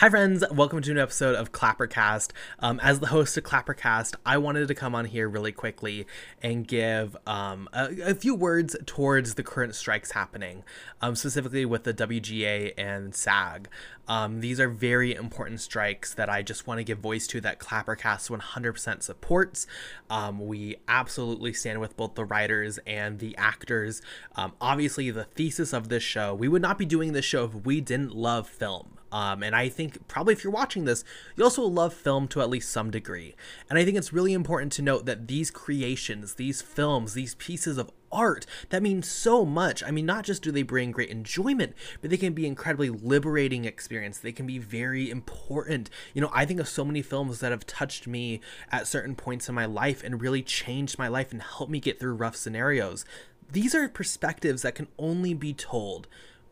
Hi, friends. Welcome to an episode of Clappercast. Um, as the host of Clappercast, I wanted to come on here really quickly and give um, a, a, few words towards the current strikes happening, um, specifically with the WGA and SAG. Um, these are very important strikes that I just want to give voice to that Clappercast 100% supports. Um, we absolutely stand with both the writers and the actors. Um, obviously, the thesis of this show, we would not be doing this show if we didn't love film. Um, and I think probably if you're watching this, you also love film to at least some degree. And I think it's really important to note that these creations, these films, these pieces of art that mean so much. I mean, not just do they bring great enjoyment, but they can be incredibly liberating experience. They can be very important. You know, I think of so many films that have touched me at certain points in my life and really changed my life and helped me get through rough scenarios. These are perspectives that can only be told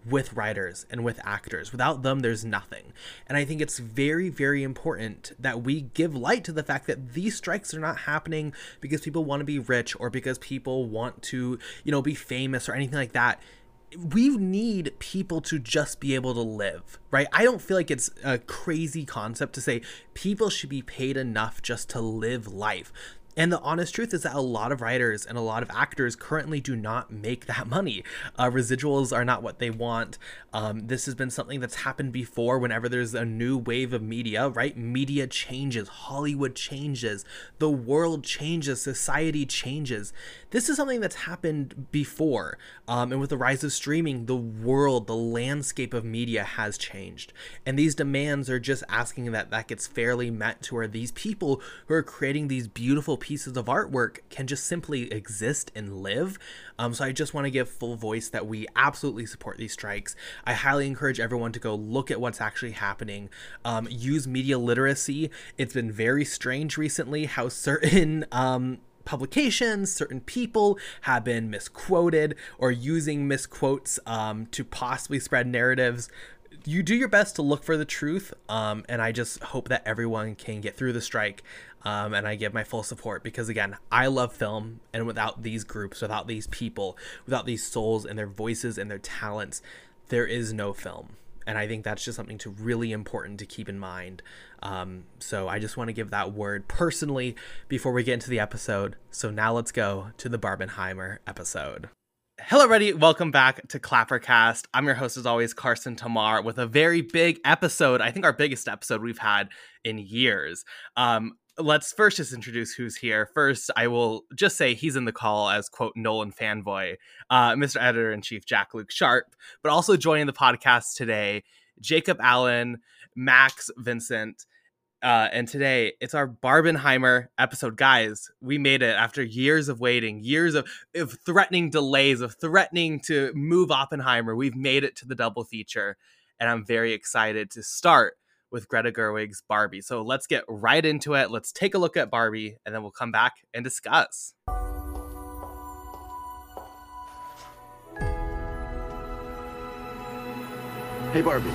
with writers and with actors. Without them, there's nothing. And I think it's very, very important that we give light to the fact that these strikes are not happening because people want to be rich or because people want to, you know, be famous or anything like that. We need people to just be able to live, right? I don't feel like it's a crazy concept to say people should be paid enough just to live life. And the honest truth is that a lot of writers and a lot of actors currently do not make that money. Uh, residuals are not what they want. Um, this has been something that's happened before whenever there's a new wave of media, right? Media changes, Hollywood changes, the world changes, society changes. This is something that's happened before. Um, and with the rise of streaming, the world, the landscape of media has changed. And these demands are just asking that that gets fairly met to where these people who are creating these beautiful pieces of artwork can just simply exist and live. Um, so I just want to give full voice that we absolutely support these strikes. I highly encourage everyone to go look at what's actually happening. Um, use media literacy. It's been very strange recently how certain um, publications, certain people have been misquoted or using misquotes um, to possibly spread narratives. You do your best to look for the truth um, and i just hope that everyone can get through the strike um, and i give my full support because again i love film and without these groups without these people without these souls and their voices and their talents there is no film and i think that's just something to really important to keep in mind um, so i just want to give that word personally before we get into the episode so now let's go to the barbenheimer episode Hello, everybody. Welcome back to Clappercast. I'm your host, as always, Carson Timar, with a very big episode. I think our biggest episode we've had in years. Um, let's first just introduce who's here. First, I will just say he's in the call as quote Nolan fanboy, uh, Mr. Editor in Chief Jak-Luke Sharp, but also joining the podcast today, Jacob Allen, Max Vincent, uh, and today it's our Barbenheimer episode. Guys, we made it after years of waiting, years of, of threatening delays, of threatening to move Oppenheimer. We've made it to the double feature, and I'm very excited to start with Greta Gerwig's Barbie. So let's get right into it. Let's take a look at Barbie, and then we'll come back and discuss. Hey, Barbie.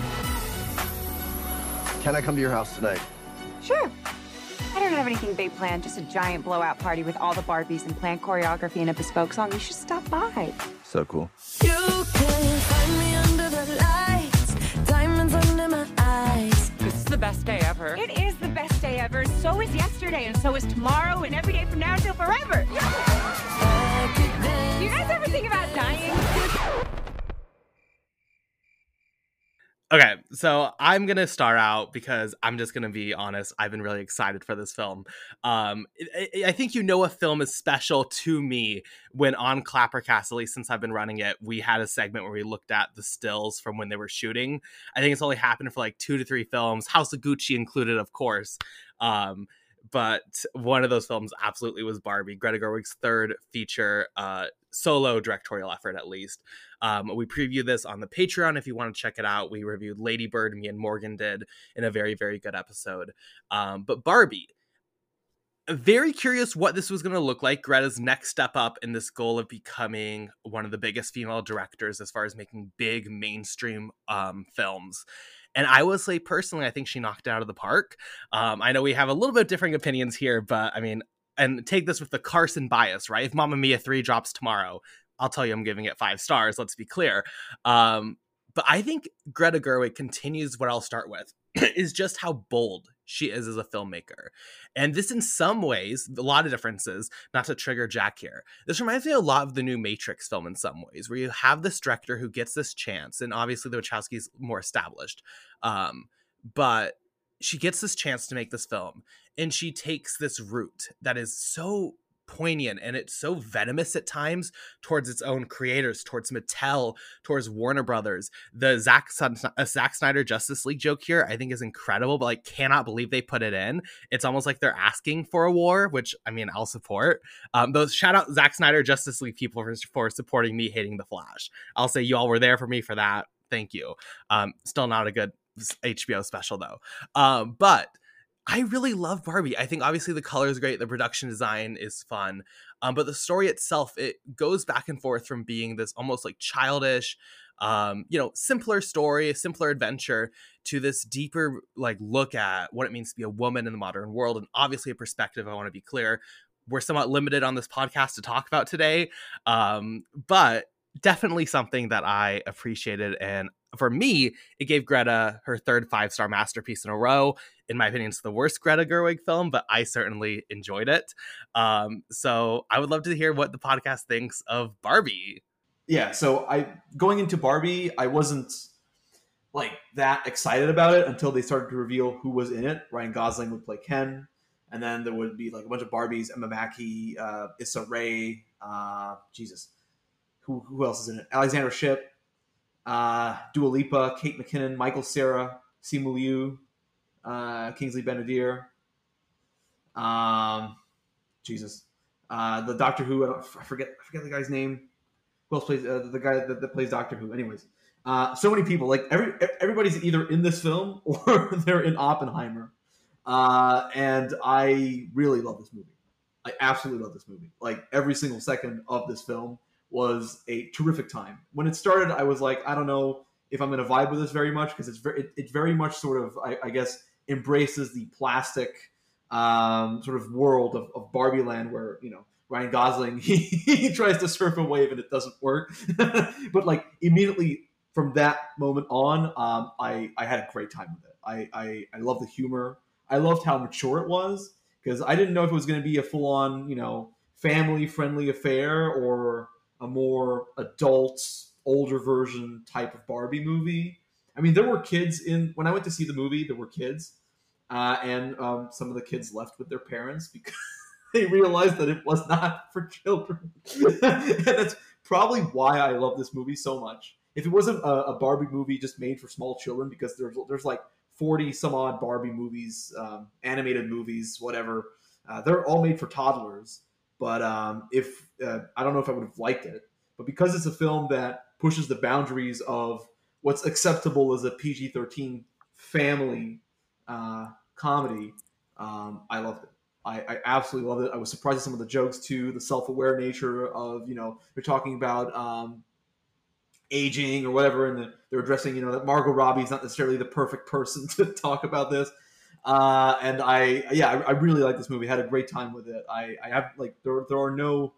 Can I come to your house tonight? Sure. I don't have anything big planned, just a giant blowout party with all the Barbies and planned choreography and a bespoke song. You should stop by. So cool. Best day ever. It is the best day ever. So is yesterday, and so is tomorrow, and every day from now until forever. Do you guys ever think about dying? Okay, so I'm gonna start out because I'm just gonna be honest. I've been really excited for this film. Um, I, I think you know a film is special to me when on Clappercast, at least since I've been running it, we had a segment where we looked at the stills from when they were shooting. I think it's only happened for like two to three films, House of Gucci included, of course. Um, but one of those films absolutely was Barbie, Greta Gerwig's third feature uh, solo directorial effort, at least. Um, we preview this on the Patreon if you want to check it out. We reviewed Lady Bird, me and Morgan did in a very, very good episode. Um, but Barbie, very curious what this was going to look like. Greta's next step up in this goal of becoming one of the biggest female directors as far as making big mainstream um, films. And I will say personally, I think she knocked it out of the park. Um, I know we have a little bit of differing opinions here, but I mean, and take this with the Carson bias, right? If Mamma Mia 3 drops tomorrow, I'll tell you I'm giving it five stars, let's be clear. Um, but I think Greta Gerwig continues what I'll start with. is just how bold she is as a filmmaker. And this, in some ways, a lot of differences, not to trigger Jak here. This reminds me a lot of the new Matrix film in some ways, where you have this director who gets this chance, and obviously the Wachowski's more established. Um, but she gets this chance to make this film, and she takes this route that is so poignant and it's so venomous at times towards its own creators, towards Mattel, towards Warner Brothers. The Zack, uh, Zack Snyder Justice League joke here, I think, is incredible, but like cannot believe they put it in. It's almost like they're asking for a war, which I mean, I'll support. Um, those shout out Zack Snyder Justice League people for, for supporting me hating the Flash. I'll say you all were there for me for that. Thank you. Um, still not a good HBO special though. Um, but I really love Barbie. I think obviously the color is great, the production design is fun, um, but the story itself it goes back and forth from being this almost like childish, um, you know, simpler story, a simpler adventure, to this deeper like look at what it means to be a woman in the modern world, and obviously a perspective. I want to be clear, we're somewhat limited on this podcast to talk about today, um, but definitely something that I appreciated and for me, it gave Greta her third five star masterpiece in a row. In my opinion, it's the worst Greta Gerwig film, but I certainly enjoyed it. Um, so I would love to hear what the podcast thinks of Barbie. Yeah, so I going into Barbie, I wasn't like that excited about it until they started to reveal who was in it. Ryan Gosling would play Ken, and then there would be like a bunch of Barbies: Emma Mackey, uh, Issa Rae, uh, Jesus, who who else is in it? Alexandra Shipp, uh, Dua Lipa, Kate McKinnon, Michael Cera, Simu Liu, uh, Kingsley Ben-Adir. Um, Jesus, uh, the Doctor Who. I, I, forget. I forget the guy's name. Who else plays uh, the guy that, that, plays Doctor Who? Anyways, uh, so many people. Like every everybody's either in this film or they're in Oppenheimer, uh, and I really love this movie. I absolutely love this movie. Like every single second of this film was a terrific time. When it started, I was like, I don't know if I'm going to vibe with this very much because it's very, it, it, very much sort of, I, I guess, embraces the plastic um, sort of world of, of Barbie Land where, you know, Ryan Gosling, he, he tries to surf a wave and it doesn't work. but like immediately from that moment on, um, I, I had a great time with it. I, I, I love the humor. I loved how mature it was because I didn't know if it was going to be a full on, you know, family friendly affair or a more adult, older version type of Barbie movie. I mean, there were kids in when I went to see the movie. There were kids, uh, and um, some of the kids left with their parents because they realized that it was not for children. and that's probably why I love this movie so much. If it wasn't a, a, Barbie movie just made for small children, because there's there's like forty some odd Barbie movies, um, animated movies, whatever. Uh, they're all made for toddlers. But um, if uh, I don't know if I would have liked it, but because it's a film that pushes the boundaries of what's acceptable as a PG thirteen family uh, comedy, um, I loved it. I, I, absolutely loved it. I was surprised at some of the jokes too, the self aware nature of you know they're talking about um, aging or whatever, and they're addressing you know that Margot Robbie is not necessarily the perfect person to talk about this. Uh, and I, yeah, I, I, really like this movie. Had a great time with it. I, I have like there, there are no,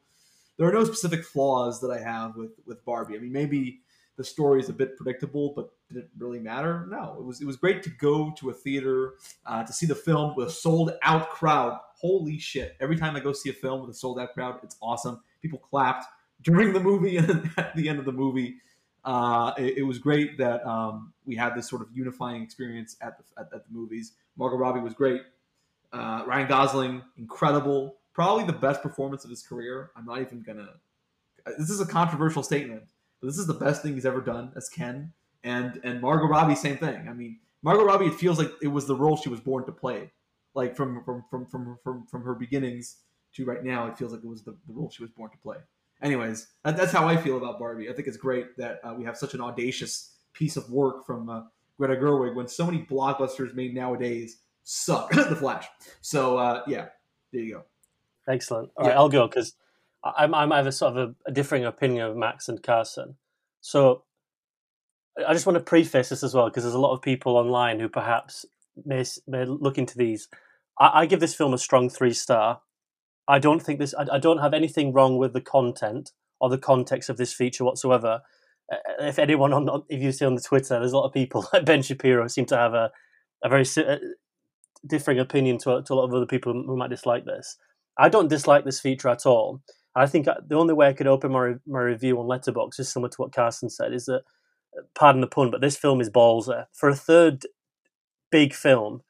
there are no specific flaws that I have with with Barbie. I mean, maybe the story is a bit predictable, but did it really matter? No, it was it was great to go to a theater uh, to see the film with a sold out crowd. Holy shit! Every time I go see a film with a sold out crowd, it's awesome. People clapped during the movie and at the end of the movie uh, it, it, was great that um, we had this sort of unifying experience at the, at, at the movies. Margot Robbie was great. Uh, Ryan Gosling, incredible. Probably the best performance of his career. I'm not even gonna. This is a controversial statement, but this is the best thing he's ever done as Ken. And and Margot Robbie, same thing. I mean, Margot Robbie, it feels like it was the role she was born to play. Like from from from from from, from her beginnings to right now, it feels like it was the, the role she was born to play anyways, that, that's how I feel about Barbie. I think it's great that uh, we have such an audacious piece of work from uh, Greta Gerwig when so many blockbusters made nowadays suck. the Flash. So uh, yeah, there you go. Excellent. All yeah. right, I'll go because I'm, I'm I have a sort of a, a differing opinion of Max and Carson. So I just want to preface this as well because there's a lot of people online who perhaps may, may look into these. I, I give this film a strong three star I don't think this. I, I, don't have anything wrong with the content or the context of this feature whatsoever. Uh, if anyone on, if you see on the Twitter, there's a lot of people like Ben Shapiro seem to have a a very si- uh, differing opinion to, to a lot of other people who might dislike this. I don't dislike this feature at all. I think uh, the only way I could open my, my review on Letterboxd is similar to what Carson said, is that, uh, pardon the pun, but this film is ballsy. For a third big film,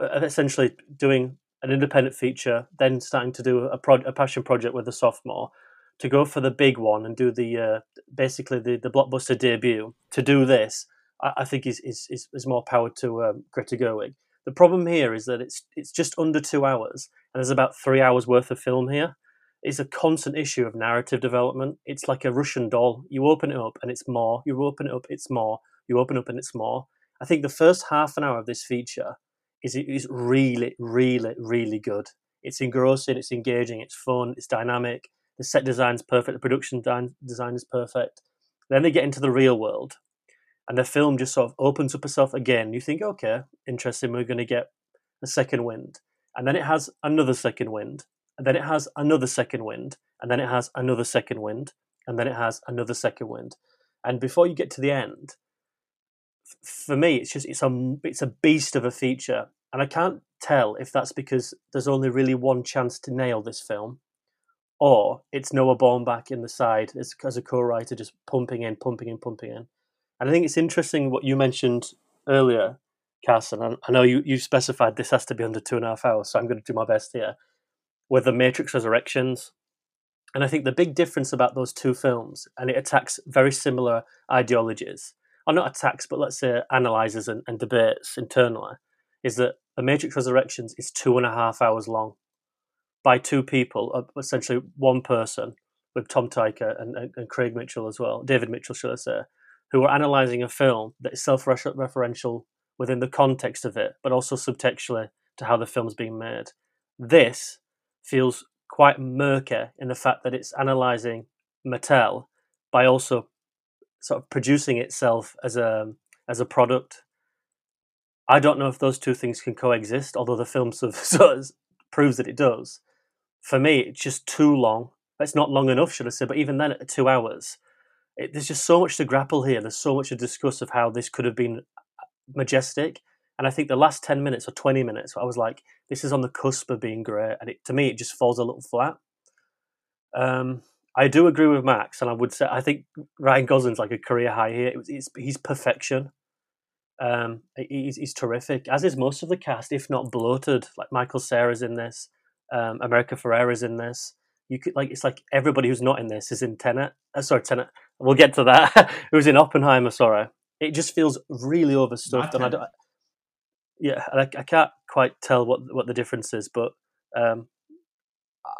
uh, essentially doing an independent feature, then starting to do a, pro- a passion project with a sophomore, to go for the big one and do the uh, basically the, the blockbuster debut, to do this, I, I think is, is, is, is more power to um, Greta Gerwig. The problem here is that it's it's just under two hours, and there's about three hours worth of film here. It's a constant issue of narrative development. It's like a Russian doll. You open it up and it's more. You open it up, it's more. You open it up and it's more. I think the first half an hour of this feature is is really, really, really good. It's engrossing. It's engaging. It's fun. It's dynamic. The set design's perfect. The production design is perfect. Then they get into the real world, and the film just sort of opens up itself again. You think, okay, interesting. We're going to get a second wind, and then it has another second wind, and then it has another second wind, and then it has another second wind, and then it has another second wind, and before you get to the end, for me, it's just it's a it's a beast of a feature, and I can't tell if that's because there's only really one chance to nail this film, or it's Noah Baumbach in the side as, as a co-writer, just pumping in, pumping in, pumping in. And I think it's interesting what you mentioned earlier, Carson. And I know you, you specified this has to be under two and a half hours, so I'm going to do my best here. With the Matrix Resurrections. And I think the big difference about those two films, and it attacks very similar ideologies, or not attacks, but let's say analyzes and, and debates internally, is that The Matrix Resurrections is two and a half hours long by two people, uh, essentially one person with Tom Tykwer and, and, Craig Mitchell as well, David Mitchell, should I say, who are analysing a film that is self-referential within the context of it, but also subtextually to how the film's being made. This feels quite murky in the fact that it's analysing Mattel by also sort of producing itself as a as a product. I don't know if those two things can coexist, although the film sort of, sort of proves that it does. For me, it's just too long. It's not long enough, should I say? But even then, at two hours, it, there's just so much to grapple here. There's so much to discuss of how this could have been uh, majestic. And I think the last 10 minutes or 20 minutes, I was like, this is on the cusp of being great. And it, to me, it just falls a little flat. Um, I do agree with Max, and I would say I think Ryan Gosling's like a career high here. It it's, he's perfection. Um, he's, he's terrific, as is most of the cast, if not bloated. Like Michael Cera's in this, um, America Ferrera's in this. You could like it's like everybody who's not in this is in Tenet. Uh, sorry, Tenet. We'll get to that. Who's in Oppenheimer? Sorry, it just feels really overstuffed, and I don't. Yeah, I, I can't quite tell what what the difference is, but um,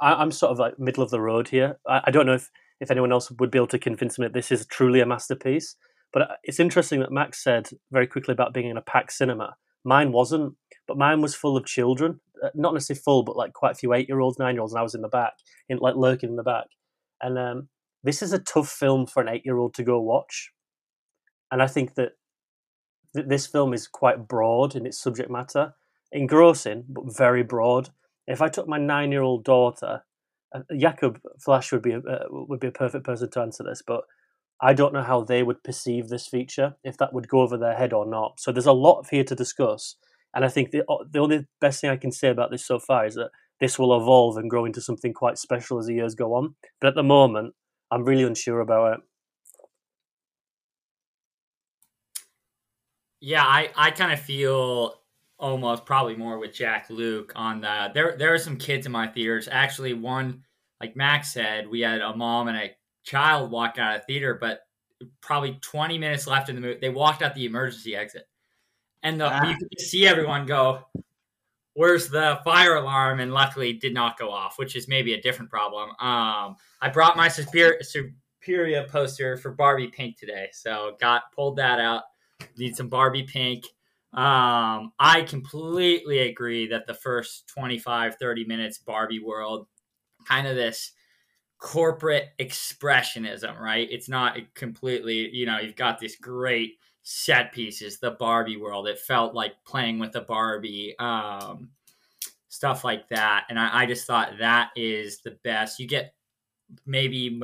I, am sort of like middle of the road here. I, I, don't know if if anyone else would be able to convince me that this is truly a masterpiece. But uh, it's interesting that Max said very quickly about being in a packed cinema. Mine wasn't, but mine was full of children. Uh, not necessarily full, but like quite a few eight-year-olds, nine-year-olds, and I was in the back, in like lurking in the back. And um, this is a tough film for an eight-year-old to go watch. And I think that th- this film is quite broad in its subject matter, engrossing but very broad. If I took my nine-year-old daughter, uh, Jakob Flash would be a, uh, would be a perfect person to answer this, but I don't know how they would perceive this feature, if that would go over their head or not. So there's a lot here to discuss, and I think the uh, the only best thing I can say about this so far is that this will evolve and grow into something quite special as the years go on. But at the moment, I'm really unsure about it. Yeah, I, I kind of feel almost probably more with Jak-Luke on the there there are some kids in my theaters. Actually, one like Max said, we had a mom and a child walk out of the theater, but probably 20 minutes left in the movie, they walked out the emergency exit. And the, ah. you could see everyone go, Where's the fire alarm? And luckily did not go off, which is maybe a different problem. Um, I brought my Superior, Suspiria poster for Barbie Pink today. So got pulled that out. Need some Barbie Pink. Um, I completely agree that the first 25, 30 minutes, Barbie World, kind of this corporate expressionism, right? It's not completely, you know, you've got this great set pieces, the Barbie world. It felt like playing with a Barbie, um, stuff like that. And I, I just thought that is the best. You get maybe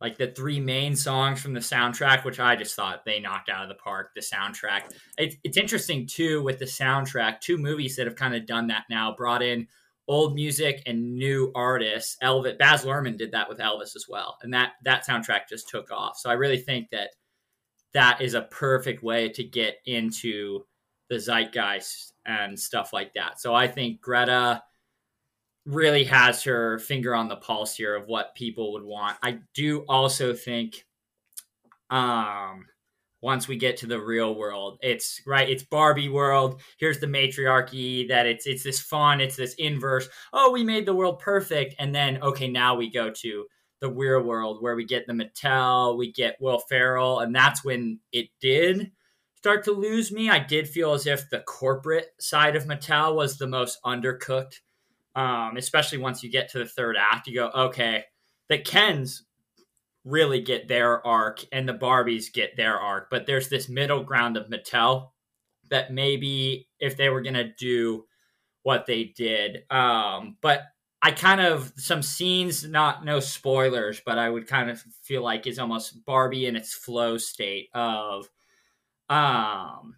like the three main songs from the soundtrack, which I just thought they knocked out of the park. The soundtrack. It's, it's interesting too with the soundtrack. Two movies that have kind of done that now, brought in old music and new artists. Elvis, Baz Luhrmann did that with Elvis as well, and that that soundtrack just took off. So I really think that that is a perfect way to get into the zeitgeist and stuff like that. So I think Greta really has her finger on the pulse here of what people would want. I do also think um once we get to the real world it's right it's barbie world. Here's the matriarchy that it's it's this fun it's this inverse. Oh we made the world perfect. And then okay now we go to the real world where we get the mattel we get will ferrell and that's when it did start to lose me. I did feel as if the corporate side of mattel was the most undercooked um, especially once you get to the third act you go okay the kens really get their arc and the Barbies get their arc. But there's this middle ground of Mattel that maybe if they were going to do what they did. Um, but I kind of, some scenes, not no spoilers, but I would kind of feel like is almost Barbie in its flow state of um,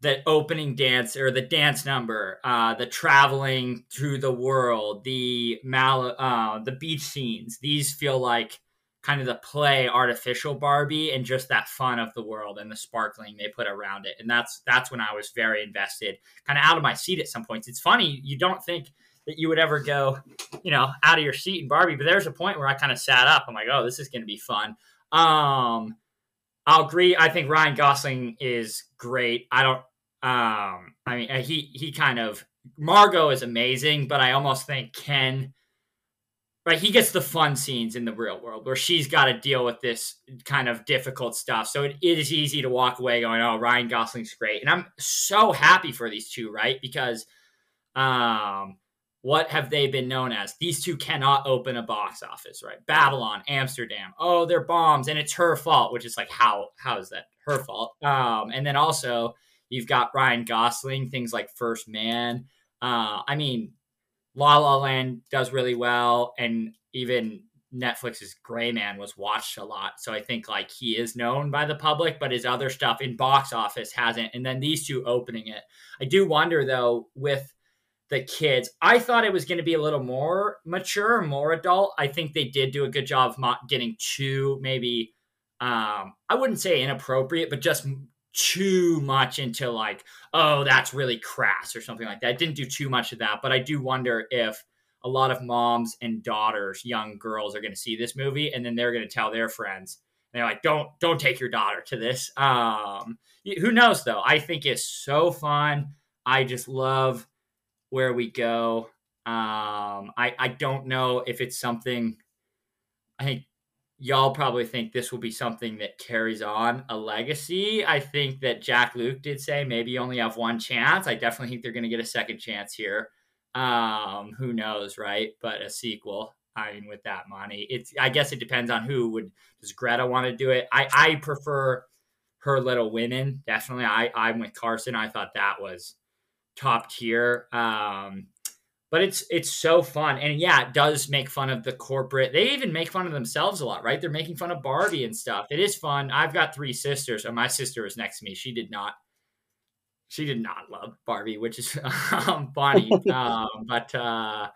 the opening dance or the dance number, uh, the traveling through the world, the mal, uh, the beach scenes. These feel like kind of the play artificial Barbie and just that fun of the world and the sparkling they put around it. And that's that's when I was very invested, kind of out of my seat at some points. It's funny, you don't think that you would ever go, you know, out of your seat in Barbie, but there's a point where I kind of sat up. I'm like, oh, this is going to be fun. Um, I'll agree. I think Ryan Gosling is great. I don't. Um, I mean, he he kind of Margot is amazing, but I almost think Ken right he gets the fun scenes in the real world where she's got to deal with this kind of difficult stuff. So it, it is easy to walk away going oh ryan gosling's great. And i'm so happy for these two right? Because um what have they been known as? These two cannot open a box office right? Babylon amsterdam. Oh they're bombs and it's her fault which is like how how is that her fault? Um and then also you've got ryan gosling things like first man uh i mean La La Land does really well, and even Netflix's Gray Man was watched a lot. So I think like he is known by the public, but his other stuff in box office hasn't. And then these two opening it. I do wonder though with the kids. I thought it was going to be a little more mature, more adult. I think they did do a good job of not getting too maybe um I wouldn't say inappropriate, but just too much into like, oh, that's really crass or something like that. Didn't do too much of that, but I do wonder if a lot of moms and daughters, young girls, are going to see this movie and then they're going to tell their friends. they're like, don't don't take your daughter to this. Um, who knows though? I think it's so fun. I just love where we go. Um, I I don't know if it's something. I think y'all probably think this will be something that carries on a legacy. I think that Jak-Luke did say maybe you only have one chance. I definitely think they're going to get a second chance here. Um, who knows, right? But a sequel. I mean, with that money, it's. I guess it depends on who would. Does Greta want to do it? I I prefer her Little Women. Definitely, I I'm with Carson. I thought that was top tier. Um, but it's it's so fun. And yeah it does make fun of the corporate they even make fun of themselves a lot right? They're making fun of barbie and stuff. It is fun. I've got three sisters and my sister was next to me. She did not she did not love barbie which is um, funny. Um, but uh,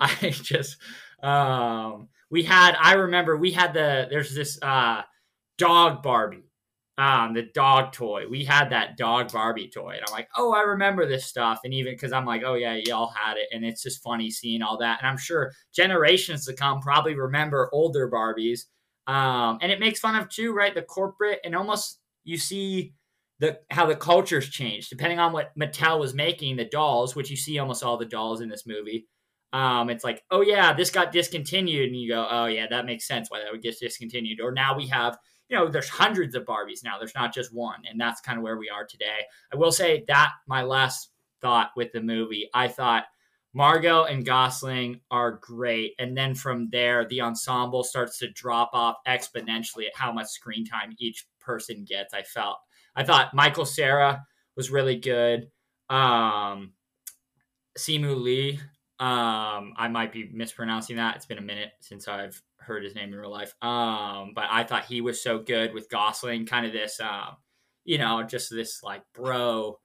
i just um, we had i remember we had the there's this uh, dog barbie um, the dog toy. We had that dog Barbie toy, and I'm like, oh, I remember this stuff. And even because I'm like, oh yeah, y'all had it, and it's just funny seeing all that. And I'm sure generations to come probably remember older Barbies. Um, and it makes fun of too, right? The corporate and almost you see the how the cultures changed depending on what Mattel was making the dolls, which you see almost all the dolls in this movie. Um, it's like, oh yeah, this got discontinued, and you go, oh yeah, that makes sense why that would get discontinued. Or now we have you know, there's hundreds of Barbies now. There's not just one. And that's kind of where we are today. I will say that my last thought with the movie, I thought Margot and Gosling are great. And then from there, the ensemble starts to drop off exponentially at how much screen time each person gets. I felt. I thought Michael Cera was really good. Um, Simu Lee, um, I might be mispronouncing that. It's been a minute since I've heard his name in real life. Um, but I thought he was so good with Gosling, kind of this, um, you know, just this like bro.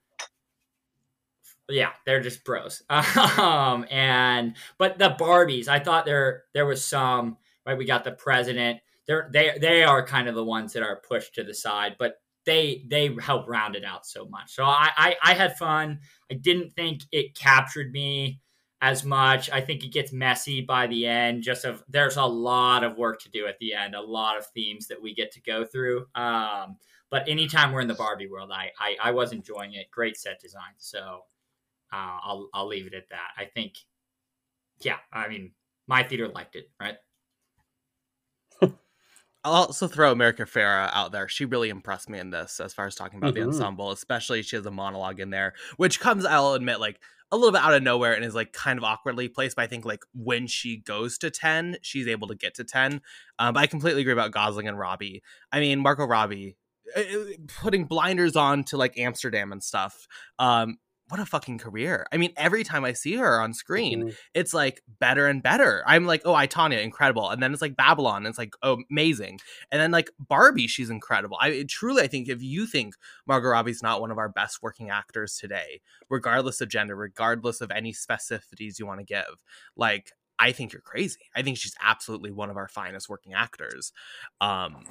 Yeah, they're just bros. Um, and but the Barbies, I thought there there was some right. We got the president. They're they they are kind of the ones that are pushed to the side, but they they help round it out so much. So I, I I had fun. I didn't think it captured me as much. I think it gets messy by the end. Just of there's a lot of work to do at the end, a lot of themes that we get to go through. Um, but anytime we're in the Barbie world, I I, I was enjoying it. Great set design. So uh, I'll I'll leave it at that. I think, yeah. I mean, my theater liked it, right? I'll also throw America Farah out there. She really impressed me in this as far as talking about Mhm. the ensemble, especially she has a monologue in there, which comes, I'll admit, like a little bit out of nowhere and is like kind of awkwardly placed. But I think like when she goes to 10, she's able to get to 10. Um, but I completely agree about Gosling and Robbie. I mean, Margot Robbie uh, uh, putting blinders on to like Amsterdam and stuff. Um, what a fucking career. I mean, every time I see her on screen, Mhm. it's like better and better. I'm like, oh, I Tonya, incredible, and then it's like Babylon, and it's like, oh, amazing, and then like Barbie, she's incredible. I truly, I think if you think Margot Robbie's not one of our best working actors today, regardless of gender, regardless of any specificities you want to give, like I think you're crazy. I think she's absolutely one of our finest working actors. Um,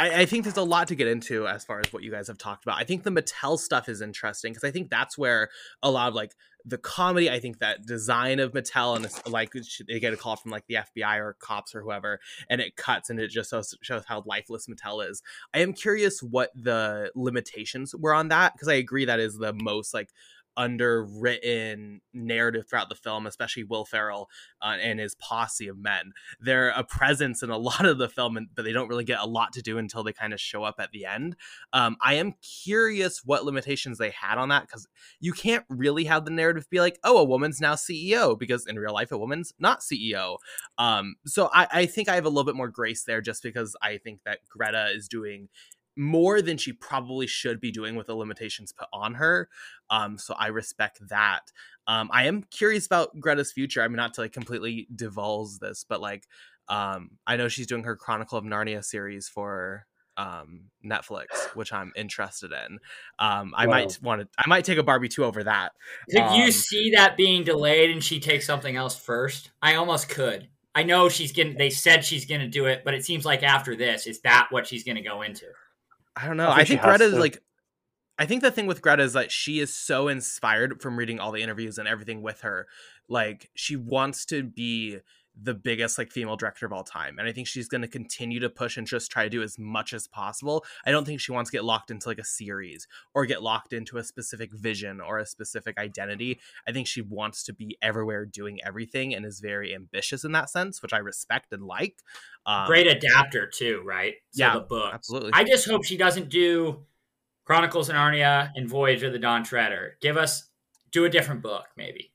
I, I think there's a lot to get into as far as what you guys have talked about. I think the Mattel stuff is interesting because I think that's where a lot of like the comedy. I think that design of Mattel and like they get a call from like the FBI or cops or whoever, and it cuts and it just shows, shows how lifeless Mattel is. I am curious what the limitations were on that because I agree that is the most like underwritten narrative throughout the film, especially Will Ferrell uh, and his posse of men. They're a presence in a lot of the film, but they don't really get a lot to do until they kind of show up at the end. Um, I am curious what limitations they had on that because you can't really have the narrative be like, oh, a woman's now CEO, because in real life, a woman's not CEO. Um, so I, I think I have a little bit more grace there just because I think that Greta is doing more than she probably should be doing with the limitations put on her. Um, so I respect that. Um, I am curious about Greta's future. I mean, not to like completely divulge this, but like, um, I know she's doing her Chronicle of Narnia series for um Netflix, which I'm interested in. Um, I Wow. might want to. I might take a Barbie two over that. Could you Um, see that being delayed and she takes something else first? I almost could. I know she's gonna. They said she's gonna do it, but it seems like after this, is that what she's gonna go into? I don't know. I I think think, Greta is like. I think the thing with Greta is that she is so inspired from reading all the interviews and everything with her. Like she wants to be the biggest like female director of all time, and I think she's going to continue to push and just try to do as much as possible. I don't think she wants to get locked into like a series or get locked into a specific vision or a specific identity. I think she wants to be everywhere doing everything and is very ambitious in that sense, which I respect and like. Um, Great adapter too, right? So yeah, the book. absolutely. I just hope she doesn't do Chronicles of Narnia and Voyage of the Dawn Treader. Give us do a different book, maybe.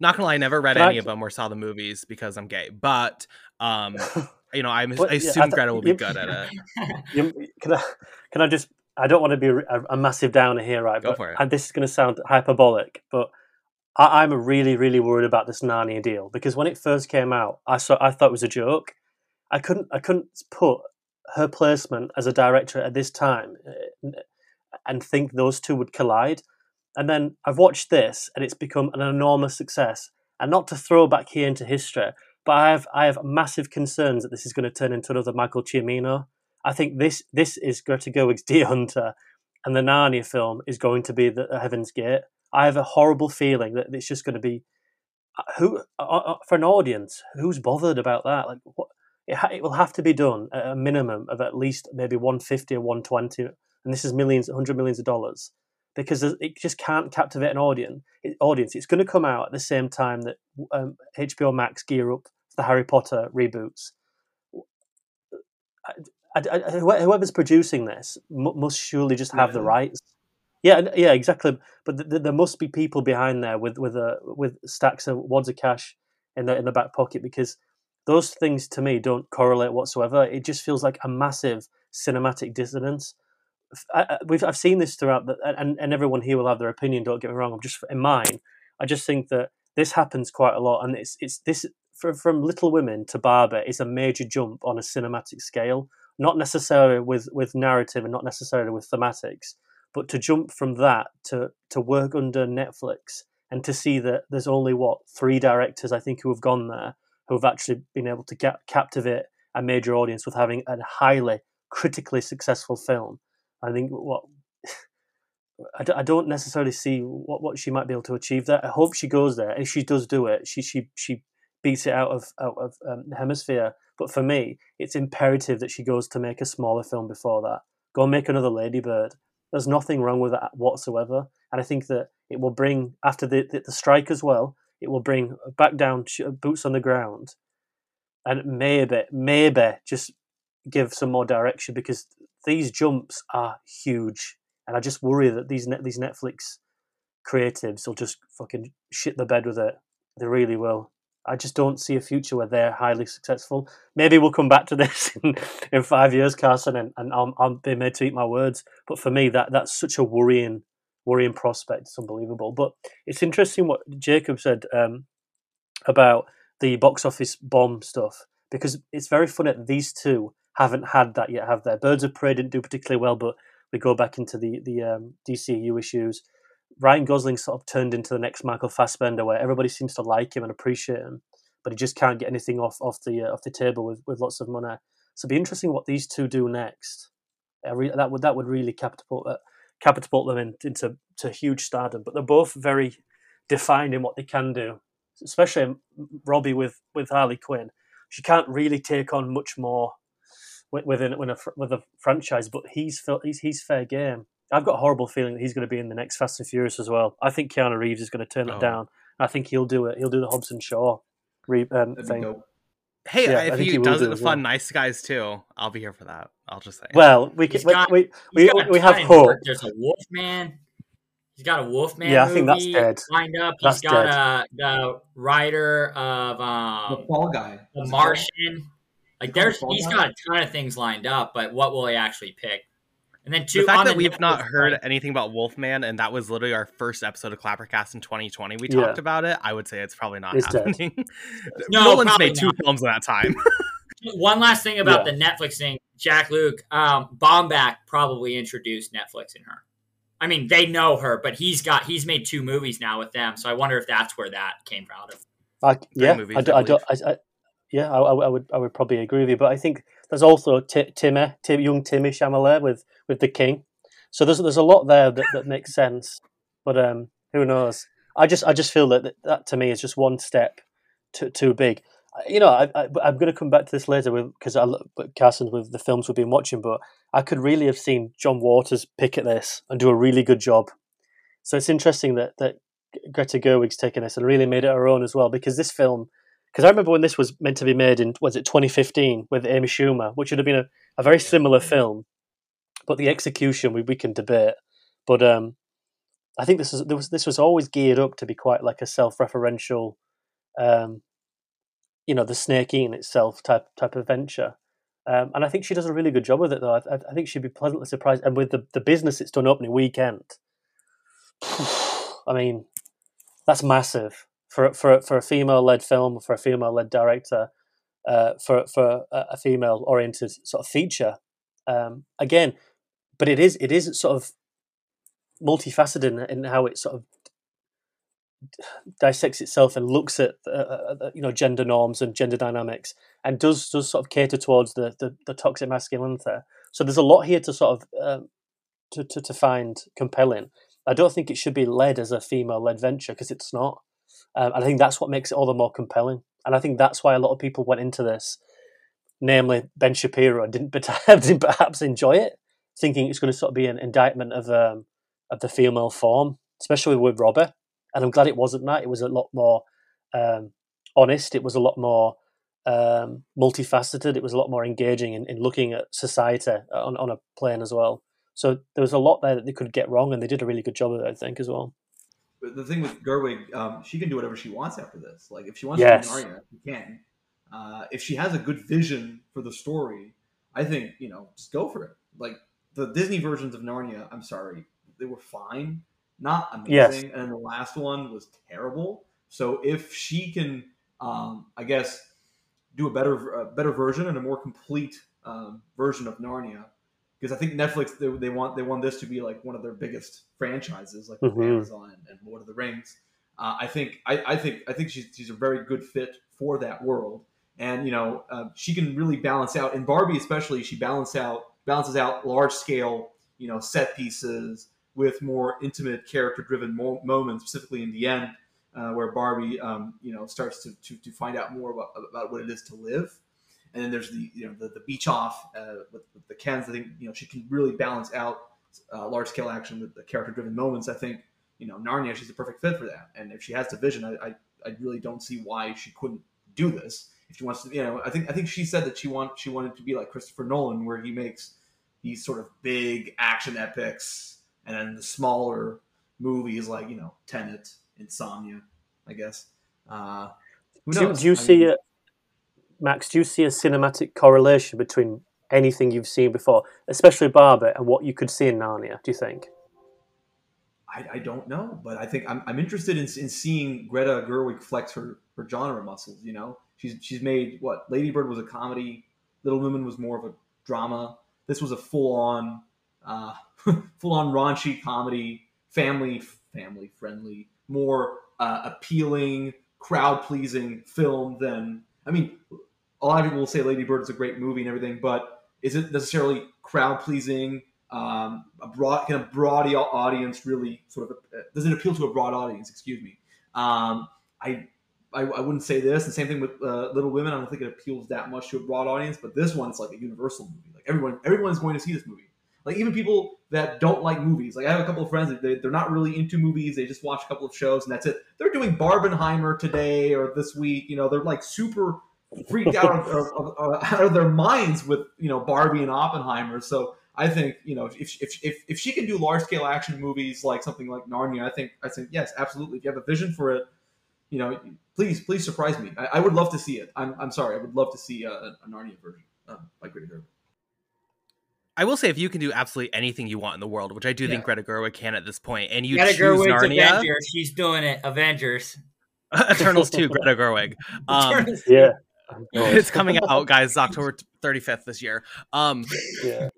Not gonna lie, I never read Can I- any of them or saw the movies because I'm gay. But um, you know, I'm, But, I yeah, assume I th- Greta will be you- good at it. You, can I? Can I just? I don't want to be a, a massive downer here, right? Go but, for it. And this is going to sound hyperbolic, but I, I'm really, really worried about this Narnia deal because when it first came out, I saw. I thought it was a joke. I couldn't. I couldn't put her placement as a director at this time uh, and think those two would collide. And then I've watched this, and it's become an enormous success. And not to throw back here into history, but I have I have massive concerns that this is going to turn into another Michael Cimino. I think this this is Greta Gerwig's Deer Hunter, and the Narnia film is going to be the Heaven's Gate. I have a horrible feeling that it's just going to be uh, who uh, uh, for an audience who's bothered about that. Like what it, ha- it will have to be done at a minimum of at least maybe one fifty or one twenty, and this is millions, hundred millions of dollars because it just can't captivate an audience. Audience. It's going to come out at the same time that um, HBO Max gear up the Harry Potter reboots. I, I, I- whoever's producing this mu must surely just have the Yeah. rights. Yeah, yeah, exactly. But th- th- there must be people behind there with with a with stacks of wads of cash in the in the back pocket because those things to me don't correlate whatsoever. It just feels like a massive cinematic dissonance. I, we've I've seen this throughout, the, and and everyone here will have their opinion. Don't get me wrong. I'm just in mine. I just think that this happens quite a lot, and it's it's this from, from Little Women to Barbie is a major jump on a cinematic scale, not necessarily with with narrative and not necessarily with thematics, but to jump from that to to work under Netflix and to see that there's only what three directors I think who have gone there who have actually been able to get, captivate a major audience with having a highly critically successful film. I think what I don't necessarily see what, what she might be able to achieve there. I hope she goes there. If she does do it, she she she beats it out of out of um, the hemisphere. But for me, it's imperative that she goes to make a smaller film before that. Go make another Ladybird. There's nothing wrong with that whatsoever. And I think that it will bring after the the, the strike as well. It will bring back down boots on the ground, and maybe maybe just give some more direction because these jumps are huge and I just worry that these net, these Netflix creatives will just fucking shit the bed with it. They really will. I just don't see a future where they're highly successful. Maybe we'll come back to this in, in five years, Carson, and, and I'll, I'll be made to eat my words. But for me, that that's such a worrying, worrying prospect. It's unbelievable. But it's interesting what Jacob said um, about the box office bomb stuff because it's very funny these two haven't had that yet, have they? Birds of Prey didn't do particularly well, but we go back into the the um, DCU issues. Ryan Gosling sort of turned into the next Michael Fassbender, where everybody seems to like him and appreciate him, but he just can't get anything off off the uh, off the table with, with lots of money. So it'd be interesting what these two do next. Re- that would that would really catapult uh, catapult them in, into to huge stardom. But they're both very defined in what they can do, especially Robbie with with Harley Quinn. She can't really take on much more within with a with a franchise, but he's he's he's fair game. I've got a horrible feeling that he's going to be in the next Fast and Furious as well. I think Keanu Reeves is going to turn oh. down. I think he'll do it. He'll do the Hobbs and Shaw re, um, thing. Hey, yeah, if he, he does it to fun well. Nice Guys too, I'll be here for that. I'll just say. Well, we can, got, we we, we, we have hope. There's a Wolfman. He's got a Wolfman. Yeah, I think that's dead. Lined up. He's that's got dead. a the writer of um, the Fall Guy, the Martian. Like there's he's got a ton of things lined up, but what will he actually pick? And then two. The fact that we've Netflix not heard anything about Wolfman, and that was literally our first episode of Clappercast in 2020. We talked yeah. about it. I would say it's probably not it's happening. no, Nolan's made two not. films in that time. One last thing about yeah. the Netflix thing, Jak-Luke, um, Baumbach probably introduced Netflix in her. I mean, they know her, but he's got he's made two movies now with them, so I wonder if that's where that came out of. Uh, yeah, movies, I, I, I, don't. I, yeah, I, I, would I would probably agree with you. But I think there's also T- Timmy, Tim, young Timmy Chalamet with with the King. So there's there's a lot there that, that makes sense. But um, who knows? I just I just feel that that, that to me is just one step too too big. You know, I, I, am going to come back to this later because I Carson with the films we've been watching, but I could really have seen John Waters pick at this and do a really good job. So it's interesting that that Greta Gerwig's taken this and really made it her own as well because this film because I remember when this was meant to be made in was it 2015 with Amy Schumer, which would have been a, a very similar film, but the execution we, we can debate. But um, I think this was, was this was always geared up to be quite like a self-referential, um, you know, the snake eating itself type type of venture. Um, and I think she does a really good job with it, though. I, I think she'd be pleasantly surprised. And with the, the business it's done opening weekend, I mean, that's massive for for for a female led film, for a female led director, uh, for for a female oriented sort of feature. Um, again, but it is it is sort of multifaceted in, in how it sort of dissects itself and looks at uh, uh, uh, you know gender norms and gender dynamics and does does sort of cater towards the the, the toxic masculinity. So there's a lot here to sort of um, to, to to find compelling. I don't think it should be led as a female led venture because it's not. Um, and I think that's what makes it all the more compelling. And I think that's why a lot of people went into this, namely Ben Shapiro, didn't, didn't perhaps enjoy it, thinking it's going to sort of be an indictment of um, of the female form, especially with Robert. And I'm glad it wasn't that. It was a lot more um, honest. It was a lot more um, multifaceted. It was a lot more engaging in, in looking at society on, on a plane as well. So there was a lot there that they could get wrong, and they did a really good job of it, I think, as well the thing with Gerwig, um, she can do whatever she wants after this. Like if she wants yes. to be Narnia, she can. Uh, if she has a good vision for the story, I think you know just go for it. Like the Disney versions of Narnia, I'm sorry, they were fine, not amazing, yes. and the last one was terrible. So if she can um, I guess, do a better a better version and a more complete um, version of Narnia. Because I think Netflix they, they want they want this to be like one of their biggest franchises, like with Mhm. Amazon and Lord of the Rings. Uh, I think I, I think I think she's, she's a very good fit for that world, and you know uh, she can really balance out in Barbie especially. She balance out balances out large scale you know set pieces with more intimate character driven mo- moments, specifically in the end uh, where Barbie um, you know starts to, to, to find out more about, about what it is to live. And then there's the you know the, the beach off uh, with, with the Kens. I think you know she can really balance out uh, large scale action with the character driven moments. I think you know Narnia she's a perfect fit for that. And if she has the vision, I, I I really don't see why she couldn't do this. If she wants to, you know, I think I think she said that she want she wanted to be like Christopher Nolan, where he makes these sort of big action epics, and then the smaller movies like you know Tenet, Insomnia, I guess. Uh, Do, do you I see, mean, a, Max? Do you see a cinematic correlation between anything you've seen before, especially Barbie, and what you could see in Narnia? Do you think? I, I don't know, but I think I'm, I'm interested in, in seeing Greta Gerwig flex her, her genre muscles. You know, she's she's made what Lady Bird was a comedy, Little Women was more of a drama. This was a full on, uh, full on raunchy comedy, family family friendly, more uh, appealing, crowd pleasing film than I mean, a lot of people will say Lady Bird is a great movie and everything, but is it necessarily crowd pleasing? Um, a broad, can a broad audience really sort of uh, does it appeal to a broad audience? Excuse me. Um, I, I I wouldn't say this. The same thing with uh, Little Women. I don't think it appeals that much to a broad audience. But this one's like a universal movie. Like everyone, everyone's going to see this movie. Like even people that don't like movies. Like I have a couple of friends that they, they're not really into movies. They just watch a couple of shows and that's it. They're doing Barbenheimer today or this week. You know, they're like super freaked out of, of, of, out of their minds with you know Barbie and Oppenheimer. So I think you know if if if, if she can do large scale action movies like something like Narnia, I think I think yes, absolutely. If you have a vision for it, you know, please please surprise me. I, I would love to see it. I'm, I'm sorry, I would love to see a, a Narnia version uh, by Greta Gerwig. I will say, if you can do absolutely anything you want in the world, which I do think Greta Gerwig can at this point, and you Greta choose Gerwig's Narnia, Avengers. He's doing it. Avengers. Eternals 2, Greta Gerwig. Um, Yeah, it's coming out, guys, October 35th this year. Um, yeah.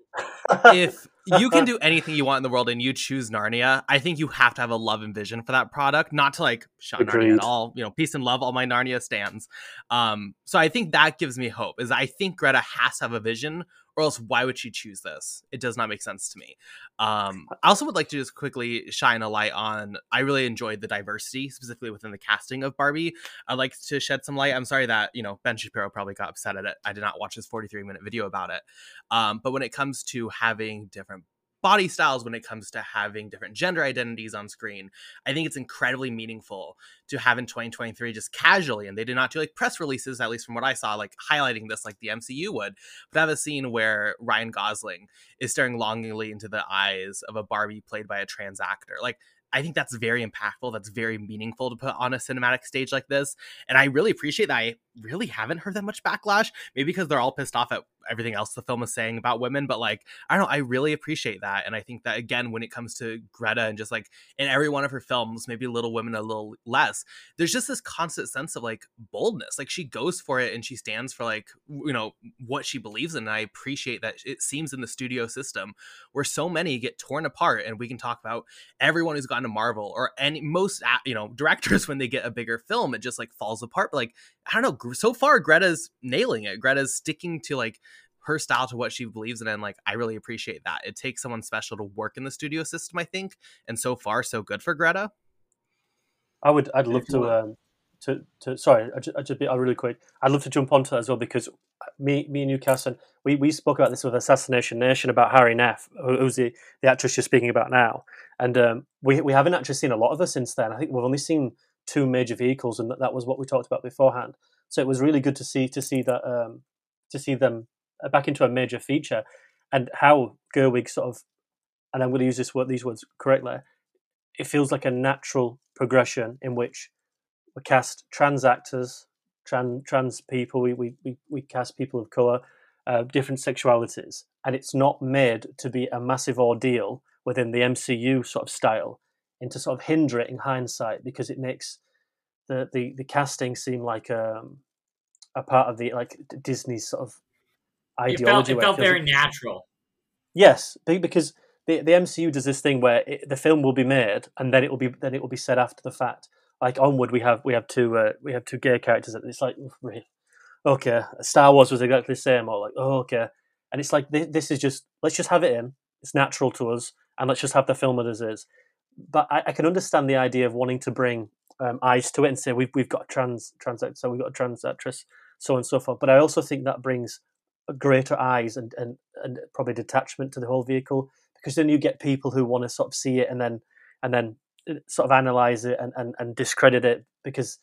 if you can do anything you want in the world and you choose Narnia, I think you have to have a love and vision for that product, not to like shun Narnia at all. You know, peace and love, all my Narnia stands. Um, so I think that gives me hope. Is I think Greta has to have a vision, or else why would she choose this? It does not make sense to me. Um, I also would like to just quickly shine a light on. I really enjoyed the diversity, specifically within the casting of Barbie. I'd like to shed some light. I'm sorry that you know Ben Shapiro probably got upset at it. I did not watch his 43 minute video about it. Um, but when it comes to having different body styles, when it comes to having different gender identities on screen, I think it's incredibly meaningful to have in 2023 just casually. And they did not do like press releases, at least from what I saw, like highlighting this like the MCU would, but have a scene where Ryan Gosling is staring longingly into the eyes of a Barbie played by a trans actor. Like, I think that's very impactful. That's very meaningful to put on a cinematic stage like this. And I really appreciate that. I really haven't heard that much backlash. Maybe because they're all pissed off at everything else the film is saying about women. But like, I don't know. I really appreciate that. And I think that, again, when it comes to Greta and just like in every one of her films, maybe Little Women a little less, there's just this constant sense of like boldness. Like she goes for it and she stands for like, you know, what she believes in. And I appreciate that it seems in the studio system where so many get torn apart. And we can talk about everyone who's gone to Marvel or any most you know directors when they get a bigger film, it just like falls apart. But like I don't know, so far Greta's nailing it. Greta's sticking to like her style to what she believes in, and like I really appreciate that. It takes someone special to work in the studio system, I think, and so far so good for Greta. I would. I'd love to. Um, to, to sorry, I just, I just be uh, really quick. I'd love to jump onto that as well because me, me and you, Carson, we, we spoke about this with Assassination Nation about Hari Nef, who, who's the, the actress you're speaking about now, and um, we we haven't actually seen a lot of her since then. I think we've only seen two major vehicles, and that, that was what we talked about beforehand. So it was really good to see to see that um, to see them uh, back into a major feature, and how Gerwig sort of, and I'm going to use this word, these words correctly. It feels like a natural progression in which we cast trans actors, trans trans people. We we we, we cast people of color, uh, different sexualities, and it's not made to be a massive ordeal within the MCU sort of style, and to sort of hinder it in hindsight because it makes the the, the casting seemed like um, a part of the like Disney's sort of It ideology. felt, it felt very like- natural. Yes, because the the MCU does this thing where it, the film will be made and then it will be then it will be said after the fact. Like onward, we have we have two uh, we have two gay characters. It's like okay, Star Wars was exactly the same. Or like oh okay, and it's like this, this is just let's just have it in. It's natural to us, and let's just have the film as is. But I, I can understand the idea of wanting to bring um, eyes to it and say we've we've got a trans trans actor, we've got a trans actress, so on and so forth. But I also think that brings greater eyes and, and, and probably detachment to the whole vehicle because then you get people who want to sort of see it and then and then uh, sort of analyze it and, and, and discredit it because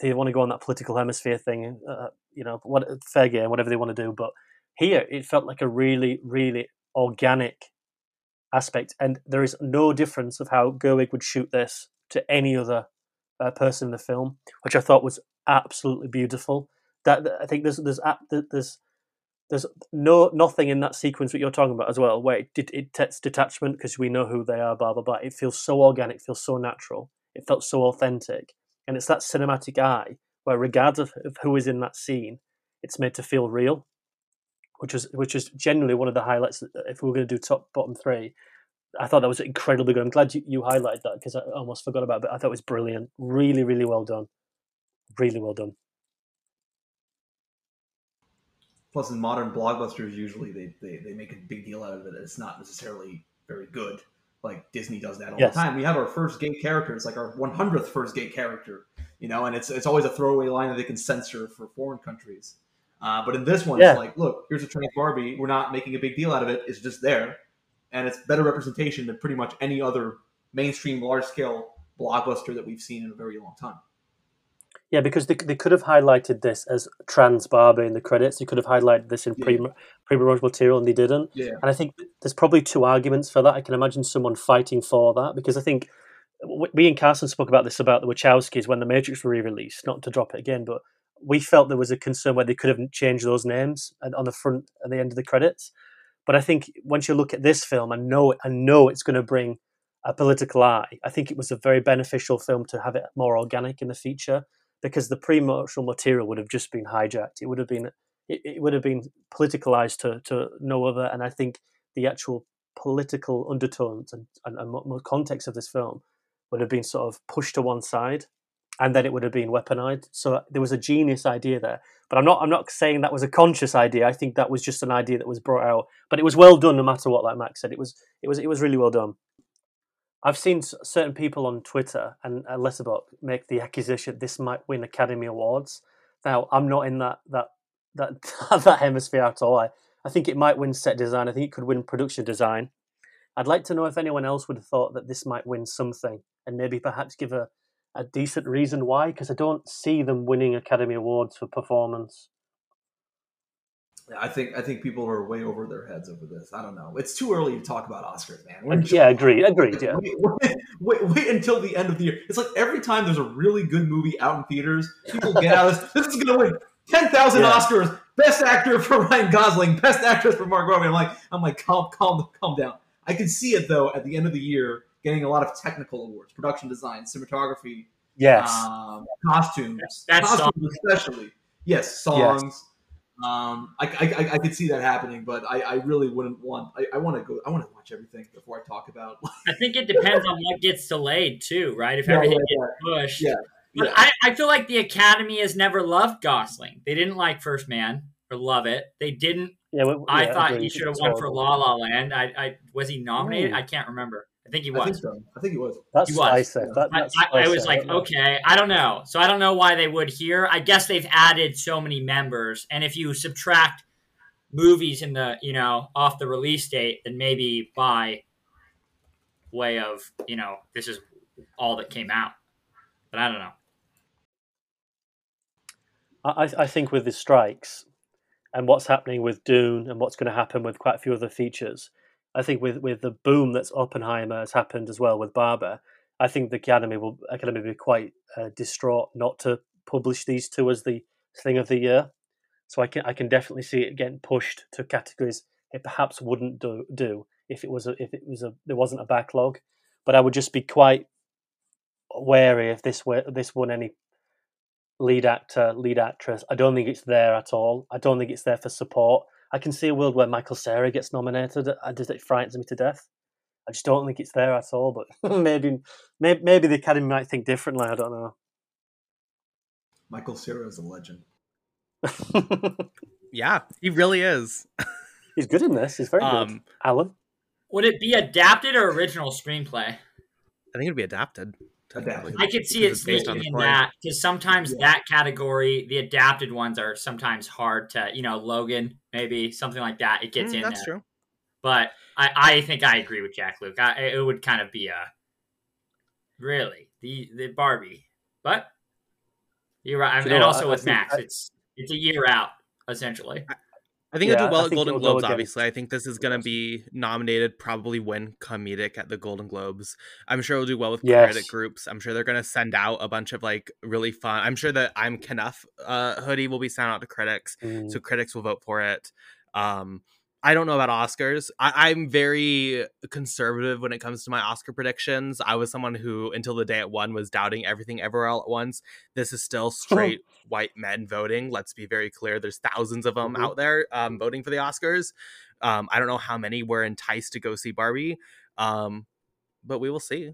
they, want to go on that political hemisphere thing uh, you know what fair game whatever they want to do but here it felt like a really really organic aspect and there is no difference of how Gerwig would shoot this to any other uh, person in the film which I thought was absolutely beautiful. That that- I think there's there's there's there's no nothing in that sequence that you're talking about as well where it it, takes detachment because we know who they are blah blah blah. It feels so organic feels so natural. It felt so authentic. And it's that cinematic eye where regardless of who is in that scene it's made to feel real which is which is generally one of the highlights if we are going to do top bottom three I thought that was incredibly good. I'm glad you, you highlighted that because I almost forgot about it. But I thought it was brilliant. Really, really well done. Really well done. Plus, in modern blockbusters, usually they, they, they make a big deal out of it. It's not necessarily very good. Like Disney does that all Yes. the time. We have our first gay character. It's like our 100th first gay character, you know, and it's it's always a throwaway line that they can censor for foreign countries. Uh, but in this one, Yeah. it's like, look, here's a trans Barbie. We're not making a big deal out of it. It's just there, and it's better representation than pretty much any other mainstream large scale blockbuster that we've seen in a very long time. Yeah, because they, they could have highlighted this as trans Barbie in the credits. You could have highlighted this in Yeah. pre pre-promotional material, and they didn't. Yeah. And I think there's probably two arguments for that. I can imagine someone fighting for that because I think we and Carson spoke about this about the Wachowskis when the Matrix were re-released. Not to drop it again, but we felt there was a concern where they could have changed those names and on the front and the end of the credits. But I think once you look at this film and know I know it's going to bring a political eye. I think it was a very beneficial film to have it more organic in the feature because the pre-promotional material would have just been hijacked. It would have been it, it would have been politicalized to, to no other. And I think the actual political undertones and, and, and context of this film would have been sort of pushed to one side and then it would have been weaponized. So there was a genius idea there. But I'm not I'm not saying that was a conscious idea. I think that was just an idea that was brought out. But it was well done no matter what, like Max said. It was it was it was really well done. I've seen certain people on Twitter and uh, Letterboxd make the accusation this might win Academy Awards. Now, I'm not in that that that that hemisphere at all. I, I think it might win set design. I think it could win production design. I'd like to know if anyone else would have thought that this might win something, and maybe perhaps give a, a decent reason why. Because I don't see them winning Academy Awards for performance. I think I think people are way over their heads over this. I don't know. It's too early to talk about Oscars, man. We're yeah, agreed, agreed. Yeah, Wait, wait, wait, wait until the end of the year. It's like every time there's a really good movie out in theaters, people get out of this. This is going to win ten thousand Yeah. Oscars. Best actor for Ryan Gosling. Best actress for Margot Robbie. I'm like, I'm like, calm, calm, calm down. I can see it though at the end of the year, getting a lot of technical awards, production design, cinematography, yes, um, costumes, That's costumes especially. Yes, songs. Um, I, I, I, I could see that happening, but I, I really wouldn't want. I, I want to go. I want to watch everything before I talk about. I think it depends on what gets delayed too, right? If Yeah, everything yeah, gets pushed. Yeah, But yeah. I, I feel like the Academy has never loved Gosling. They didn't like First Man or love it. They didn't. yeah. we- I thought agreed. he should have It's won for. La La Land. I, I was he nominated? Ooh. I can't remember. I think he I think was. so. I think he was. That's He was. spicy. Yeah. That, I, that's I, I spicy. was like, okay, I don't know. So I don't know why they would here. I guess they've added so many members, and if you subtract movies in the you know off the release date, then maybe by way of you know this is all that came out. But I don't know. I, I think with the strikes and what's happening with Dune and what's going to happen with quite a few other features, I think with, with the boom that's Oppenheimer has happened as well with Barbie, I think the Academy will Academy will be quite uh, distraught not to publish these two as the thing of the year. So I can I can definitely see it getting pushed to categories it perhaps wouldn't do, do if it was a, if it was a there wasn't a backlog. But I would just be quite wary if this were this won any lead actor, lead actress. I don't think it's there at all. I don't think it's there for support. I can see a world where Michael Cera gets nominated. I just it frightens me to death. I just don't think it's there at all. But maybe, maybe, maybe the Academy might think differently. I don't know. Michael Cera is a legend. Yeah, he really is. He's good in this. He's very good. Um, Alan. Would it be adapted or original screenplay? I think it'd be adapted. Technically. I could see it it's based sneaking in that because sometimes that category, the adapted ones are sometimes hard to, you know, Logan maybe something like that. It gets Mm, in that's there. true. But I, I think I agree with Jak-Luke. I, it would kind of be a really the the Barbie, but you're right. I mean, you and know, also I- I with think Max, I- it's it's a year out essentially. I think it'll do well I at Golden Globes. Obviously, I think this is going to be nominated, probably win comedic at the Golden Globes. I'm sure it'll do well with Yes. credit groups. I'm sure they're going to send out a bunch of like really fun. I'm sure that I'm Kenough uh, hoodie will be sent out to critics, Mm. so critics will vote for it. Um, I don't know about Oscars. I, I'm very conservative when it comes to my Oscar predictions. I was someone who, until the day it won, was doubting everything everywhere all at once. This is still straight white men voting. Let's be very clear. There's thousands of them Mhm. out there um, voting for the Oscars. Um, I don't know how many were enticed to go see Barbie, um, but we will see.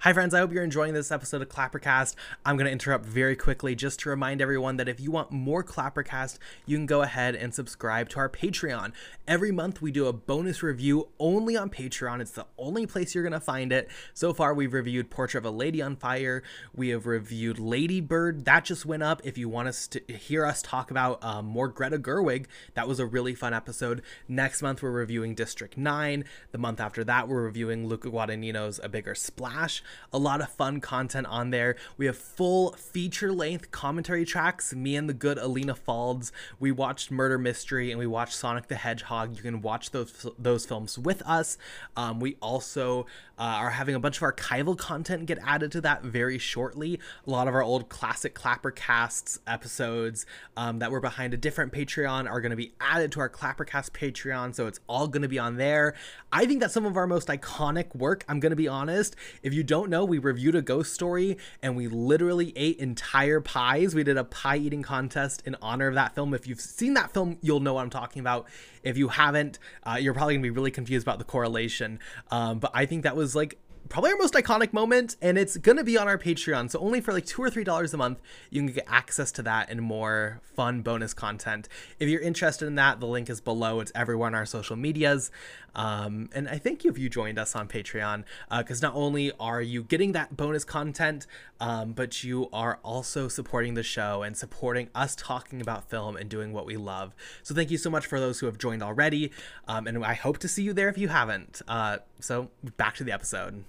Hi, friends. I hope you're enjoying this episode of Clappercast. I'm going to interrupt very quickly just to remind everyone that if you want more Clappercast, you can go ahead and subscribe to our Patreon. Every month, we do a bonus review only on Patreon. It's the only place you're going to find it. So far, we've reviewed Portrait of a Lady on Fire. We have reviewed Lady Bird. That just went up. If you want us to hear us talk about um, more Greta Gerwig, that was a really fun episode. Next month, we're reviewing District 9. The month after that, we're reviewing Luca Guadagnino's A Bigger Splash. A lot of fun content on there. We have full feature length commentary tracks. Me and the good Alina Falds. We watched Murder Mystery and we watched Sonic the Hedgehog. You can watch those those films with us. Um, we also uh, are having a bunch of archival content get added to that very shortly. A lot of our old classic Clapper casts episodes um, that were behind a different Patreon are going to be added to our Clappercast Patreon, so it's all going to be on there. I think that's some of our most iconic work. I'm going to be honest. If you don't know, we reviewed a ghost story and we literally ate entire pies. We did a pie eating contest in honor of that film. If you've seen that film, you'll know what I'm talking about. If you haven't, uh, you're probably gonna be really confused about the correlation. Um, but I think that was like probably our most iconic moment and it's gonna be on our patreon so only for like two or three dollars a month you can get access to that and more fun bonus content if you're interested in that the link is below it's everywhere on our social medias um, and i thank you if you joined us on patreon because not only are you getting that bonus content um, but you are also supporting the show and supporting us talking about film and doing what we love. So thank you so much for those who have joined already um, and i hope to see you there if you haven't. Uh, so back to the episode.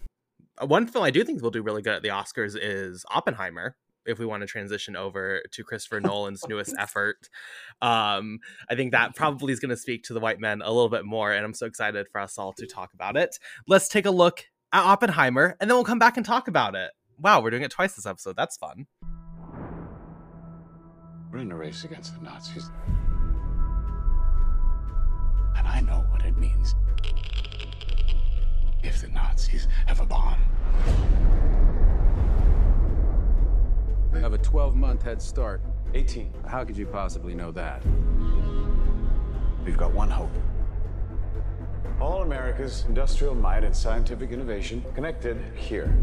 One film I do think will do really good at the Oscars is Oppenheimer. If we want to transition over to Christopher Nolan's newest effort, um, I think that probably is going to speak to the white men a little bit more, and I'm so excited for us all to talk about it. Let's take a look at Oppenheimer, and then we'll come back and talk about it. Wow, we're doing it twice this episode. That's fun. We're in a race against the Nazis. And I know what it means if the Nazis have a bomb. Have a 12 month head start. 18. How could you possibly know that? We've got one hope. All America's industrial might and scientific innovation connected here.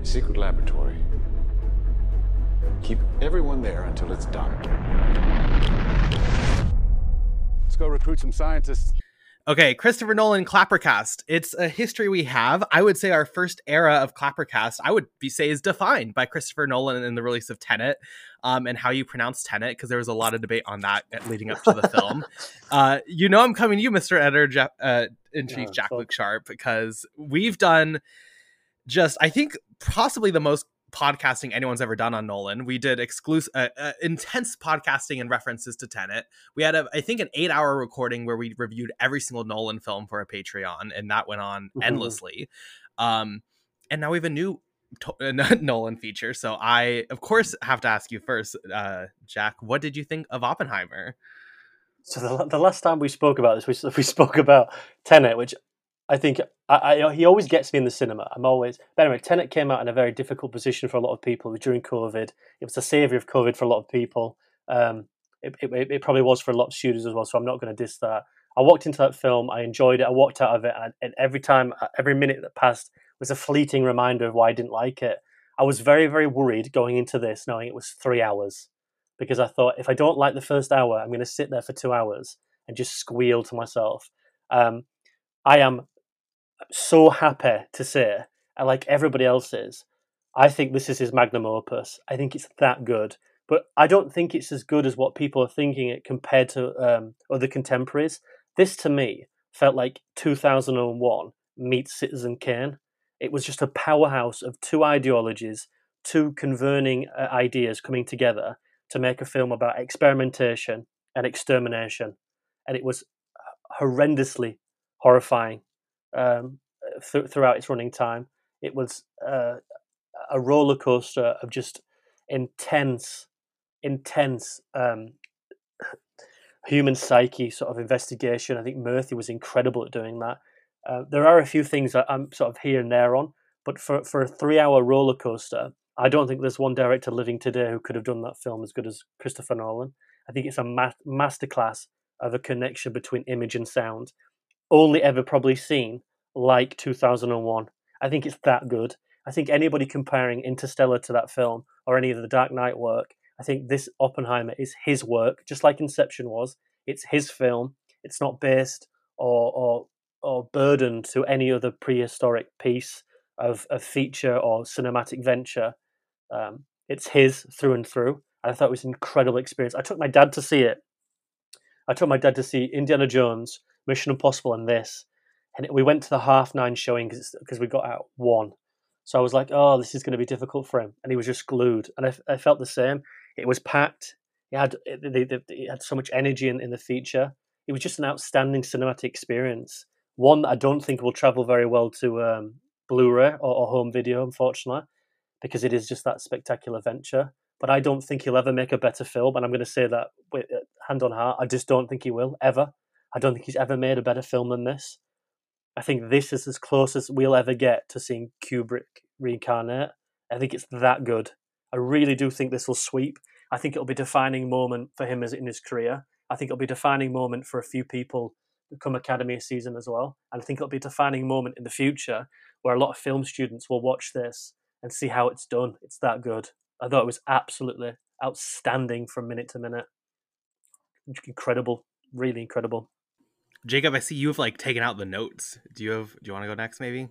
A secret laboratory. Keep everyone there until it's done. Let's go recruit some scientists. Okay, Christopher Nolan Clappercast. It's a history we have. I would say our first era of Clappercast, I would be say is defined by Christopher Nolan and the release of Tenet, um, and how you pronounce Tenet, because there was a lot of debate on that leading up to the film. Uh, you know, I'm coming to you, Mr. Editor Jeff, uh, in Chief Oh, Jack fuck. Luke Sharp, because we've done just, I think, possibly the most podcasting anyone's ever done on Nolan. We did exclusive, uh, uh, intense podcasting and references to Tenet. We had, a, I think, an eight-hour recording where we reviewed every single Nolan film for a Patreon, and that went on Mhm. endlessly. Um, and now we have a new to- Nolan feature. So I, of course, have to ask you first, uh, Jak. What did you think of Oppenheimer? So the, the last time we spoke about this, we, we spoke about Tenet, which I think I, I, he always gets me in the cinema. I'm always. But anyway, Tenet came out in a very difficult position for a lot of people during COVID. It was the savior of COVID for a lot of people. Um, it, it, it, probably was for a lot of students as well. So I'm not going to diss that. I walked into that film. I enjoyed it. I walked out of it, and, and every time, uh, every minute that passed was a fleeting reminder of why I didn't like it. I was very, very worried going into this, knowing it was three hours, because I thought if I don't like the first hour, I'm going to sit there for two hours and just squeal to myself. Um, I am so happy to say, like everybody else is, I think this is his magnum opus. I think it's that good, but I don't think it's as good as what people are thinking it compared to um, other contemporaries. This to me felt like 2001 meets Citizen Kane. It was just a powerhouse of two ideologies, two converging uh, ideas coming together to make a film about experimentation and extermination, and it was horrendously horrifying um, th- throughout its running time. It was uh, a roller coaster of just intense, intense um, human psyche sort of investigation. I think Murphy was incredible at doing that. Uh, there are a few things that I'm sort of here and there on, but for for a three hour roller coaster, I don't think there's one director living today who could have done that film as good as Christopher Nolan. I think it's a ma- masterclass of a connection between image and sound, only ever probably seen like 2001. I think it's that good. I think anybody comparing Interstellar to that film or any of the Dark Knight work, I think this Oppenheimer is his work, just like Inception was. It's his film. It's not based or or or burdened to any other prehistoric piece of, of feature or cinematic venture. Um, it's his through and through. And I thought it was an incredible experience. I took my dad to see it. I took my dad to see Indiana Jones, Mission Impossible, and this. And we went to the half nine showing because we got out one. So I was like, oh, this is going to be difficult for him. And he was just glued. And I, I felt the same. It was packed. It had, it, it, it had so much energy in, in the feature. It was just an outstanding cinematic experience. One that I don't think will travel very well to um, Blu-ray or, or home video, unfortunately, because it is just that spectacular venture. But I don't think he'll ever make a better film, and I'm going to say that with uh, hand on heart. I just don't think he will ever. I don't think he's ever made a better film than this. I think this is as close as we'll ever get to seeing Kubrick reincarnate. I think it's that good. I really do think this will sweep. I think it'll be a defining moment for him as in his career. I think it'll be a defining moment for a few people come Academy season as well. And I think it'll be a defining moment in the future where a lot of film students will watch this and see how it's done. It's that good. I thought it was absolutely outstanding from minute to minute. Incredible, really incredible. Jacob, I see you've like taken out the notes. Do you have? Do you want to go next, maybe?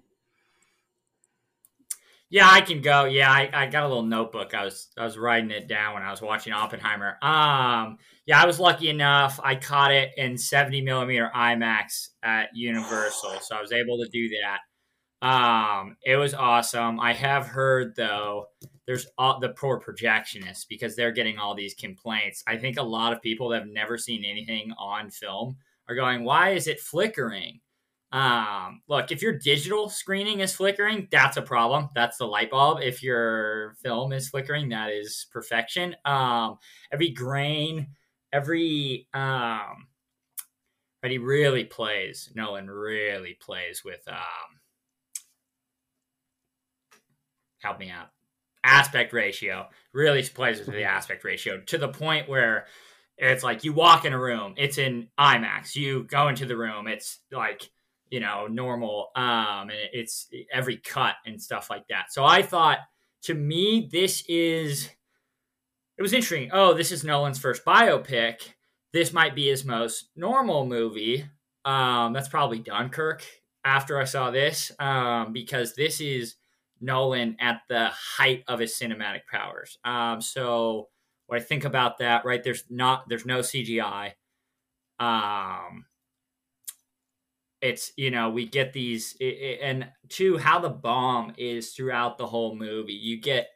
Yeah, I can go. Yeah, I, I got a little notebook. I was I was writing it down when I was watching Oppenheimer. Um, yeah, I was lucky enough. I caught it in 70 millimeter IMAX at Universal, so I was able to do that. Um, it was awesome. I have heard though, there's all, the poor projectionists because they're getting all these complaints. I think a lot of people that have never seen anything on film are going, "Why is it flickering?" Um, look, if your digital screening is flickering, that's a problem. That's the light bulb. If your film is flickering, that is perfection. Um, every grain, every um, but he really plays. Nolan really plays with um, help me out. Aspect ratio really plays with the aspect ratio to the point where it's like you walk in a room, it's in IMAX. You go into the room, it's like you know normal um and it's every cut and stuff like that. So i thought to me this is it was interesting. Oh this is nolan's first biopic. This might be his most normal movie. Um that's probably dunkirk after i saw this um because this is nolan at the height of his cinematic powers. Um so what i think about that right? There's not there's no cgi um it's you know we get these and two how the bomb is throughout the whole movie. You get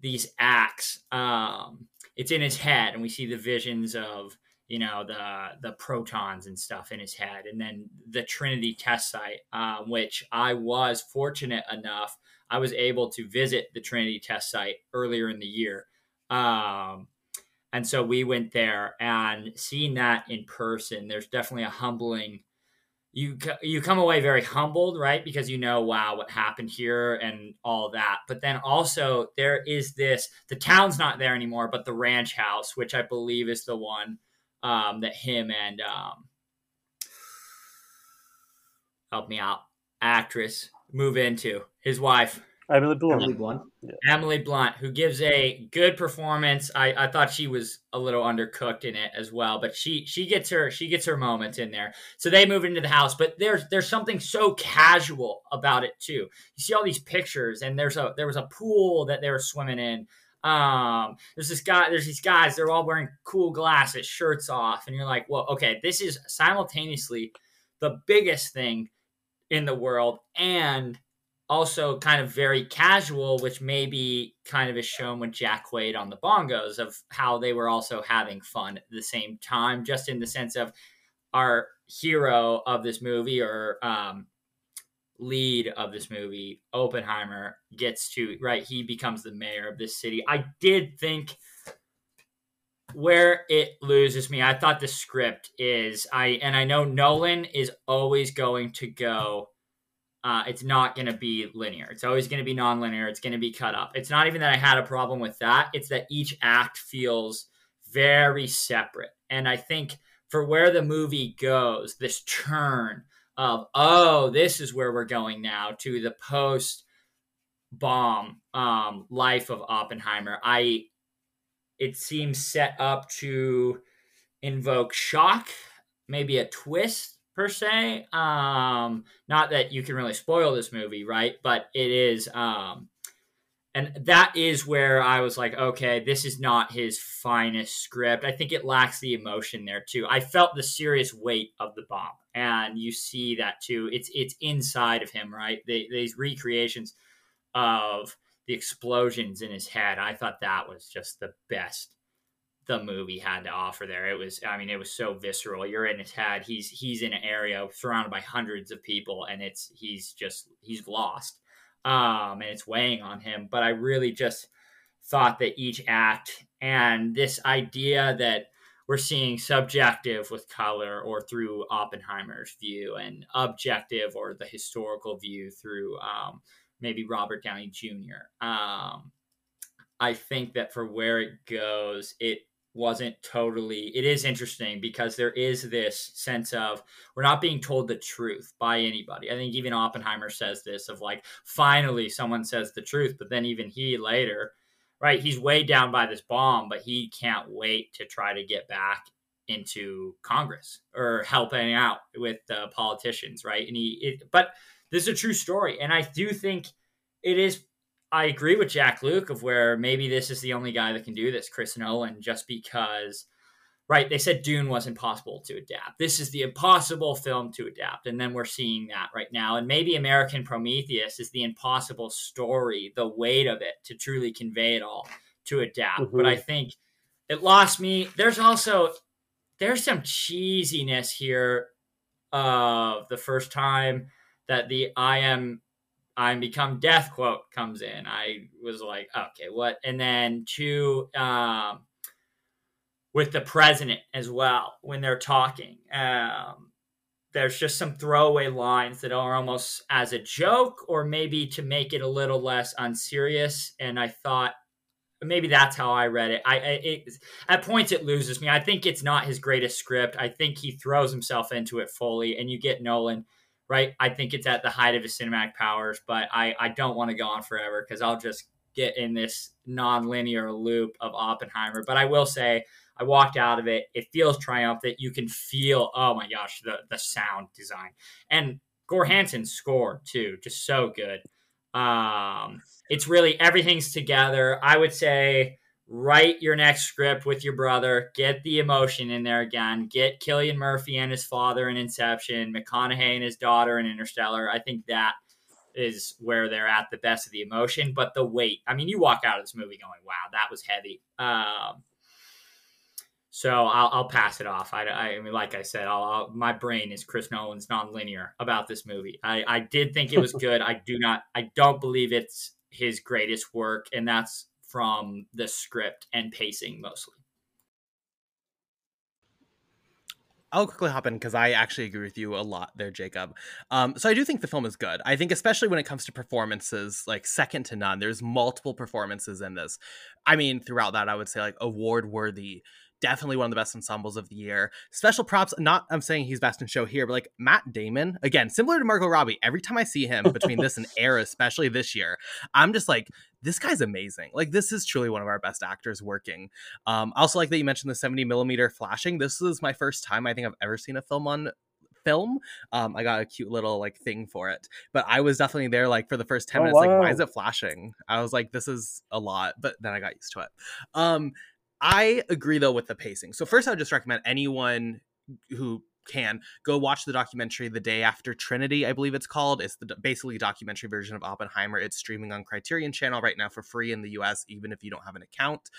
these acts um it's in his head and we see the visions of you know the the protons and stuff in his head and then the trinity test site um, which i was fortunate enough i was able to visit the trinity test site earlier in the year um, and so we went there and seeing that in person there's definitely a humbling you you come away very humbled, right? Because you know, wow, what happened here and all that. But then also there is this: the town's not there anymore, but the ranch house, which I believe is the one um, that him and um, help me out, actress move into his wife. Emily Blunt. Emily Blunt. Emily Blunt, who gives a good performance. I, I thought she was a little undercooked in it as well, but she she gets her she gets her moment in there. So they move into the house, but there's there's something so casual about it too. You see all these pictures, and there's a there was a pool that they were swimming in. Um, there's this guy, there's these guys, they're all wearing cool glasses, shirts off, and you're like, well, okay, this is simultaneously the biggest thing in the world and also kind of very casual, which maybe kind of is shown with Jack Quaid on the bongos of how they were also having fun at the same time, just in the sense of our hero of this movie or um, lead of this movie, Oppenheimer, gets to, right, he becomes the mayor of this city. I did think where it loses me, I thought the script is, I, and I know Nolan is always going to go uh, it's not going to be linear. It's always going to be nonlinear. It's going to be cut up. It's not even that I had a problem with that. It's that each act feels very separate. And I think for where the movie goes, this turn of, oh, this is where we're going now to the post bomb um, life of Oppenheimer, I it seems set up to invoke shock, maybe a twist per se. Um, not that you can really spoil this movie, right? But it is, um, and that is where I was like, okay, this is not his finest script. I think it lacks the emotion there too. I felt the serious weight of the bomb, and you see that too. It's it's inside of him, right? The, these recreations of the explosions in his head. I thought that was just the best the movie had to offer there. It was, I mean, it was so visceral. You're in his head. He's he's in an area surrounded by hundreds of people, and it's he's just he's lost, um, and it's weighing on him. But I really just thought that each act and this idea that we're seeing subjective with color or through Oppenheimer's view, and objective or the historical view through um, maybe Robert Downey Jr. Um, I think that for where it goes, it wasn't totally it is interesting because there is this sense of we're not being told the truth by anybody. I think even oppenheimer says this of like finally someone says the truth but then even he later right he's weighed down by this bomb but he can't wait to try to get back into congress or helping out with the politicians right? And he it, but this is a true story. And i do think it is I agree with Jak-Luke of where maybe this is the only guy that can do this, Chris Nolan, just because, right? They said Dune was impossible to adapt. This is the impossible film to adapt. And then we're seeing that right now. And maybe American Prometheus is the impossible story, the weight of it to truly convey it all to adapt. Mm-hmm. But I think it lost me. There's also, there's some cheesiness here of the first time that the I am I'm become death quote comes in. I was like, okay, what? And then two, um, with the president as well when they're talking. Um, there's just some throwaway lines that are almost as a joke or maybe to make it a little less unserious. And I thought maybe that's how I read it. I, I it, at points it loses me. I think it's not his greatest script. I think he throws himself into it fully, and you get Nolan right? I think it's at the height of his cinematic powers, but I, I don't want to go on forever because I'll just get in this non-linear loop of Oppenheimer. But I will say I walked out of it. It feels triumphant. You can feel, oh my gosh, the the sound design. And Göransson's score too, just so good. Um, it's really everything's together. I would say write your next script with your brother, get the emotion in there again, get Cillian Murphy and his father in Inception, McConaughey and his daughter in Interstellar. I think that is where they're at the best of the emotion, but the weight. I mean, you walk out of this movie going, "Wow, that was heavy." Um, so I'll, I'll, pass it off. I, I mean, like I said, I'll, I'll, my brain is Chris Nolan's nonlinear about this movie. I, I did think it was good. I do not. I don't believe it's his greatest work, and that's from the script and pacing mostly. I'll quickly hop in because I actually agree with you a lot there, Jacob. Um, so I do think the film is good. I think especially when it comes to performances, like second to none. There's multiple performances in this. I mean, throughout that, I would say like award worthy. Definitely one of the best ensembles of the year. Special props, not I'm saying he's best in show here, but like Matt Damon, again, similar to Margot Robbie, every time I see him between this and Air, especially this year, I'm just like, this guy's amazing. Like this is truly one of our best actors working. Um, I also like that you mentioned the 70 millimeter flashing. This is my first time I think I've ever seen a film on film. Um, I got a cute little like thing for it, but I was definitely there like for the first 10 Oh, minutes, like, why is it flashing? I was like, this is a lot, but then I got used to it. Um, I agree though with the pacing. So first, I would just recommend anyone who can go watch the documentary the day after Trinity, I believe it's called. It's the basically documentary version of Oppenheimer. It's streaming on Criterion Channel right now for free in the US, even if you don't have an account.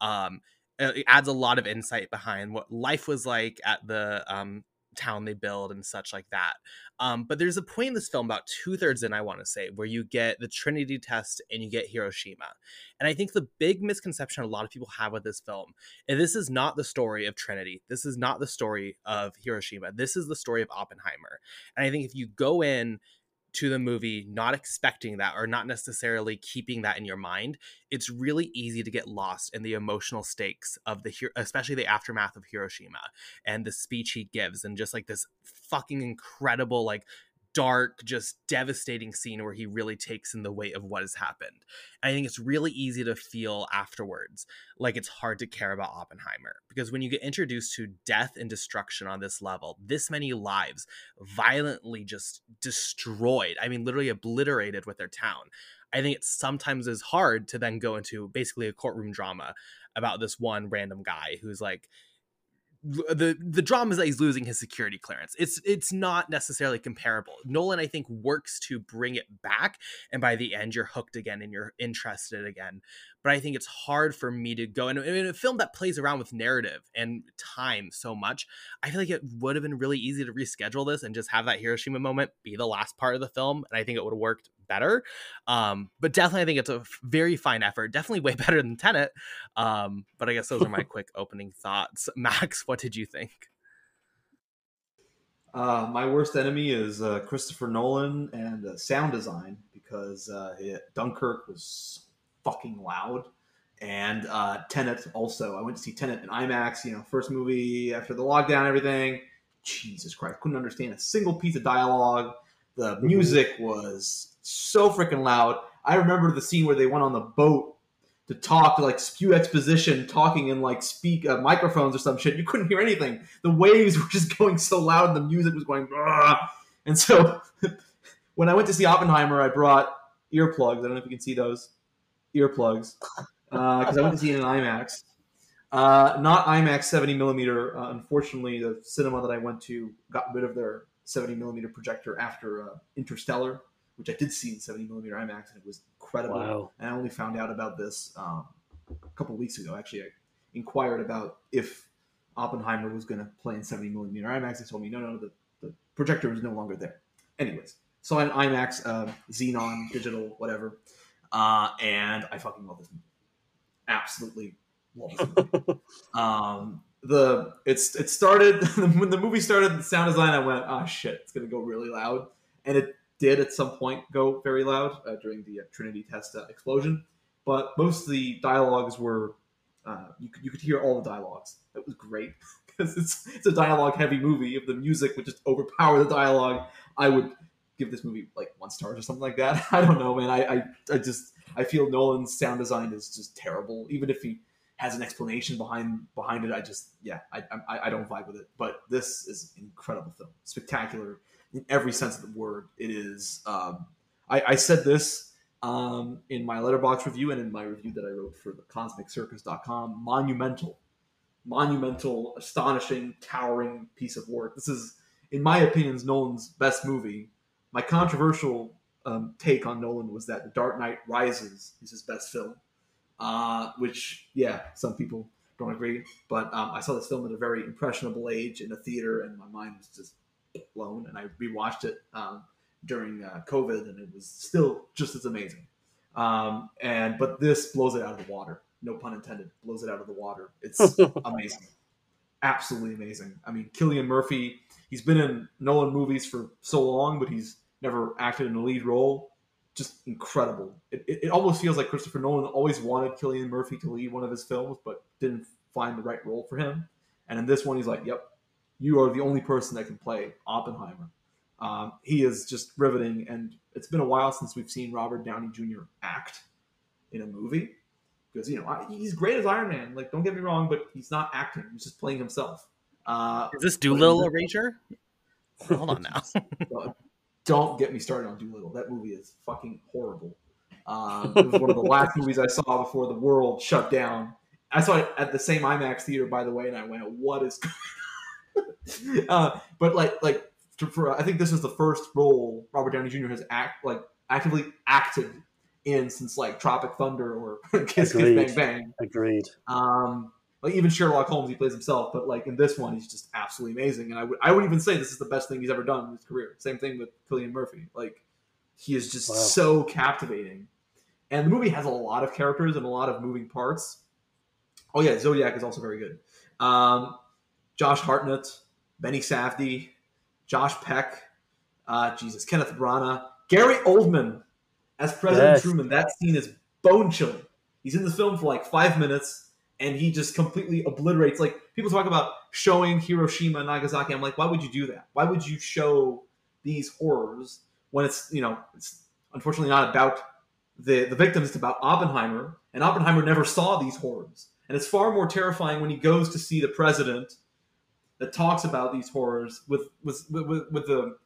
Um, it adds a lot of insight behind what life was like at the um, town they build and such like that. Um, but there's a point in this film, about two thirds in, I want to say, where you get the Trinity test and you get Hiroshima. And I think the big misconception a lot of people have with this film, and this is not the story of Trinity. This is not the story of Hiroshima. This is the story of Oppenheimer. And I think if you go in to the movie not expecting that or not necessarily keeping that in your mind, it's really easy to get lost in the emotional stakes of the especially the aftermath of Hiroshima and the speech he gives and just like this fucking incredible like dark just devastating scene where he really takes in the weight of what has happened. And I think it's really easy to feel afterwards like it's hard to care about Oppenheimer because when you get introduced to death and destruction on this level, this many lives violently just destroyed, I mean, literally obliterated with their town. I think it sometimes is hard to then go into basically a courtroom drama about this one random guy who's like, the the drama is that he's losing his security clearance. It's it's not necessarily comparable. Nolan, I think, works to bring it back, and by the end, you're hooked again and you're interested again. But I think it's hard for me to go and in a film that plays around with narrative and time so much. I feel like it would have been really easy to reschedule this and just have that Hiroshima moment be the last part of the film, and I think it would have worked better. Um, but definitely, I think it's a very fine effort. Definitely way better than Tenet. Um, but I guess those are my quick opening thoughts. Max, what did you think? Uh, my worst enemy is uh, Christopher Nolan and uh, sound design because uh, it, Dunkirk was fucking loud, and uh, Tenet also. I went to see Tenet in IMAX. You know, first movie after the lockdown, everything. Jesus Christ, couldn't understand a single piece of dialogue. The music was so freaking loud. I remember the scene where they went on the boat to talk, to like spew exposition, talking in like speak uh, microphones or some shit. You couldn't hear anything. The waves were just going so loud, and the music was going. And so, when I went to see Oppenheimer, I brought earplugs. I don't know if you can see those earplugs because I went to see it in IMAX. Uh, not IMAX 70 millimeter. Uh, unfortunately, the cinema that I went to got rid of their 70 millimeter projector after uh, Interstellar, which I did see in 70 millimeter IMAX, and it was incredible. Wow. And I only found out about this um, a couple weeks ago. Actually, I inquired about if Oppenheimer was going to play in 70 millimeter IMAX. They told me no, no, the, the projector is no longer there. Anyways, so an IMAX, uh, Xenon, digital, whatever, uh, and I fucking love this movie. Absolutely love this movie. um, the it's it started when the movie started. The sound design, I went, oh shit, it's gonna go really loud, and it did at some point go very loud uh, during the uh, Trinity test uh, explosion. But most of the dialogues were uh, you could you could hear all the dialogues. That was great because it's it's a dialogue heavy movie. If the music would just overpower the dialogue, I would give this movie like one star or something like that. I don't know, man. I I, I just I feel Nolan's sound design is just terrible. Even if he has an explanation behind behind it, I just yeah, I I, I don't vibe with it. But this is an incredible film, spectacular in every sense of the word. It is. Um, I, I said this um, in my Letterboxd review and in my review that I wrote for the cosmiccircus.com. Monumental, monumental, astonishing, towering piece of work. This is, in my opinion, Nolan's best movie. My controversial um, take on Nolan was that The Dark Knight Rises is his best film, uh, which, yeah, some people don't agree. But um, I saw this film at a very impressionable age in a theater, and my mind was just blown. And I rewatched it um, during uh, COVID, and it was still just as amazing. Um, and but this blows it out of the water. No pun intended. Blows it out of the water. It's amazing. absolutely amazing. I mean, Cillian Murphy, he's been in Nolan movies for so long, but he's never acted in a lead role. Just incredible. It, it, it almost feels like Christopher Nolan always wanted Cillian Murphy to lead one of his films, but didn't find the right role for him. And in this one, he's like, "Yep, you are the only person that can play Oppenheimer." Um, he is just riveting, and it's been a while since we've seen Robert Downey Jr. act in a movie because you know I- he's great as Iron Man. Like, don't get me wrong, but he's not acting; he's just playing himself. Uh, Is this Dolittle erasure? Hold on now. don't get me started on Dolittle. That movie is fucking horrible. Um, it was one of the last movies I saw before the world shut down. I saw it at the same IMAX theater, by the way, and I went, "What is?" Going on?" uh, but like, like to, for I think this is the first role Robert Downey Jr. has act like actively acted in since like Tropic Thunder or Kiss Kiss Agreed. Bang Bang. Agreed. Um, like even Sherlock Holmes, he plays himself, but like in this one, he's just absolutely amazing. And I would I would even say this is the best thing he's ever done in his career. Same thing with Cillian Murphy. Like he is just Wow. so captivating. And the movie has a lot of characters and a lot of moving parts. Oh yeah, Zodiac is also very good. Um, Josh Hartnett, Benny Safdie, Josh Peck, uh, Jesus, Kenneth Branagh, Gary Oldman as President Yes. Truman. That scene is bone chilling. He's in the film for like five minutes, and he just completely obliterates. Like people talk about showing Hiroshima and Nagasaki. I'm like, why would you do that? Why would you show these horrors when it's you know it's unfortunately not about the the victims. It's about Oppenheimer, and Oppenheimer never saw these horrors. And it's far more terrifying when he goes to see the president that talks about these horrors with with with, with, the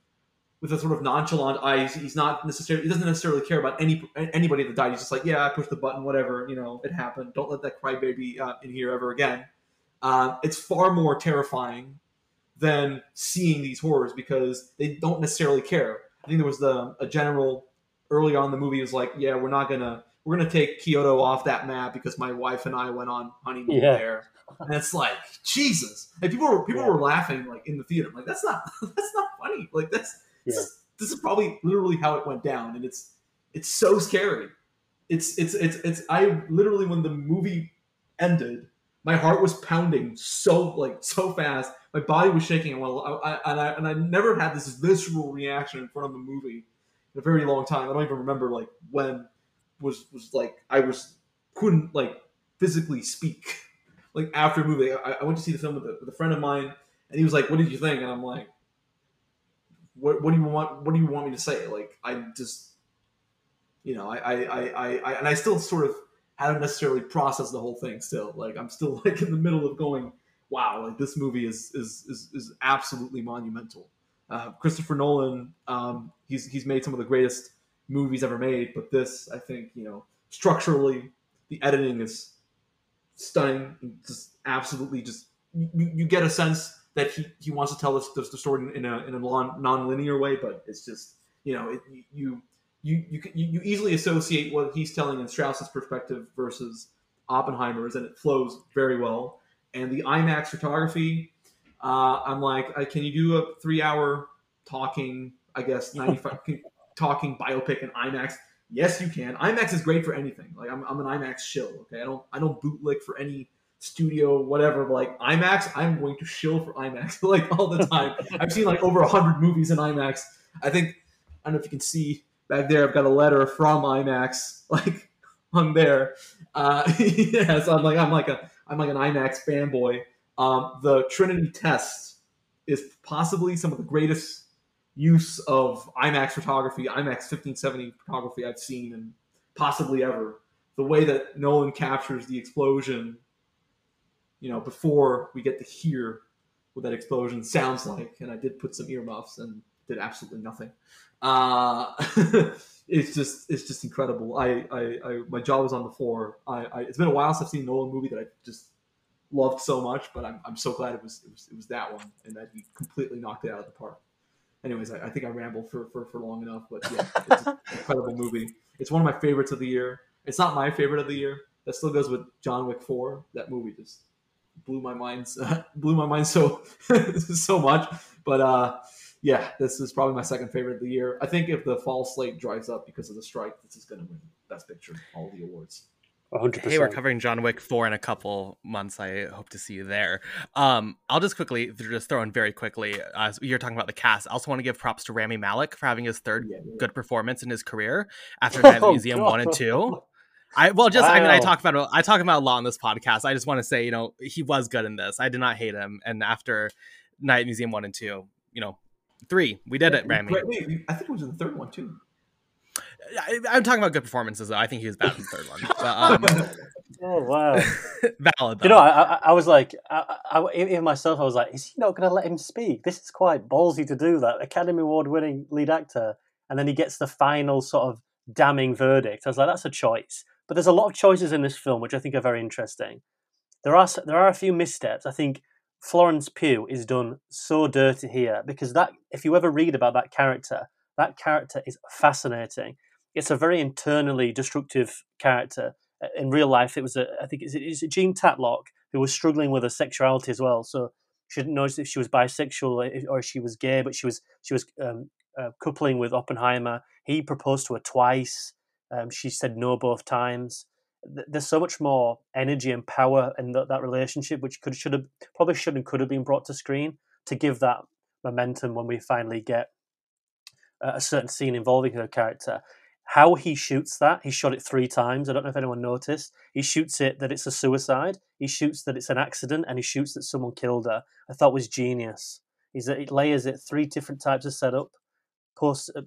with a sort of nonchalant eyes. He's not necessarily he doesn't necessarily care about any anybody that died. He's just like, yeah, I pushed the button, whatever, you know, it happened. Don't let that crybaby uh, in here ever again. Uh, it's far more terrifying than seeing these horrors because they don't necessarily care. I think there was the a general early on in the movie was like, yeah, we're not gonna we're gonna take Kyoto off that map because my wife and I went on honeymoon Yeah. there. And it's like Jesus, and people were people Yeah. were laughing like in the theater. I'm like that's not that's not funny. Like that's this, Yeah. is, this is probably literally how it went down, and it's it's so scary. It's it's it's it's I literally when the movie ended, my heart was pounding so like so fast. My body was shaking, and, well, I, I, and I and I never had this visceral reaction in front of a movie in a very long time. I don't even remember like when was was like I was couldn't like physically speak like after a movie. I, I went to see the film with a, with a friend of mine, and he was like, "What did you think?" And I'm like, "What what do you want? What do you want me to say?" Like I just you know I I, I, I, and I still sort of haven't necessarily processed the whole thing. Still, like I'm still like in the middle of going, "Wow!" Like this movie is is is, is absolutely monumental. Uh, Christopher Nolan, um, he's he's made some of the greatest movies ever made, but this, I think, you know, structurally, the editing is stunning. Just absolutely, just you, you get a sense that he, he wants to tell us the, story in a in a non non-linear way, but it's just you know it, you you you you you easily associate what he's telling in Strauss's perspective versus Oppenheimer's, and it flows very well. And the IMAX photography, uh, I'm like, uh, can you do a three-hour talking? I guess 95 talking biopic in IMAX. Yes, you can. IMAX is great for anything. Like I'm, I'm an IMAX shill. Okay, I don't I don't bootlick for any studio whatever. But like IMAX, I'm going to shill for IMAX like all the time. I've seen like over hundred movies in IMAX. I think I don't know if you can see back there. I've got a letter from IMAX like on there. Uh, yeah, so I'm like I'm like a I'm like an IMAX fanboy. Um, the Trinity test is possibly some of the greatest use of IMAX photography, IMAX 1570 photography I've seen and possibly ever. The way that Nolan captures the explosion, you know, before we get to hear what that explosion sounds like, and I did put some earmuffs and did absolutely nothing. Uh, it's just it's just incredible. I, I, I my jaw was on the floor. I, I it's been a while since I've seen a Nolan movie that I just loved so much, but I'm, I'm so glad it was, it was it was that one and that he completely knocked it out of the park anyways, I, I think I rambled for, for, for long enough, but yeah, it's an incredible movie. It's one of my favorites of the year. It's not my favorite of the year. That still goes with John Wick Four. That movie just blew my mind, blew my mind so so much. But uh, yeah, this is probably my second favorite of the year. I think if the fall slate dries up because of the strike, this is going to win Best Picture, of all the awards. 100%. Hey, we're covering John Wick 4 in a couple months. I hope to see you there. Um, I'll just quickly, just throw in very quickly, as you're talking about the cast, I also want to give props to Rami Malek for having his third Yeah, yeah. good performance in his career after Night Oh, Museum God. 1 and 2. I well, just I mean, I talk about I talk about a lot on this podcast. I just want to say, you know, he was good in this. I did not hate him, and after Night Museum one and two, you know, three, we did it, Rami. Wait, wait, I think it was in the third one too. I, I'm talking about good performances, though. I think he was bad in the third one. But, um, Oh, wow. valid. Though. you know, I, I, I was like, I, I, even myself, I was like, is he not going to let him speak? This is quite ballsy to do that. Academy Award winning lead actor. And then he gets the final sort of damning verdict. I was like, that's a choice. But there's a lot of choices in this film, which I think are very interesting. There are, there are a few missteps. I think Florence Pugh is done so dirty here because that, if you ever read about that character, that character is fascinating. It's a very internally destructive character. Uh, In real life, it was a, I think it's, it's Jean Tatlock who was struggling with her sexuality as well. So she didn't know if she was bisexual or if- she was gay, but she was she was um, uh, coupling with Oppenheimer. He proposed to her twice. Um, she said no both times. There's so much more energy and power in that that relationship, which could should have probably should and could have been brought to screen to give that momentum when we finally get a certain scene involving her character. How he shoots that, he shot it three times. I don't know if anyone noticed. He shoots it that it's a suicide. He shoots that it's an accident, and he shoots that someone killed her. I thought was genius. Is that it layers it three different types of setup, posts uh,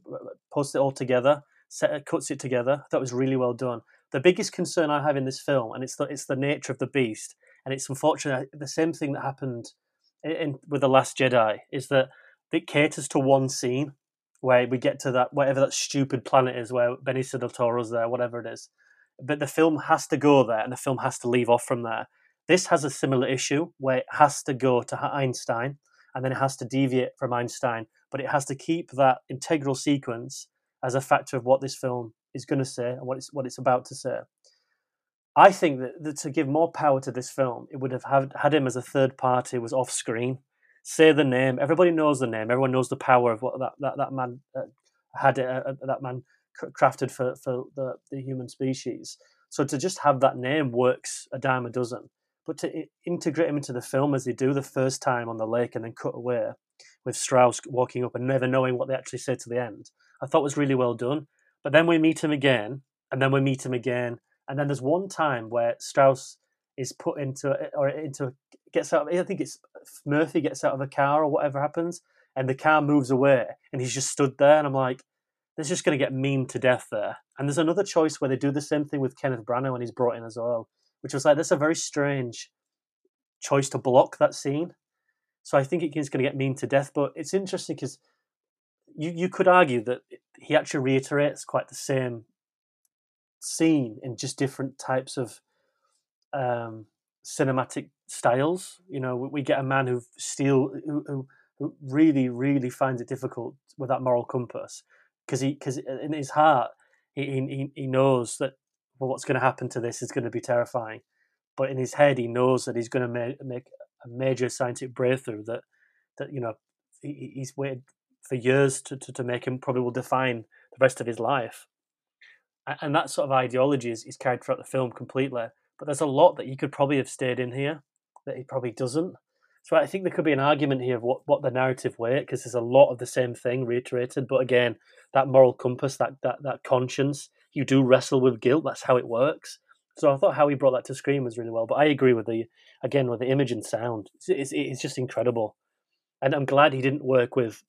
posts it all together, set, cuts it together. I thought was really well done. The biggest concern I have in this film, and it's the it's the nature of the beast, and it's unfortunate the same thing that happened in, in with the Last Jedi is that it caters to one scene where we get to that whatever that stupid planet is where Benicio del Toro's there, whatever it is. But the film has to go there, and the film has to leave off from there. This has a similar issue where it has to go to Einstein, and then it has to deviate from Einstein, but it has to keep that integral sequence as a factor of what this film is going to say and what it's what it's about to say. I think that, that to give more power to this film, it would have had, had him as a third party, was off screen. Say the name. Everybody knows the name. Everyone knows the power of what that that, that man uh, had. Uh, uh, that man crafted for for the, the human species. So to just have that name works a dime a dozen. But to integrate him into the film as they do the first time on the lake and then cut away with Strauss walking up and never knowing what they actually say to the end, I thought was really well done. But then we meet him again, and then we meet him again, and then there's one time where Strauss is put into or into gets out. I think it's Murphy gets out of a car or whatever happens, and the car moves away, and he's just stood there, and I'm like, this is just going to get memed to death there. And there's another choice where they do the same thing with Kenneth Branagh when he's brought in as well, which was like that's a very strange choice to block that scene. So I think it is going to get mean to death. But it's interesting because you you could argue that he actually reiterates quite the same scene in just different types of um, cinematic styles. You know, we, we get a man who steal who, who who really really finds it difficult with that moral compass because he because in his heart he he he knows that well what's going to happen to this is going to be terrifying, but in his head he knows that he's going to make make a major scientific breakthrough that that you know he, he's waited for years to, to, to make him probably will define the rest of his life. And that sort of ideology is, is carried throughout the film completely but there's a lot that he could probably have stayed in here that he probably doesn't so i think there could be an argument here of what, what the narrative weight because there's a lot of the same thing reiterated but again that moral compass that, that that conscience you do wrestle with guilt that's how it works so i thought how he brought that to screen was really well but i agree with the again with the image and sound it's, it's, it's just incredible and i'm glad he didn't work with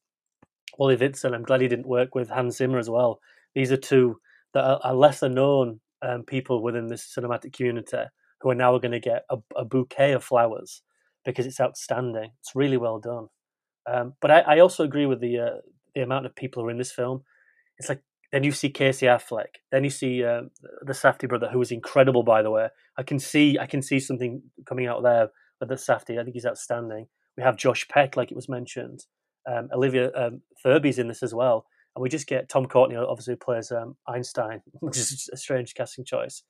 Wally Pfister. I'm glad he didn't work with Hans Zimmer as well. These are two that are, are lesser known um, people within this cinematic community who are now going to get a, a bouquet of flowers because it's outstanding. It's really well done. Um, but I, I also agree with the uh, the amount of people who are in this film. It's like then you see Casey Affleck, then you see uh, the Safdie brother, who is incredible, by the way. I can see I can see something coming out there with the Safdie. I think he's outstanding. We have Josh Peck, like it was mentioned. Um, Olivia um, Thirlby's in this as well, and we just get Tom Conti, obviously who plays um, Einstein, which is a strange casting choice.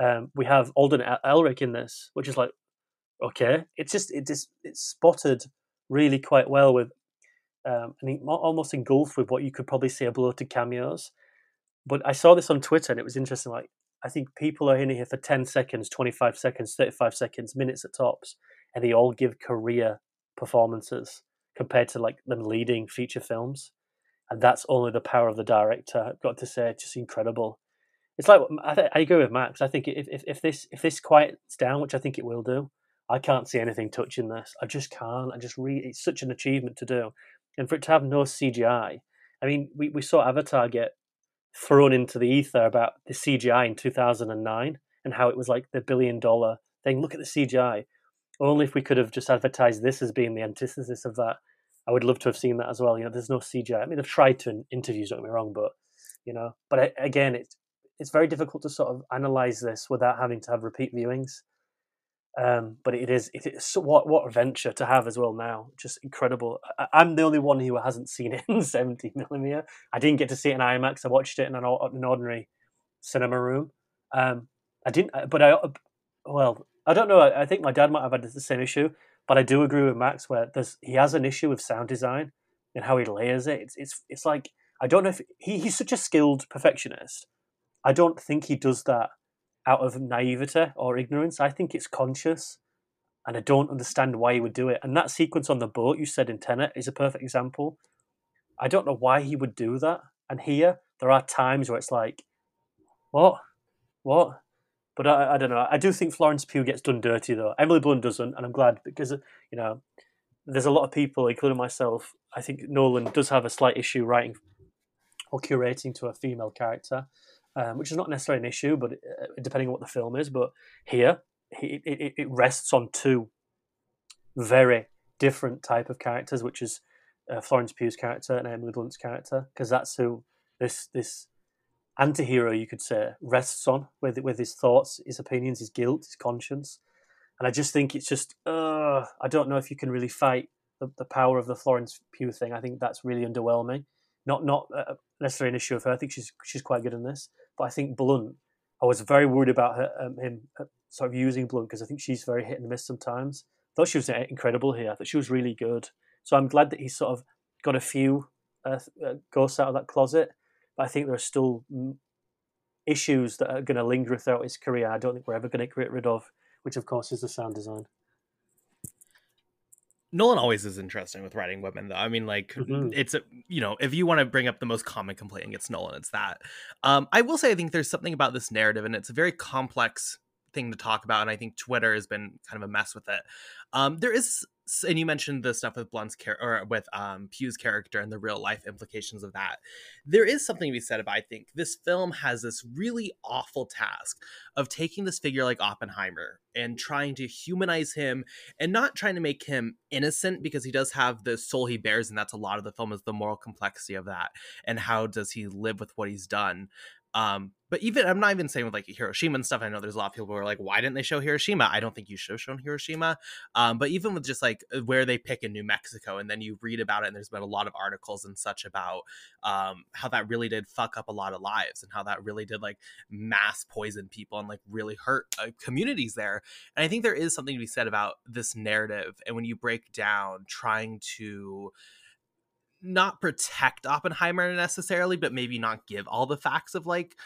Um, we have Alden El- Elric in this, which is like okay. It's just it just it's spotted really quite well with um, and almost engulfed with what you could probably say are bloated cameos. But I saw this on Twitter and it was interesting. Like I think people are in here for 10 seconds, 25 seconds, 35 seconds, minutes at tops, and they all give career performances compared to like them leading feature films. And that's only the power of the director. I've got to say, it's just incredible. It's like I, th- I agree with Max. I think if, if, if this if this quiets down, which I think it will do, I can't see anything touching this. I just can't. I just really, it's such an achievement to do, and for it to have no CGI. I mean, we, we saw Avatar get thrown into the ether about the CGI in 2009 and how it was like the billion dollar thing. Look at the CGI. Only if we could have just advertised this as being the antithesis of that. I would love to have seen that as well. You know, there's no CGI. I mean, they've tried to in interviews, don't get me wrong, but you know, but again, it's it's very difficult to sort of analyze this without having to have repeat viewings. Um, but it is it is what what adventure to have as well now, just incredible. I, am the only one who hasn't seen it in 70 millimeter. I didn't get to see it in IMAX. I watched it in an, an ordinary cinema room. Um, I didn't, but I well, I don't know. I, I think my dad might have had the same issue, but I do agree with Max where there's he has an issue with sound design and how he layers it. It's it's it's like I don't know if he, he's such a skilled perfectionist. I don't think he does that out of naivety or ignorance. I think it's conscious, and I don't understand why he would do it. And that sequence on the boat you said in Tenet is a perfect example. I don't know why he would do that. And here, there are times where it's like, what, what? But I, I don't know. I do think Florence Pugh gets done dirty though. Emily Blunt doesn't, and I'm glad because you know there's a lot of people, including myself. I think Nolan does have a slight issue writing or curating to a female character um, which is not necessarily an issue, but uh, depending on what the film is. But here, it, it, it, rests on two very different type of characters, which is uh, Florence Pugh's character and Emily Blunt's character, because that's who this this anti-hero you could say rests on with with his thoughts, his opinions, his guilt, his conscience. And I just think it's just uh, I don't know if you can really fight the, the power of the Florence Pugh thing. I think that's really underwhelming. Not not uh, necessarily an issue of her. I think she's she's quite good in this. But I think Blunt, I was very worried about her, um, him uh, sort of using Blunt because I think she's very hit and miss sometimes. I thought she was uh, incredible here. I thought she was really good. So I'm glad that he's sort of got a few uh, uh, ghosts out of that closet. But I think there are still issues that are going to linger throughout his career. I don't think we're ever going to get rid of, which of course is the sound design. Nolan always is interesting with writing women, though. I mean, like mm-hmm. it's a you know, if you want to bring up the most common complaint against Nolan, it's that. Um, I will say, I think there's something about this narrative, and it's a very complex thing to talk about, and I think Twitter has been kind of a mess with it. Um, there is and you mentioned the stuff with Blunt's character or with um, Pugh's character and the real life implications of that. There is something to be said about. I think this film has this really awful task of taking this figure like Oppenheimer and trying to humanize him and not trying to make him innocent because he does have the soul he bears, and that's a lot of the film is the moral complexity of that and how does he live with what he's done. Um, but even I'm not even saying with like Hiroshima and stuff. I know there's a lot of people who are like, why didn't they show Hiroshima? I don't think you should have shown Hiroshima. Um, but even with just like uh, where they pick in New Mexico, and then you read about it, and there's been a lot of articles and such about um, how that really did fuck up a lot of lives, and how that really did like mass poison people and like really hurt uh, communities there. And I think there is something to be said about this narrative, and when you break down trying to not protect Oppenheimer necessarily, but maybe not give all the facts of like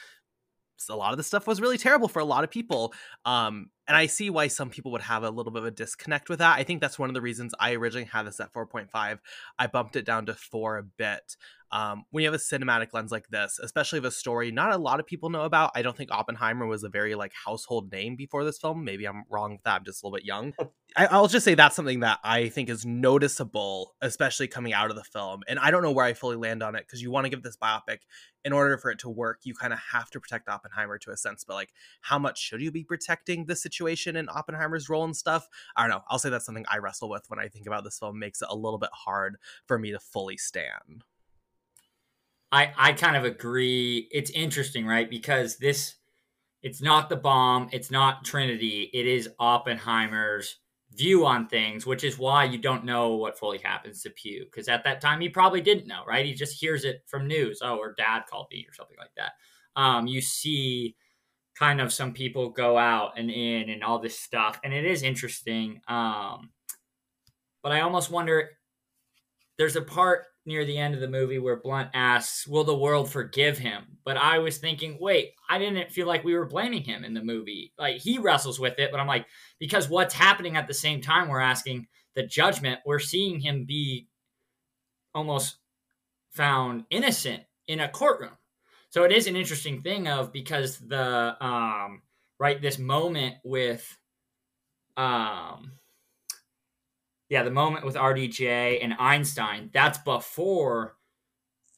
a lot of the stuff was really terrible for a lot of people. Um, and I see why some people would have a little bit of a disconnect with that. I think that's one of the reasons I originally had this at 4.5. I bumped it down to four a bit. Um, when you have a cinematic lens like this, especially of a story not a lot of people know about, I don't think Oppenheimer was a very like household name before this film. Maybe I'm wrong with that. I'm just a little bit young. I, will just say that's something that I think is noticeable, especially coming out of the film. And I don't know where I fully land on it because you want to give this biopic in order for it to work. You kind of have to protect Oppenheimer to a sense, but like, how much should you be protecting the situation? situation and Oppenheimer's role and stuff. I don't know. I'll say that's something I wrestle with when I think about this film. Makes it a little bit hard for me to fully stand. I I kind of agree. It's interesting, right? Because this it's not the bomb, it's not Trinity, it is Oppenheimer's view on things, which is why you don't know what fully happens to Pugh. Because at that time, he probably didn't know, right? He just hears it from news. Oh, or dad called me or something like that. Um, you see kind of some people go out and in and all this stuff and it is interesting um but i almost wonder there's a part near the end of the movie where Blunt asks, "Will the world forgive him?" But I was thinking, wait, I didn't feel like we were blaming him in the movie. Like he wrestles with it, but I'm like, because what's happening at the same time? We're asking the judgment. We're seeing him be almost found innocent in a courtroom. So it is an interesting thing of because the um right this moment with um yeah, the moment with RDJ and Einstein, that's before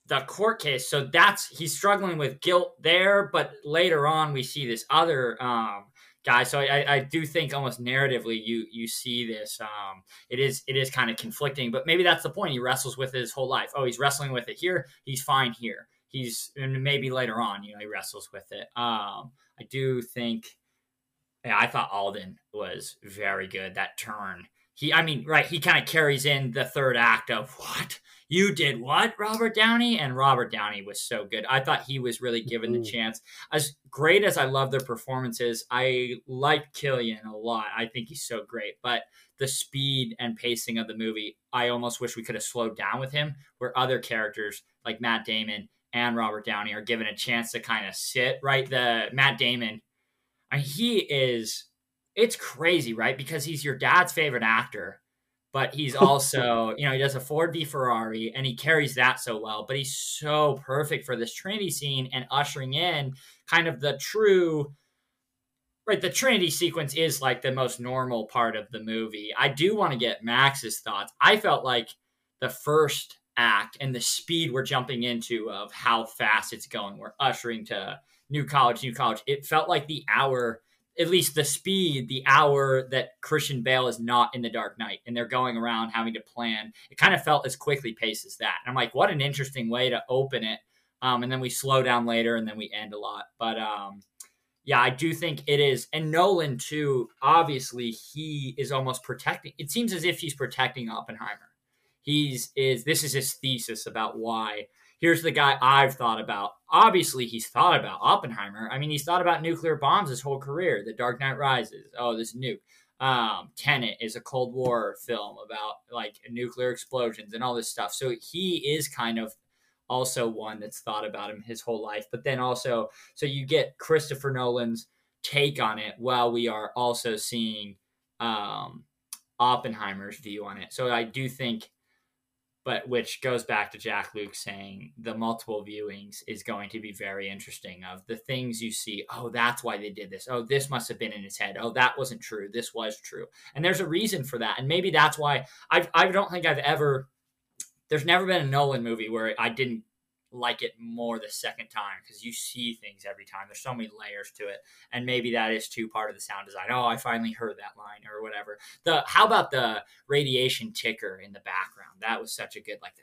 the court case. So that's he's struggling with guilt there, but later on we see this other um guy. So I, I do think almost narratively you you see this. Um it is it is kind of conflicting, but maybe that's the point. He wrestles with it his whole life. Oh, he's wrestling with it here, he's fine here. He's and maybe later on, you know, he wrestles with it. Um I do think yeah, I thought Alden was very good. That turn he i mean right he kind of carries in the third act of what? You did what robert downey? And robert downey was so good. I thought he was really given the mm-hmm. chance. As great as i love their performances i like Cillian a lot. I think he's so great. But the speed and pacing of the movie i almost wish we could have slowed down with him where other characters like matt damon and robert downey are given a chance to kind of sit right? The matt damon I mean, he is it's crazy, right? Because he's your dad's favorite actor, but he's also, you know, he does a Ford v Ferrari and he carries that so well. But he's so perfect for this Trinity scene and ushering in kind of the true. Right, the Trinity sequence is like the most normal part of the movie. I do want to get Max's thoughts. I felt like the first act and the speed we're jumping into of how fast it's going. We're ushering to new college, new college. It felt like the hour at least the speed, the hour that Christian Bale is not in the Dark Knight and they're going around having to plan. It kind of felt as quickly paced as that. And I'm like, what an interesting way to open it. Um, and then we slow down later and then we end a lot. But um, yeah, I do think it is. And Nolan, too, obviously, he is almost protecting. It seems as if he's protecting Oppenheimer. He's is this is his thesis about why here's the guy I've thought about. Obviously, he's thought about Oppenheimer. I mean, he's thought about nuclear bombs his whole career. The Dark Knight Rises. Oh, this nuke. Um, Tenet is a Cold War film about like nuclear explosions and all this stuff. So he is kind of also one that's thought about him his whole life. But then also, so you get Christopher Nolan's take on it while we are also seeing um, Oppenheimer's view on it. So I do think but which goes back to Jak-Luke saying the multiple viewings is going to be very interesting. Of the things you see, oh, that's why they did this. Oh, this must have been in his head. Oh, that wasn't true. This was true, and there's a reason for that. And maybe that's why I I don't think I've ever. There's never been a Nolan movie where I didn't like it more the second time because you see things every time. There's so many layers to it, and maybe that is too part of the sound design. Oh, I finally heard that line or whatever. The how about the radiation ticker in the background? That was such a good like.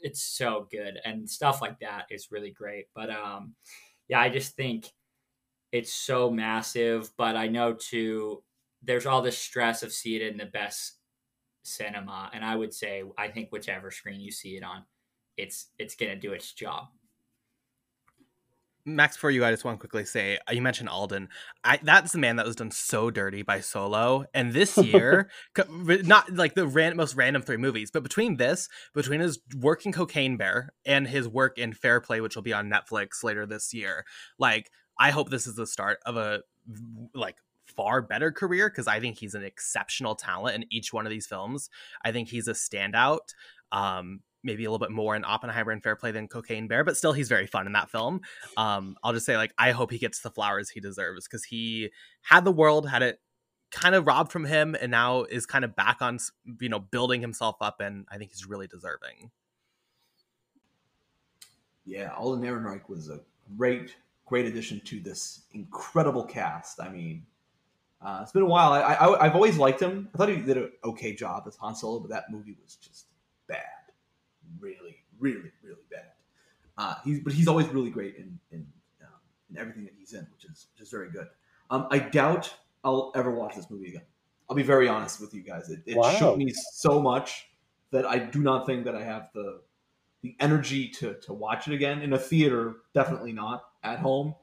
It's so good and stuff like that is really great. But um, yeah, I just think it's so massive. But I know too, there's all this stress of seeing it in the best cinema, and I would say I think whichever screen you see it on it's it's going to do its job. Max, for you, I just want to quickly say uh, you mentioned Alden. I, that's the man that was done so dirty by Solo, and this year, not like the ran, most random three movies, but between this, between his work in Cocaine Bear and his work in Fair Play, which will be on Netflix later this year, like I hope this is the start of a like far better career because I think he's an exceptional talent in each one of these films. I think he's a standout. Um, maybe a little bit more in Oppenheimer and Fair Play than Cocaine Bear, but still he's very fun in that film. Um, I'll just say like I hope he gets the flowers he deserves because he had the world, had it kind of robbed from him, and now is kind of back on you know building himself up, and I think he's really deserving. Yeah, Alden Ehrenreich was a great, great addition to this incredible cast. I mean, uh, it's been a while. I, I, I've always liked him. I thought he did an okay job as Han Solo, but that movie was just bad really, really, really bad. Uh, he's but he's always really great in in, um, in everything that he's in, which is which is very good. Um, I doubt I'll ever watch this movie again. I'll be very honest with you guys. It, it wow. shook me so much that I do not think that I have the the energy to to watch it again in a theater. Definitely not at home.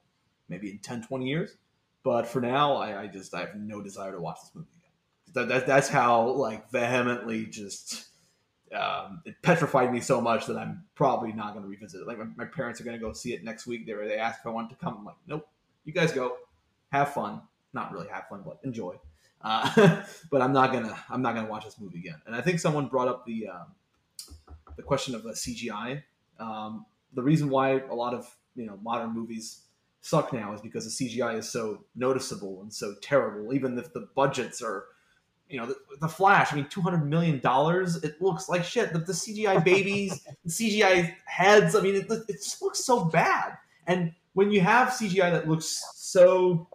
Maybe in 10, 20 years. But for now, I, I just I have no desire to watch this movie again. That, that, that's how like vehemently just um, it petrified me so much that I'm probably not going to revisit it. Like my, my parents are going to go see it next week. They were, they asked if I wanted to come. I'm like, nope. You guys go, have fun. Not really have fun, but enjoy. Uh, but I'm not gonna I'm not gonna watch this movie again. And I think someone brought up the um, the question of the CGI. Um, the reason why a lot of you know modern movies suck now is because the CGI is so noticeable and so terrible. Even if the budgets are, you know, the, the Flash. I mean, two hundred million dollars. It looks like shit. The, the CGI babies, the CGI heads. I mean, it, it just looks so bad. And when you have CGI that looks so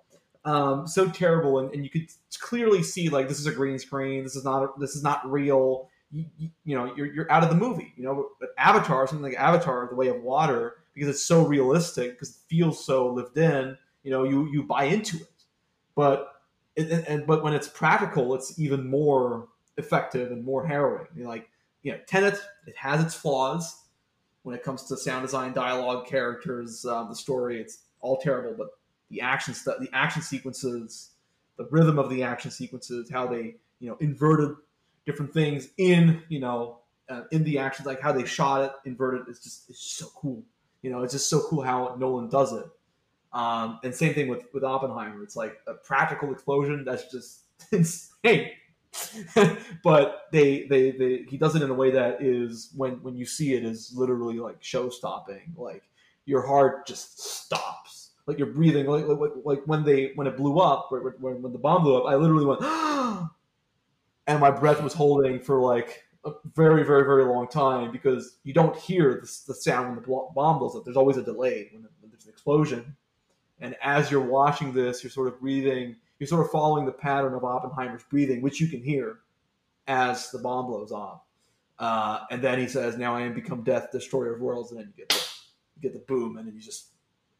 um, so terrible, and, and you could clearly see like this is a green screen. This is not this is not real. You, you, you know, you're, you're out of the movie. You know, but Avatar, something like Avatar, The Way of Water, because it's so realistic, because it feels so lived in. You know, you you buy into it. But it, and but when it's practical, it's even more effective and more harrowing. You know, like you know, Tenet, it has its flaws when it comes to sound design, dialogue, characters, um, the story. It's all terrible, but the action stuff, the action sequences, the rhythm of the action sequences, how they you know inverted different things in you know uh, in the actions, like how they shot it inverted. It's just it's just so cool. You know, it's just so cool how Nolan does it. Um, and same thing with with Oppenheimer. It's like a practical explosion that's just insane. but they, they they he does it in a way that is when when you see it is literally like show stopping. Like your heart just stops. Like you're breathing. Like like, like when they when it blew up, when, when the bomb blew up, I literally went, and my breath was holding for like a very very very long time because you don't hear the, the sound when the bomb blows up. There's always a delay when, when there's an explosion. And as you're watching this, you're sort of breathing you're sort of following the pattern of Oppenheimer's breathing, which you can hear as the bomb blows off. Uh, and then he says, "Now I am become death, destroyer of worlds." And then you get the you get the boom, and then you just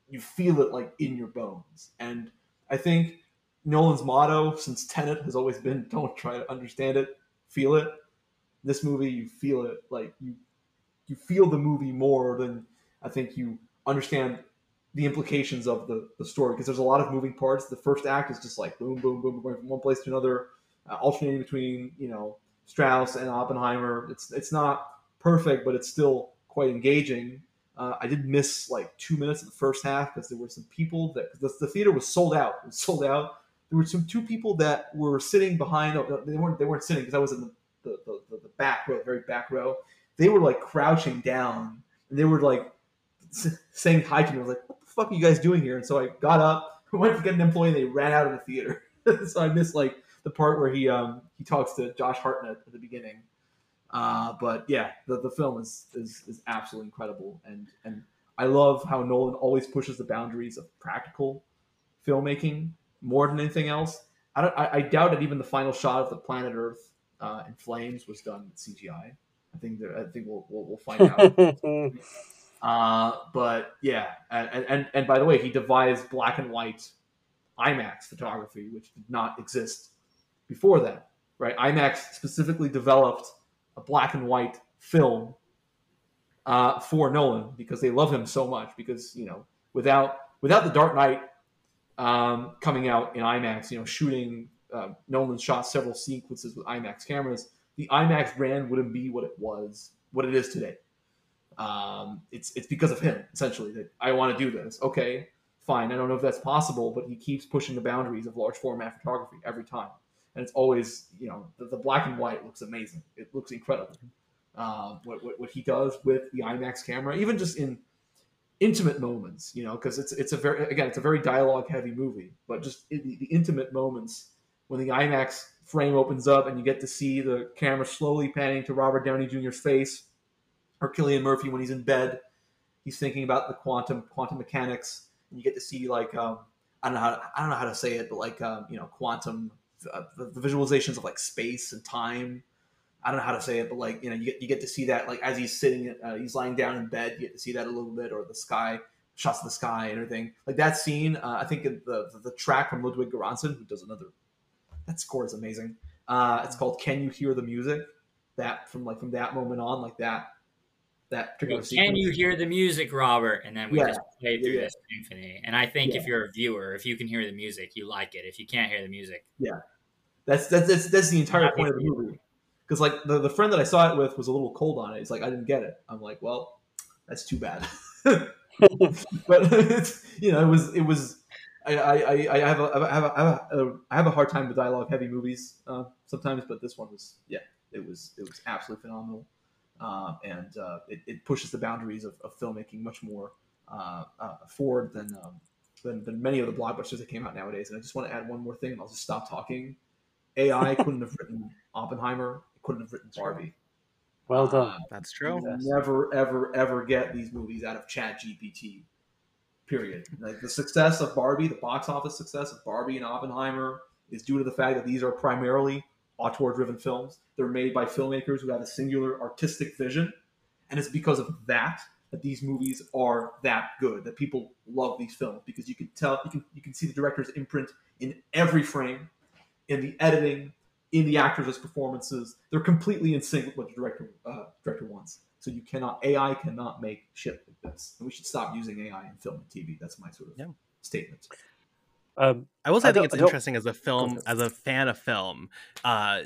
you feel it like in your bones. And I think Nolan's motto since Tenet has always been, "Don't try to understand it, feel it." This movie, you feel it like you you feel the movie more than I think you understand the implications of the, the story because there's a lot of moving parts. The first act is just like boom, boom, boom, going from one place to another, uh, alternating between you know Strauss and Oppenheimer. It's it's not perfect, but it's still quite engaging. Uh, I did miss like two minutes of the first half because there were some people that the, the theater was sold out. It was sold out. There were some two people that were sitting behind. They weren't they weren't sitting because I was in the the, the, the back row, very back row. They were like crouching down and they were like saying hi to me. I was like, fuck are you guys doing here? And so I got up, went to get an employee, and they ran out of the theater. so I missed like the part where he um he talks to Josh Hartnett at the beginning. Uh, but yeah, the, the film is, is is absolutely incredible, and and I love how Nolan always pushes the boundaries of practical filmmaking more than anything else. I, don't, I, I doubt that even the final shot of the planet Earth uh, in flames was done with CGI. I think there, I think we'll, we'll, we'll find out. Uh, but yeah, and, and and by the way, he devised black and white IMAX photography, which did not exist before that. Right, IMAX specifically developed a black and white film uh, for Nolan because they love him so much. Because you know, without without the Dark Knight um, coming out in IMAX, you know, shooting uh, Nolan shot several sequences with IMAX cameras. The IMAX brand wouldn't be what it was, what it is today. Um, it's it's because of him essentially that I want to do this. Okay, fine. I don't know if that's possible, but he keeps pushing the boundaries of large format photography every time, and it's always you know the, the black and white looks amazing. It looks incredible. Uh, what, what, what he does with the IMAX camera, even just in intimate moments, you know, because it's it's a very again it's a very dialogue heavy movie, but just the, the intimate moments when the IMAX frame opens up and you get to see the camera slowly panning to Robert Downey Jr.'s face or Cillian Murphy when he's in bed, he's thinking about the quantum quantum mechanics, and you get to see like um, I don't know how to, I don't know how to say it, but like um, you know quantum uh, the, the, visualizations of like space and time. I don't know how to say it, but like you know you get you get to see that like as he's sitting, uh, he's lying down in bed, you get to see that a little bit, or the sky shots of the sky and everything. Like that scene, uh, I think the, the, the track from Ludwig Göransson, who does another that score is amazing. Uh, it's called "Can You Hear the Music?" That from like from that moment on, like that that particular well, Can you hear the music, Robert? And then we Yeah. just play through Yeah. this symphony. And I think if you're a viewer, if you can hear the music, you like it. If you can't hear the music, yeah, That's that's that's, that's the entire point of the movie. because like the, the friend that I saw it with was a little cold on it. He's like, I didn't get it. I'm like, well, that's too bad. but it's, you know, it was it was. I, I, I have a, I have a, I have a, I have a hard time with dialogue heavy movies uh, sometimes, but this one was yeah, it was it was absolutely phenomenal, uh, and uh, it, it pushes the boundaries of, of filmmaking much more uh, uh, forward than, um, than than many of the blockbusters that came out nowadays. And I just want to add one more thing, and I'll just stop talking. AI couldn't have written Oppenheimer. It couldn't have written Barbie. Well done. Uh, That's true. you never, ever, ever get these movies out of Chat GPT. Period. Like the success of Barbie, the box office success of Barbie and Oppenheimer is due to the fact that these are primarily auteur-driven films. They're made by filmmakers who have a singular artistic vision, and it's because of that that these movies are that good. That people love these films because you can tell, you can you can see the director's imprint in every frame, in the editing, in the actors' performances. They're completely in sync with what the director uh, director wants. So you cannot AI cannot make shit like this, and we should stop using AI in film and TV. That's my sort of Yeah. statement. Um, I will say I, I think it's I interesting as a film, as a fan of film, uh,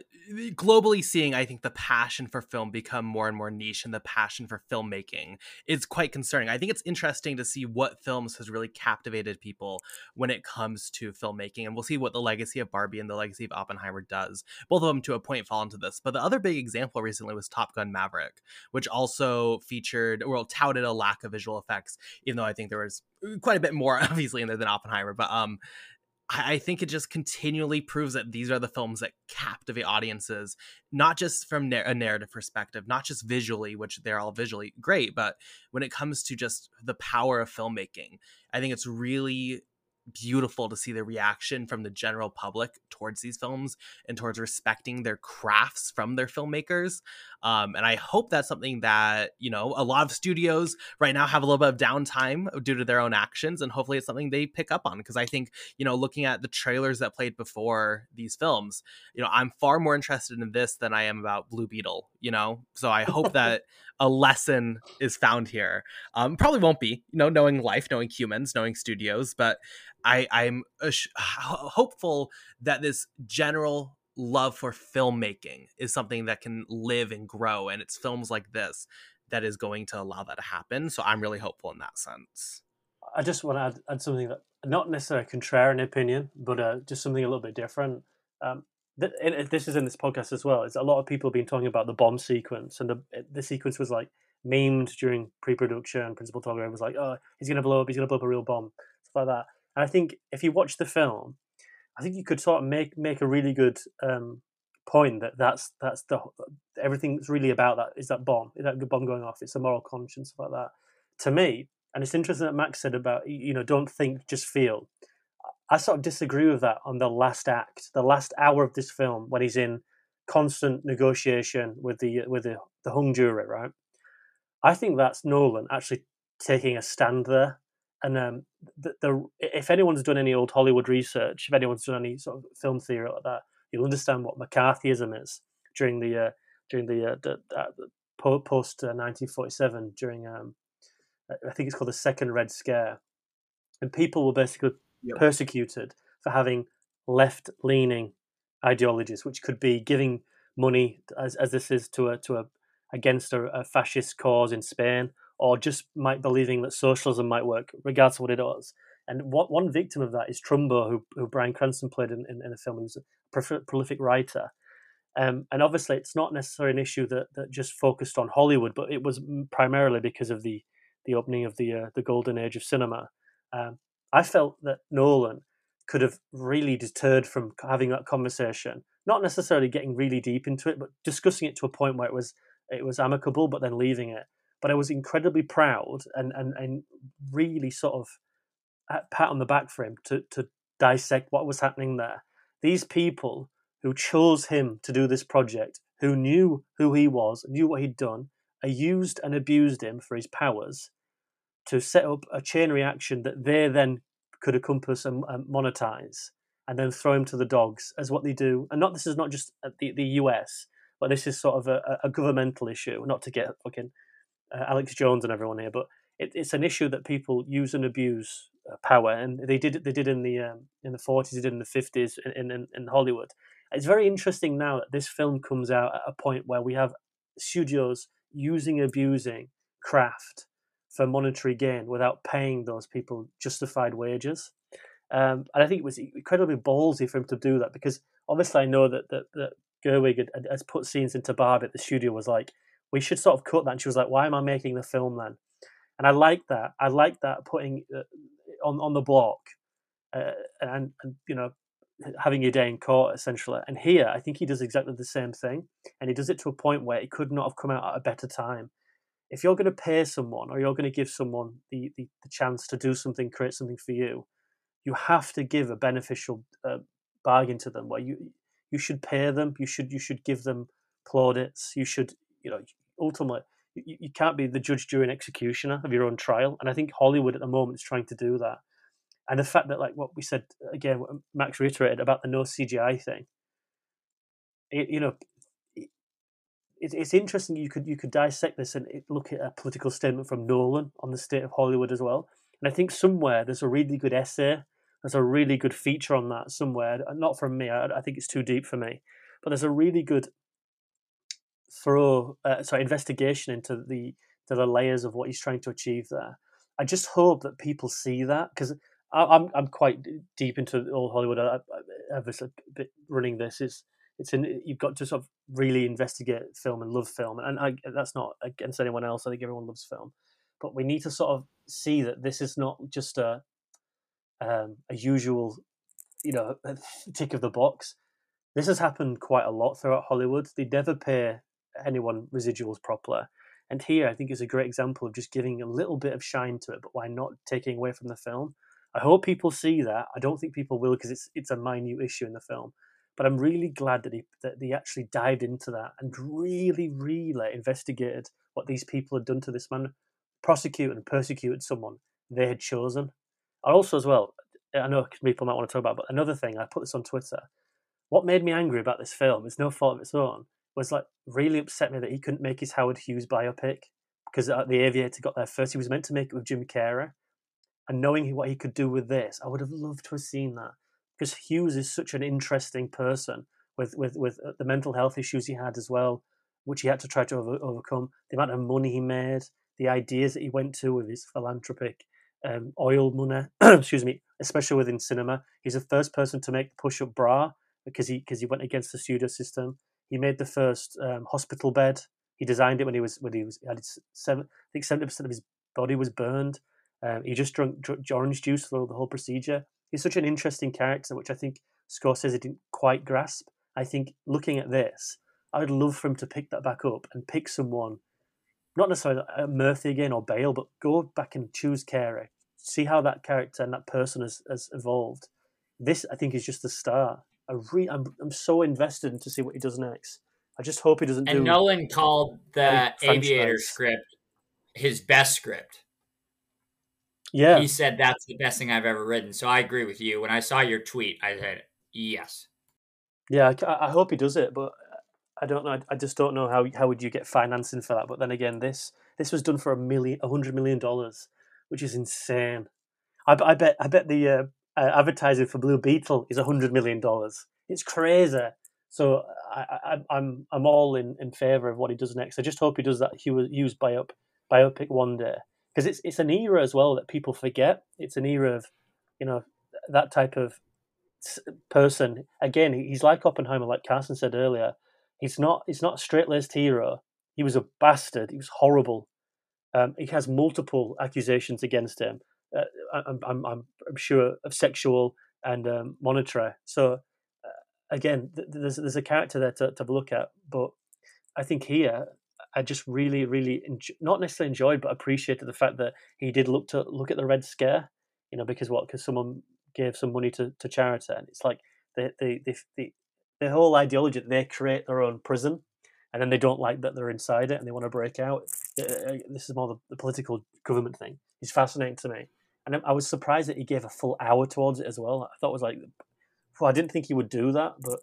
globally seeing, I think the passion for film become more and more niche, and the passion for filmmaking is quite concerning. I think it's interesting to see what films has really captivated people when it comes to filmmaking, and we'll see what the legacy of Barbie and the legacy of Oppenheimer does. Both of them, to a point, fall into this. But the other big example recently was Top Gun Maverick, which also featured, well, touted a lack of visual effects, even though I think there was quite a bit more, obviously, in there than Oppenheimer. But um, I think it just continually proves that these are the films that captivate audiences, not just from nar- a narrative perspective, not just visually, which they're all visually great, but when it comes to just the power of filmmaking, I think it's really beautiful to see the reaction from the general public towards these films and towards respecting their crafts from their filmmakers. Um, and I hope that's something that, you know, a lot of studios right now have a little bit of downtime due to their own actions. And hopefully it's something they pick up on. Because I think, you know, looking at the trailers that played before these films, you know, I'm far more interested in this than I am about Blue Beetle, you know? So I hope that a lesson is found here. Um, probably won't be, you know, knowing life, knowing humans, knowing studios, but I, I'm ass- hopeful that this general love for filmmaking is something that can live and grow, and it's films like this that is going to allow that to happen. So I'm really hopeful in that sense. I just want to add, add something that not necessarily a contrarian opinion, but uh, just something a little bit different. Um, th- this is in this podcast as well. Is a lot of people have been talking about the bomb sequence, and the the sequence was like memed during pre-production. Principal Togger was like, "Oh, he's gonna blow up. He's gonna blow up a real bomb," stuff like that. And I think if you watch the film, I think you could sort of make make a really good um, point that that's that's the everything's really about that is that bomb, is that bomb going off. It's a moral conscience like that. To me, and it's interesting that Max said about you know don't think, just feel. I sort of disagree with that on the last act, the last hour of this film when he's in constant negotiation with the with the, the hung jury, right? I think that's Nolan actually taking a stand there. And um, the, the if anyone's done any old Hollywood research, if anyone's done any sort of film theory like that, you'll understand what McCarthyism is during the uh, during the, uh, the, uh, the post uh, 1947 during um, I think it's called the Second Red Scare, and people were basically Yep. persecuted for having left leaning ideologies, which could be giving money as, as this is to a to a against a, a fascist cause in Spain, or just might believing that socialism might work, regardless of what it does. And what, one victim of that is Trumbo, who, who Bryan Cranston played in, in, in the film. Was a prolific writer. Um, and obviously, it's not necessarily an issue that, that just focused on Hollywood, but it was primarily because of the, the opening of the uh, the golden age of cinema. Um, I felt that Nolan could have really deterred from having that conversation, not necessarily getting really deep into it, but discussing it to a point where it was it was amicable, but then leaving it. But I was incredibly proud and and, and really sort of pat on the back for him to to dissect what was happening there. These people who chose him to do this project, who knew who he was, knew what he'd done, uh, used and abused him for his powers to set up a chain reaction that they then could encompass and, and monetize, and then throw him to the dogs as what they do. And not this is not just the the US, but this is sort of a, a governmental issue. Not to get fucking uh, Alex Jones and everyone here, but it, it's an issue that people use and abuse uh, power, and they did they did in the um, in the forties, they did in the fifties in, in in Hollywood, It's very interesting now that this film comes out at a point where we have studios using, abusing craft for monetary gain without paying those people justified wages. Um, and I think it was incredibly ballsy for him to do that because obviously I know that that, that Gerwig had, has put scenes into Barbie. The studio was like, we should sort of cut that. And she was like, why am I making the film then? And I like that. I like that putting uh, on on the block uh, and, and you know having your day in court essentially. And here, I think he does exactly the same thing, and he does it to a point where it could not have come out at a better time. If you're going to pay someone or you're going to give someone the, the, the chance to do something, create something for you, you have to give a beneficial uh, bargain to them where you you should pay them, you should you should give them plaudits, you should you know ultimately you, you can't be the judge, and executioner of your own trial. And I think Hollywood at the moment is trying to do that and the fact that like what we said again, what Max reiterated about the no CGI thing. It, you know, it, it's interesting. You could you could dissect this and look at a political statement from Nolan on the state of Hollywood as well. And I think somewhere there's a really good essay. There's a really good feature on that somewhere. Not from me. I think it's too deep for me. But there's a really good thorough, uh, sorry, investigation into the to the layers of what he's trying to achieve there. I just hope that people see that because I'm I'm quite deep into old Hollywood. I, I a bit running this. It's it's in you've got to sort of really investigate film and love film, and I, that's not against anyone else. I think everyone loves film, but we need to sort of see that this is not just a um, a usual, you know, tick of the box. This has happened quite a lot throughout Hollywood. They never pay anyone residuals properly. And here, I think, is a great example of just giving a little bit of shine to it, but why not taking away from the film? I hope people see that. I don't think people will because it's it's a minute issue in the film. But I'm really glad that he that they actually dived into that and really, really investigated what these people had done to this man, prosecuted and persecuted someone they had chosen. I also, as well, I know people might want to talk about, but another thing, I put this on Twitter. What made me angry about this film, it's no fault of its own, was like really upset me that he couldn't make his Howard Hughes biopic because uh, the Aviator got there first. He was meant to make it with Jim Carrey, and knowing what he could do with this, I would have loved to have seen that because Hughes is such an interesting person with with with uh, the mental health issues he had as well, which he had to try to over, overcome. The amount of money he made, the ideas that he went to with his philanthropic um, oil money, excuse me, especially within cinema. He's the first person to make the push-up bra because he because he went against the studio system. He made the first um, hospital bed. He designed it when he was when he was he had seven. I think seventy percent of his body was burned. Um, he just drank, orange juice for the whole procedure. He's such an interesting character, which I think Scorsese didn't quite grasp. I think looking at this, I would love for him to pick that back up and pick someone, not necessarily Murphy again or Bale, but go back and choose Carrey. See how that character and that person has, has evolved. This, I think, is just the start. I re- I'm, I'm so invested in to see what he does next. I just hope he doesn't and do. Nolan called the Aviator script his best script. Yeah. He said that's the best thing I've ever written. So I agree with you. When I saw your tweet, I said yes. Yeah, I, I hope he does it, but I don't know. I just don't know how how would you get financing for that. But then again, this this was done for a million, a hundred million dollars, which is insane. I, I bet I bet the uh, uh, advertising for Blue Beetle is hundred million dollars. It's crazy. So I, I, I'm I'm all in, in favor of what he does next. I just hope he does that Hughes, Hughes biop, biopic one day because it's it's an era as well that people forget. It's an era of you know that type of person. Again, he's like Oppenheimer, like Carson said earlier. He's not he's not a straight laced hero. He was a bastard. He was horrible. Um, he has multiple accusations against him. Uh, I'm, I'm, I'm, sure of sexual and um, monetary. So uh, again, th- there's there's a character there to, to have a look at. But I think here I just really, really enjoy, not necessarily enjoyed, but appreciated the fact that he did look to look at the Red Scare. You know, because what? Because someone gave some money to, to charity, and it's like the the, the the the whole ideology that they create their own prison, and then they don't like that they're inside it and they want to break out. Uh, uh, this is more the, the political government thing. It's fascinating to me, and I was surprised that he gave a full hour towards it as well. I thought it was like, well, I didn't think he would do that, but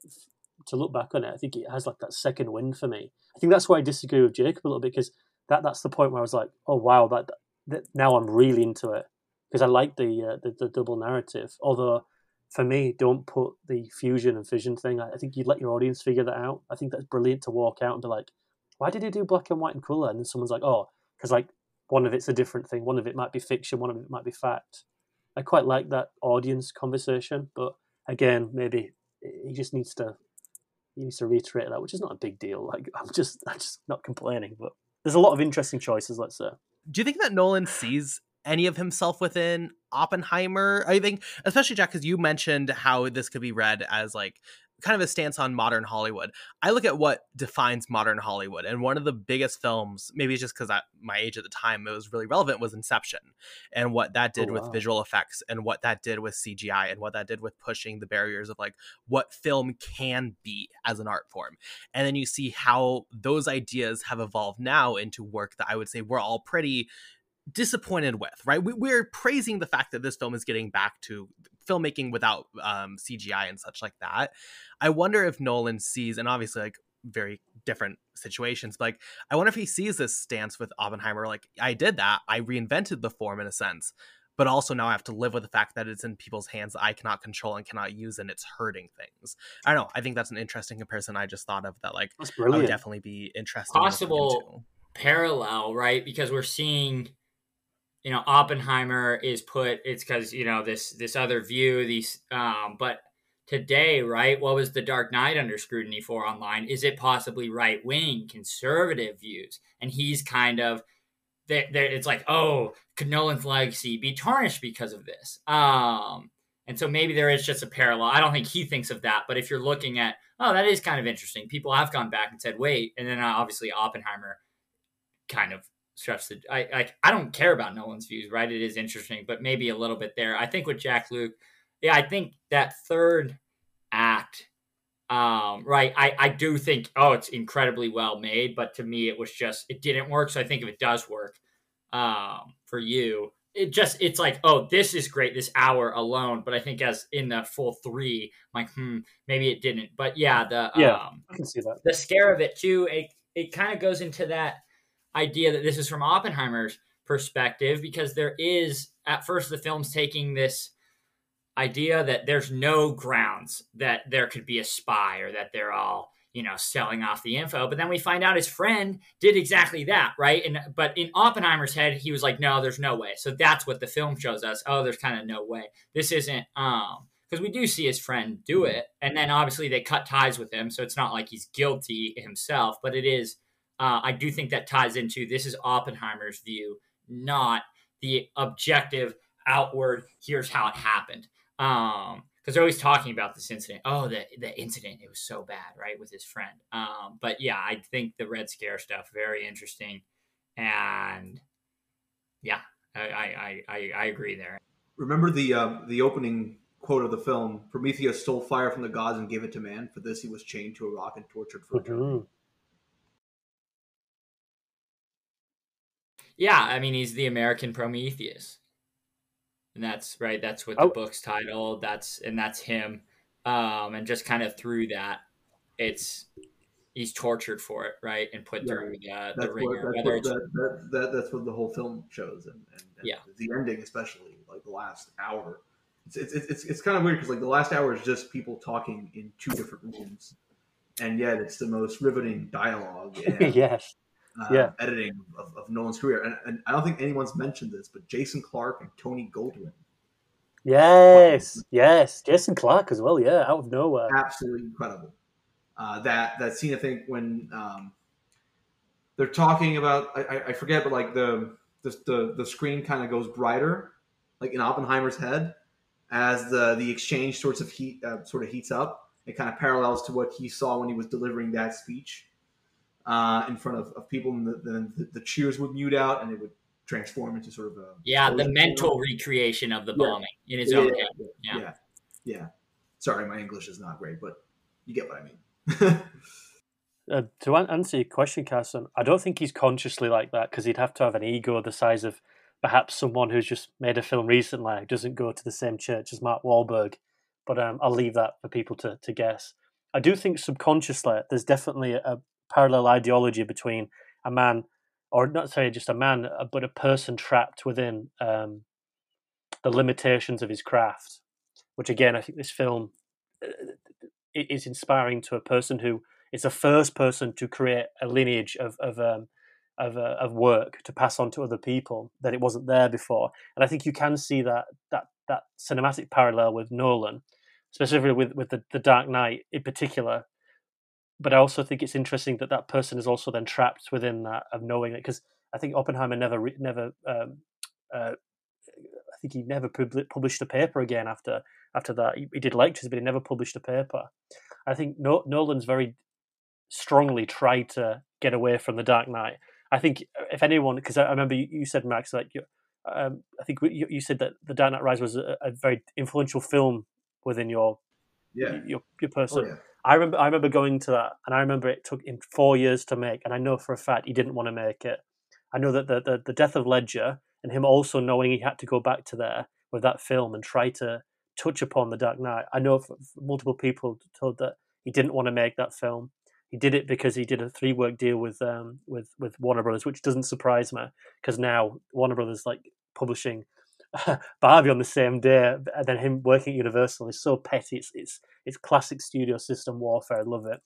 to look back on it, I think it has like that second wind for me. I think that's why I disagree with Jacob a little bit because that that's the point where I was like, oh wow, that, that now I'm really into it because I like the, uh, the, the double narrative. Although for me, don't put the fusion and fission thing. I I think you'd let your audience figure that out. I think that's brilliant to walk out and be like, why did he do black and white and color? And then someone's like, oh, because like one of it's a different thing. One of it might be fiction. One of it might be fact. I quite like that audience conversation, but again, maybe he just needs to he needs to reiterate that, which is not a big deal. Like I'm just I'm just not complaining, but there's a lot of interesting choices. Let's say. Do you think that Nolan sees any of himself within Oppenheimer? I think, especially Jack, because you mentioned how this could be read as like kind of a stance on modern Hollywood. I look at what defines modern Hollywood, and one of the biggest films, maybe it's just because at my age at the time it was really relevant, was Inception, and what that oh, did Oh, with visual effects, and what that did with CGI, and what that did with pushing the barriers of like what film can be as an art form. And then you see how those ideas have evolved now into work that I would say we're all pretty disappointed with, right? We, we're praising the fact that this film is getting back to filmmaking without um, CGI and such like that. I wonder if Nolan sees, and obviously, like very different situations, but like I wonder if he sees this stance with Oppenheimer. Like I did that, I reinvented the form in a sense, but also now I have to live with the fact that it's in people's hands that I cannot control and cannot use, and it's hurting things. I don't know. I think that's an interesting comparison. I just thought of that. Like I would definitely be interested. Possible parallel, right? Because we're seeing, you know, Oppenheimer is put. It's because you know this this other view. These, um, but today, right? What was the Dark Knight under scrutiny for online? Is it possibly right wing conservative views? And he's kind of. There, it's like, oh, could Nolan's legacy be tarnished because of this? Um, and so maybe there is just a parallel. I don't think he thinks of that, but if you're looking at, oh, that is kind of interesting. People have gone back and said, wait, and then uh, obviously Oppenheimer kind of stretched the. I, I I don't care about Nolan's views, right? It is interesting, but maybe a little bit there. I think with Jack Luke, yeah, I think that third act, um, right? I I do think, oh, it's incredibly well made, but to me, it was just it didn't work. So I think if it does work, um, for you, it just it's like oh this is great this hour alone but i think as in the full three I'm like hmm maybe it didn't but yeah the Yeah. um I can see that. the scare of it too it it kind of goes into that idea that this is from oppenheimer's perspective because there is at first the film's taking this idea that there's no grounds that there could be a spy or that they're all you know selling off the info. But then we find out his friend did exactly that right? And but in oppenheimer's head he was like no there's no way. So that's what the film shows us. Oh there's kind of no way. This isn't um because we do see his friend do it and then obviously they cut ties with him so it's not like he's guilty himself but it is uh, i do think that ties into this is oppenheimer's view not the objective outward here's how it happened. Um because they're always talking about this incident. Oh the the incident it was so bad right with his friend. Um but yeah i think the red scare stuff very interesting. And yeah i i i, I agree there. Remember the uh, the opening quote of the film: "Prometheus stole fire from the gods and gave it to man. For this, he was chained to a rock and tortured for yeah i mean he's the american prometheus and that's right that's what the Oh. book's titled that's and that's him um and just kind of through that it's he's tortured for it right and put Right. through the, That's the what, ringer that's, whether what it's that, that, that, that's what the whole film shows, and, and, and Yeah. the ending, especially like the last hour. It's it's it's, it's, it's kind of weird because like the last hour is just people talking in two different rooms, and yet it's the most riveting dialogue and yes. Uh, Yeah. editing of, of Nolan's career. And, and I don't think anyone's mentioned this, but Jason Clarke and Tony Goldwyn, Yes. Yes. Jason Clarke as well. Yeah. Out of nowhere. absolutely incredible. Uh, that that scene, I think, when um, they're talking about, I, I- I forget, but like the the the, the screen kind of goes brighter, like in Oppenheimer's head, as the the exchange sorts of heat uh, sort of heats up. It kind of parallels to what he saw when he was delivering that speech uh, in front of, of people, and the, the the cheers would mute out, and it would transform into sort of a yeah the explosion. mental recreation of the Yeah. bombing in his yeah, own yeah, head yeah, Yeah. yeah, yeah. Sorry, my English is not great, but you get what I mean. Uh, to answer your question, Carson, I don't think he's consciously like that because he'd have to have an ego the size of perhaps someone who's just made a film recently who doesn't go to the same church as Mark Wahlberg. But um, I'll leave that for people to, to guess. I do think subconsciously there's definitely a, a parallel ideology between a man, or not say just a man, uh, but a person trapped within um, the limitations of his craft, which again I think this film uh, is inspiring to a person who is the first person to create a lineage of of um, of, uh, of work to pass on to other people that it wasn't there before. And I think you can see that that that cinematic parallel with Nolan, specifically with with the, the Dark Knight in particular. But I also think it's interesting that that person is also then trapped within that of knowing it because I think Oppenheimer never re- never um, uh, I think he never pub- published a paper again after after that. He, he, did lectures, but he never published a paper. I think no- Nolan's very strongly tried to get away from the Dark Knight. I think if anyone, because I remember you, you said Max, like you, um, I think you, you, said that the Dark Knight Rise was a, a, very influential film within your yeah. your your person. Oh, yeah. I remember I remember going to that, and I remember it took him four years to make, and I know for a fact he didn't want to make it. I know that the, the, the death of Ledger and him also knowing he had to go back to there with that film and try to touch upon the Dark Knight. I know multiple people told that he didn't want to make that film. He did it because he did a three work deal with um with with Warner Brothers, which doesn't surprise me because now Warner Brothers like publishing Barbie on the same day, and then him working at Universal is so petty. It's it's it's classic studio system warfare. I love it.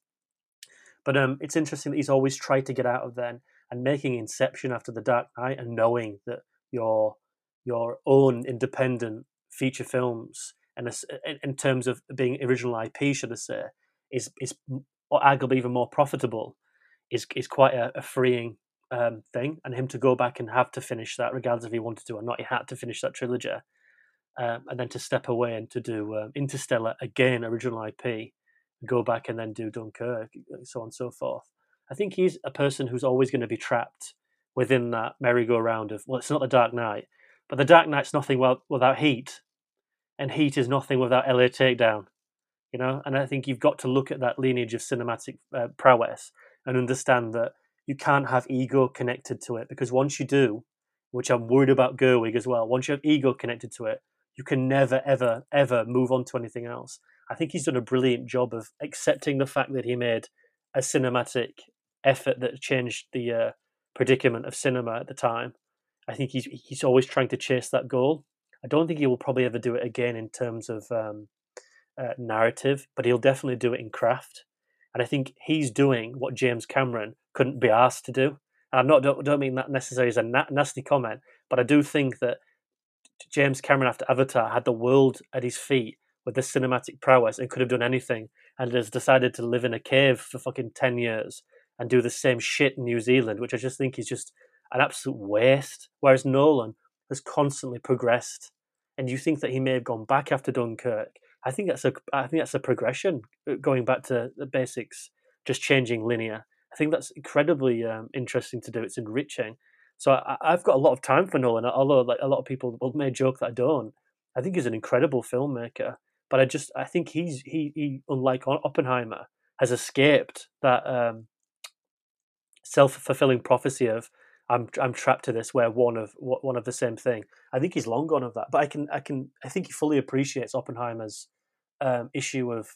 But um, it's interesting that he's always tried to get out of then and making Inception after The Dark Knight and knowing that your your own independent feature films and in terms of being original IP, should I say, is is arguably even more profitable, is is quite a, a freeing um, thing. And him to go back and have to finish that, regardless if he wanted to or not, he had to finish that trilogy, um, and then to step away and to do um, Interstellar again, original IP, go back and then do Dunkirk, so on and so forth. I think he's a person who's always going to be trapped within that merry-go-round of well, it's not the Dark Knight, but the Dark Knight's nothing without heat, and heat is nothing without LA Takedown you know. And I think you've got to look at that lineage of cinematic uh, prowess and understand that you can't have ego connected to it because once you do, which I'm worried about Gerwig as well, once you have ego connected to it, you can never, ever, ever move on to anything else. I think he's done a brilliant job of accepting the fact that he made a cinematic effort that changed the uh, predicament of cinema at the time. I think he's he's always trying to chase that goal. I don't think he will probably ever do it again in terms of um, uh, narrative, but he'll definitely do it in craft. And I think he's doing what James Cameron couldn't be asked to do. And I'm not don't, don't mean that necessarily as a na- nasty comment, but I do think that James Cameron after Avatar had the world at his feet with this cinematic prowess and could have done anything, and has decided to live in a cave for fucking ten years and do the same shit in New Zealand, which I just think is just an absolute waste. Whereas Nolan has constantly progressed, and you think that he may have gone back after Dunkirk I think that's a I think that's a progression uh, going back to the basics, just changing linear. I think that's incredibly um, interesting to do. It's enriching. So I, have got a lot of time for Nolan, although like a lot of people may joke that I don't. I think he's an incredible filmmaker, but I just I think he's he he unlike Oppenheimer has escaped that um, self fulfilling prophecy of I'm I'm trapped to this where one of one of the same thing. I think he's long gone of that, but I can I can I think he fully appreciates Oppenheimer's um, issue of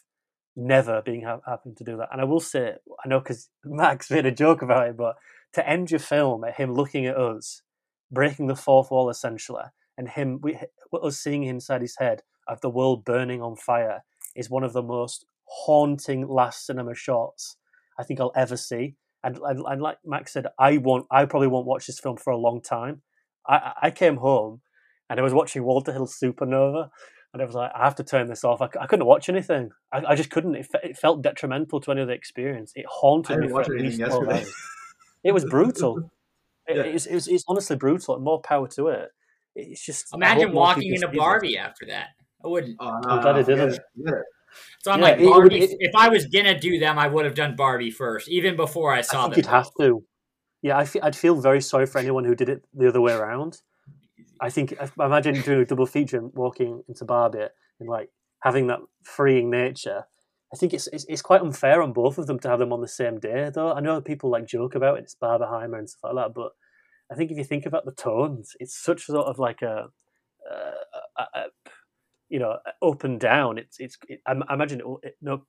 never being ha- happen to do that. And I will say, I know because Max made a joke about it, but to end your film at him looking at us, breaking the fourth wall essentially, and him, we, us seeing inside his head of the world burning on fire is one of the most haunting last cinema shots I think I'll ever see. And, and, and like Max said, I won't, I probably won't watch this film for a long time. I, I came home and I was watching Walter Hill Supernova, and I was like, I have to turn this off. I, I couldn't watch anything. I, I just couldn't. It, fe- it, felt detrimental to any of the experience. It haunted me for at least hours. It was brutal. it, yeah. it, was, it, was, it's honestly brutal. More power to it. It's just imagine walking into Barbie it. after that. I wouldn't. Oh, no, I'm glad it didn't. Yeah. So I'm yeah, like Barbie. if I was gonna do them, I would have done Barbie first, even before I saw I think them. You'd have to. Yeah, I would feel very sorry for anyone who did it the other way around I think I imagine doing a double feature and walking into Barbie and like having that freeing nature. I think it's, it's, it's quite unfair on both of them to have them on the same day, though. I know people like joke about it, it's Barbenheimer and stuff like that, but I think if you think about the tones, it's such sort of like a, a, a, a you know, up and down. It's it's. It, I, imagine it will. It, no,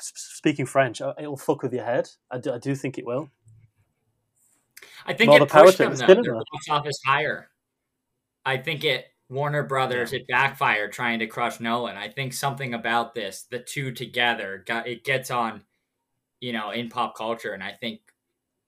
speaking French, uh, it'll fuck with your head. I do, I do think it will. I think More it pushed them though. Box office higher. I think it Warner Brothers, it backfired trying to crush Nolan. I think something about this, the two together, got it gets on, you know, in pop culture, and I think,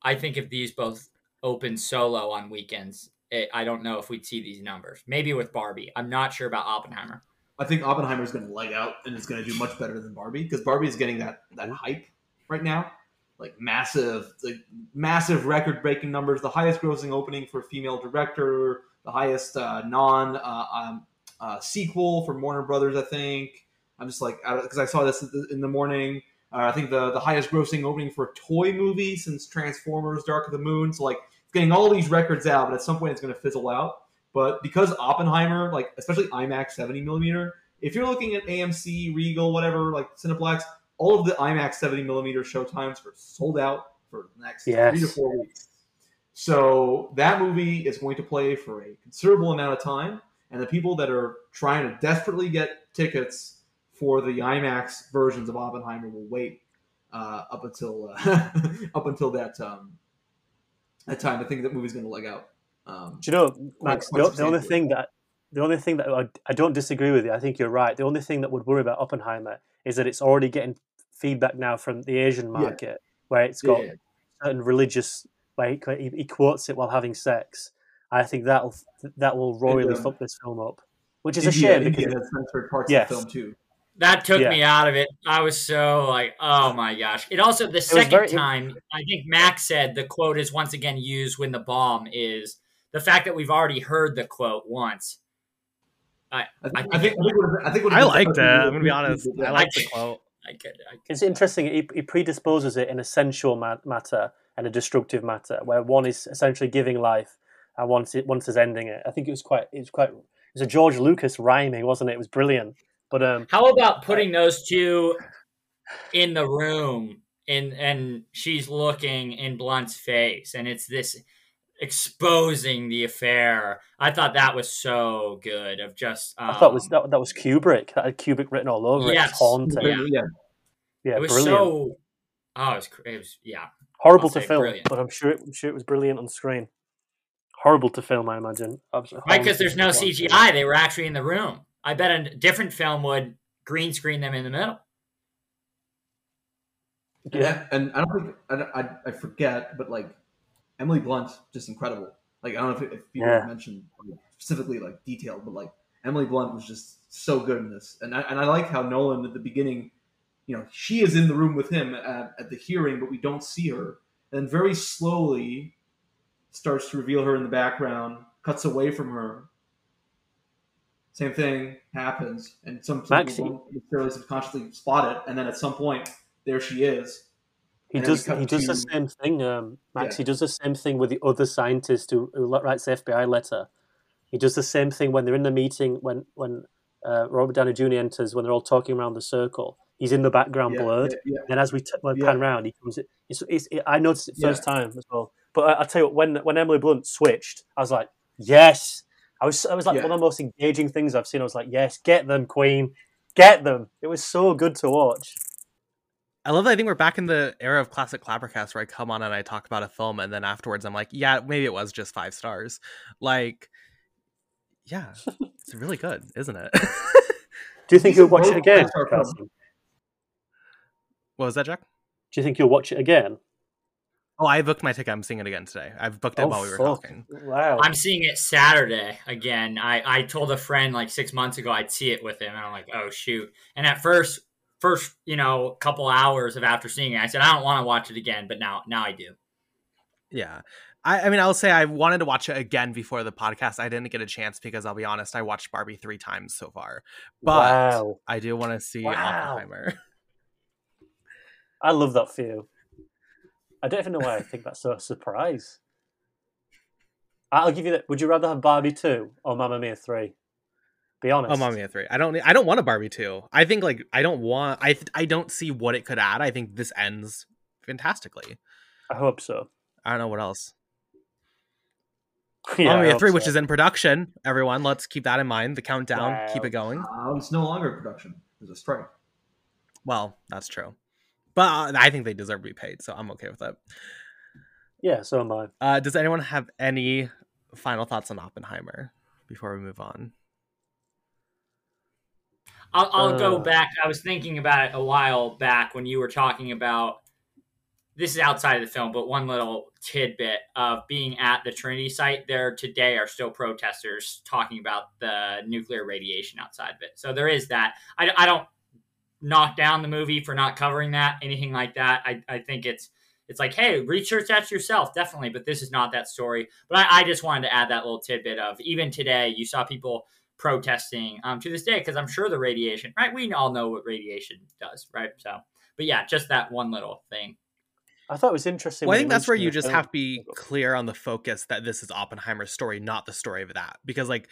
I think if these both open solo on weekends, it, I don't know if we'd see these numbers. Maybe with Barbie, I'm not sure about Oppenheimer. I think Oppenheimer is going to leg out and it's going to do much better than Barbie because Barbie is getting that that hype right now, like massive, like massive record-breaking numbers, the highest grossing opening for a female director, the highest uh, non uh, um, uh, sequel from Warner Brothers. I think I'm just like because I saw this in the morning. Uh, I think the the highest grossing opening for a toy movie since Transformers: Dark of the Moon. So like it's getting all these records out, but at some point it's going to fizzle out. But because Oppenheimer, like especially IMAX 70 millimeter, if you're looking at AMC, Regal, whatever, like Cineplex, all of the IMAX 70 millimeter showtimes are sold out for the next Yes. three to four weeks. So that movie is going to play for a considerable amount of time, and the people that are trying to desperately get tickets for the IMAX versions of Oppenheimer will wait uh, up until uh, up until that um, that time. I think that movie's going to leg out. Um, Do you know, Max? The, the only thing that the only thing that I, I don't disagree with you. I think you're right. The only thing that would worry about Oppenheimer is that it's already getting feedback now from the Asian market, where it's got Yeah. certain religious. Like he, he quotes it while having sex. I think that'll that will royally um, fuck this film up, which is a India, shame India because has censored parts Yes. of the film too. That took Yeah. me out of it. I was so like, oh my gosh. It also the second very- time I think Max said the quote is once again used when the bomb is the fact that we've already heard the quote once. I I think, I I think, think, I think, what- I think what I it- liked it. I I'm gonna be honest. I like the quote. I could, I could. it's interesting. He, he predisposes it in a sensual ma- matter and a destructive matter, where one is essentially giving life and one is, one is ending it. I think it was quite it was quite it was a George Lucas rhyming, wasn't it? It was brilliant. But um, How about putting those two in the room and and she's looking in Blunt's face and it's this exposing the affair. I thought that was so good of just um, I thought was that, that was Kubrick. That had Kubrick written all over it. Yes. It's haunting. Yeah. yeah. Yeah, it was brilliant. so oh it was, cr- it was yeah. Horrible to film, brilliant. but I'm sure it, I'm sure it was brilliant on screen. Horrible to film, I imagine. Absolutely Right, because there's no film. CGI. They were actually in the room. I bet a different film would green screen them in the middle. Yeah, and I don't think I, I, I forget, but like Emily Blunt, just incredible. Like I don't know if, if people Yeah. mentioned like, specifically like detailed, but like Emily Blunt was just so good in this, and I, and I like how Nolan at the beginning, you know, she is in the room with him at, at the hearing, but we don't see her, and very slowly starts to reveal her in the background, cuts away from her. Same thing happens, and some some Maxie- people don't necessarily subconsciously spot it, and then at some point, there she is. He And does. He does the same thing, um, Max. Yeah. He does the same thing with the other scientist who, who writes the FBI letter. He does the same thing when they're in the meeting when when uh, Robert Downey Jr. enters when they're all talking around the circle. He's in the background Yeah, blurred, yeah, yeah. and as we t- when Yeah. pan round, he comes. It's, it's, it, I noticed it first Yeah. time as well. But I, I tell you what, when when Emily Blunt switched, I was like, yes. I was I was like Yeah. one of the most engaging things I've seen. I was like, yes, get them, Queen, get them. It was so good to watch. I love that. I think we're back in the era of classic Clappercast where I come on and I talk about a film, and then afterwards I'm like, yeah, maybe it was just five stars. Like, yeah, it's really good, isn't it? Do you think you'll watch it again. Carson? What was that, Jack? Do you think you'll watch it again? Oh, I booked my ticket. I'm seeing it again today. I've booked it oh, while we were fuck. talking. Wow. I'm seeing it Saturday again. I, I told a friend like six months ago I'd see it with him, and I'm like, oh shoot. And at first, first you know, couple hours of after seeing it, I said I don't want to watch it again, but now now I do. Yeah. I, I mean, I'll say I wanted to watch it again before the podcast. I didn't get a chance because I'll be honest, I watched Barbie three times so far. But wow. I do want to see Wow. Oppenheimer. I love that for you. I don't even know why I think that's a surprise. I'll give you that. Would you rather have Barbie 2 or Mamma Mia 3? Be honest. Oh, Mamma Mia three. I don't. I don't want a Barbie two. I think like I don't want. I th- I don't see what it could add. I think this ends fantastically. I hope so. I don't know what else. Yeah, Mamma Mia three, so. which is in production. Everyone, let's keep that in mind. The countdown. Keep it going. Uh, it's no longer in production. There's a strike. Well, that's true. But uh, I think they deserve to be paid, so I'm okay with that. Yeah, so am I. Uh, does anyone have any final thoughts on Oppenheimer before we move on? I'll, I'll go Uh. back. I was thinking about it a while back when you were talking about. This is outside of the film, but one little tidbit of being at the Trinity site. There today are still protesters talking about the nuclear radiation outside of it. So there is that. I, I don't knock down the movie for not covering that, anything like that. I, I think it's it's like, hey, research that yourself, definitely. But this is not that story. But I, I just wanted to add that little tidbit of even today, you saw people protesting um, to this day because I'm sure the radiation, right? We all know what radiation does, right? So, but yeah, just that one little thing. I thought it was interesting. Well, I think that's where you just film. have to be clear on the focus that this is Oppenheimer's story, not the story of that. Because like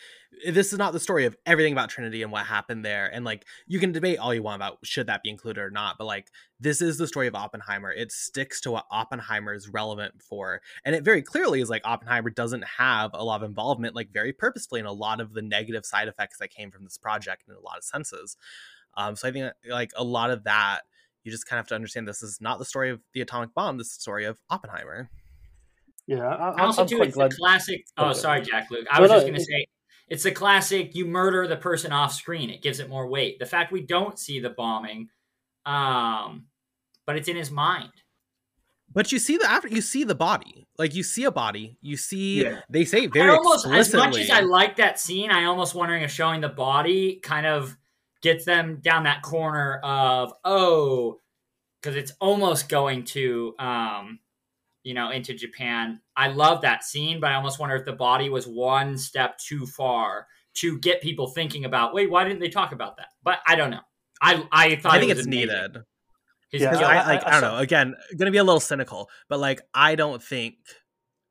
this is not the story of everything about Trinity and what happened there. And like you can debate all you want about should that be included or not, but like this is the story of Oppenheimer. It sticks to what Oppenheimer is relevant for. And it very clearly is like Oppenheimer doesn't have a lot of involvement, like very purposefully in a lot of the negative side effects that came from this project in a lot of senses. Um, so I think like a lot of that you just kind of have to understand this is not the story of the atomic bomb. This is the story of Oppenheimer. Yeah, I, And also, I'm too, quite it's glad. the classic. Oh, sorry, Jack Luke. I No, was no, just going to say it's the classic you murder the person off screen. It gives it more weight. The fact we don't see the bombing, um, but it's in his mind. But you see the after you see the body, like you see a body, you see Yeah. they say I very almost, as much as I like that scene, I almost wondering if showing the body kind of gets them down that corner of oh, because it's almost going to um, you know, into Japan. I love that scene, but I almost wonder if the body was one step too far to get people thinking about. Wait, why didn't they talk about that? But I don't know. I I thought I it think was it's amazing. needed. His Yeah, Because I, I- like I I don't know. Again, gonna be a little cynical, but like I don't think